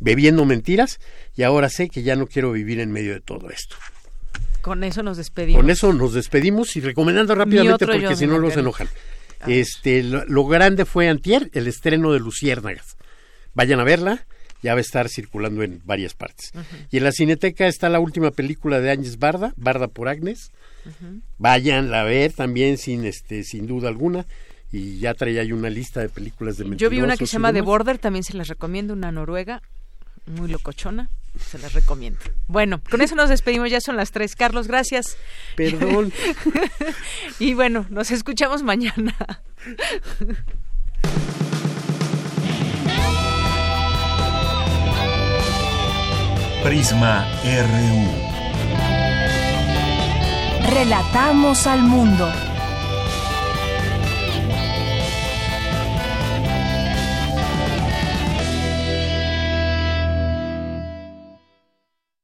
bebiendo mentiras y ahora sé que ya no quiero vivir en medio de todo esto. Con eso nos despedimos. Con eso nos despedimos y recomendando rápidamente porque si no nos enojan. Este, lo, grande fue antier, el estreno de Luciérnagas. Vayan a verla, ya va a estar circulando en varias partes. Y en la Cineteca está la última película de Áñez Barda, Barda por Agnes. Vayan a ver también sin este sin duda alguna y ya traía ahí una lista de películas de mentirosos. Yo vi una que se llama The Border, también se las recomiendo, una noruega, muy locochona, se las recomiendo. Bueno, con eso nos despedimos, ya son las tres. Carlos, gracias. Perdón. y bueno, nos escuchamos mañana. Prisma RU. Relatamos al mundo.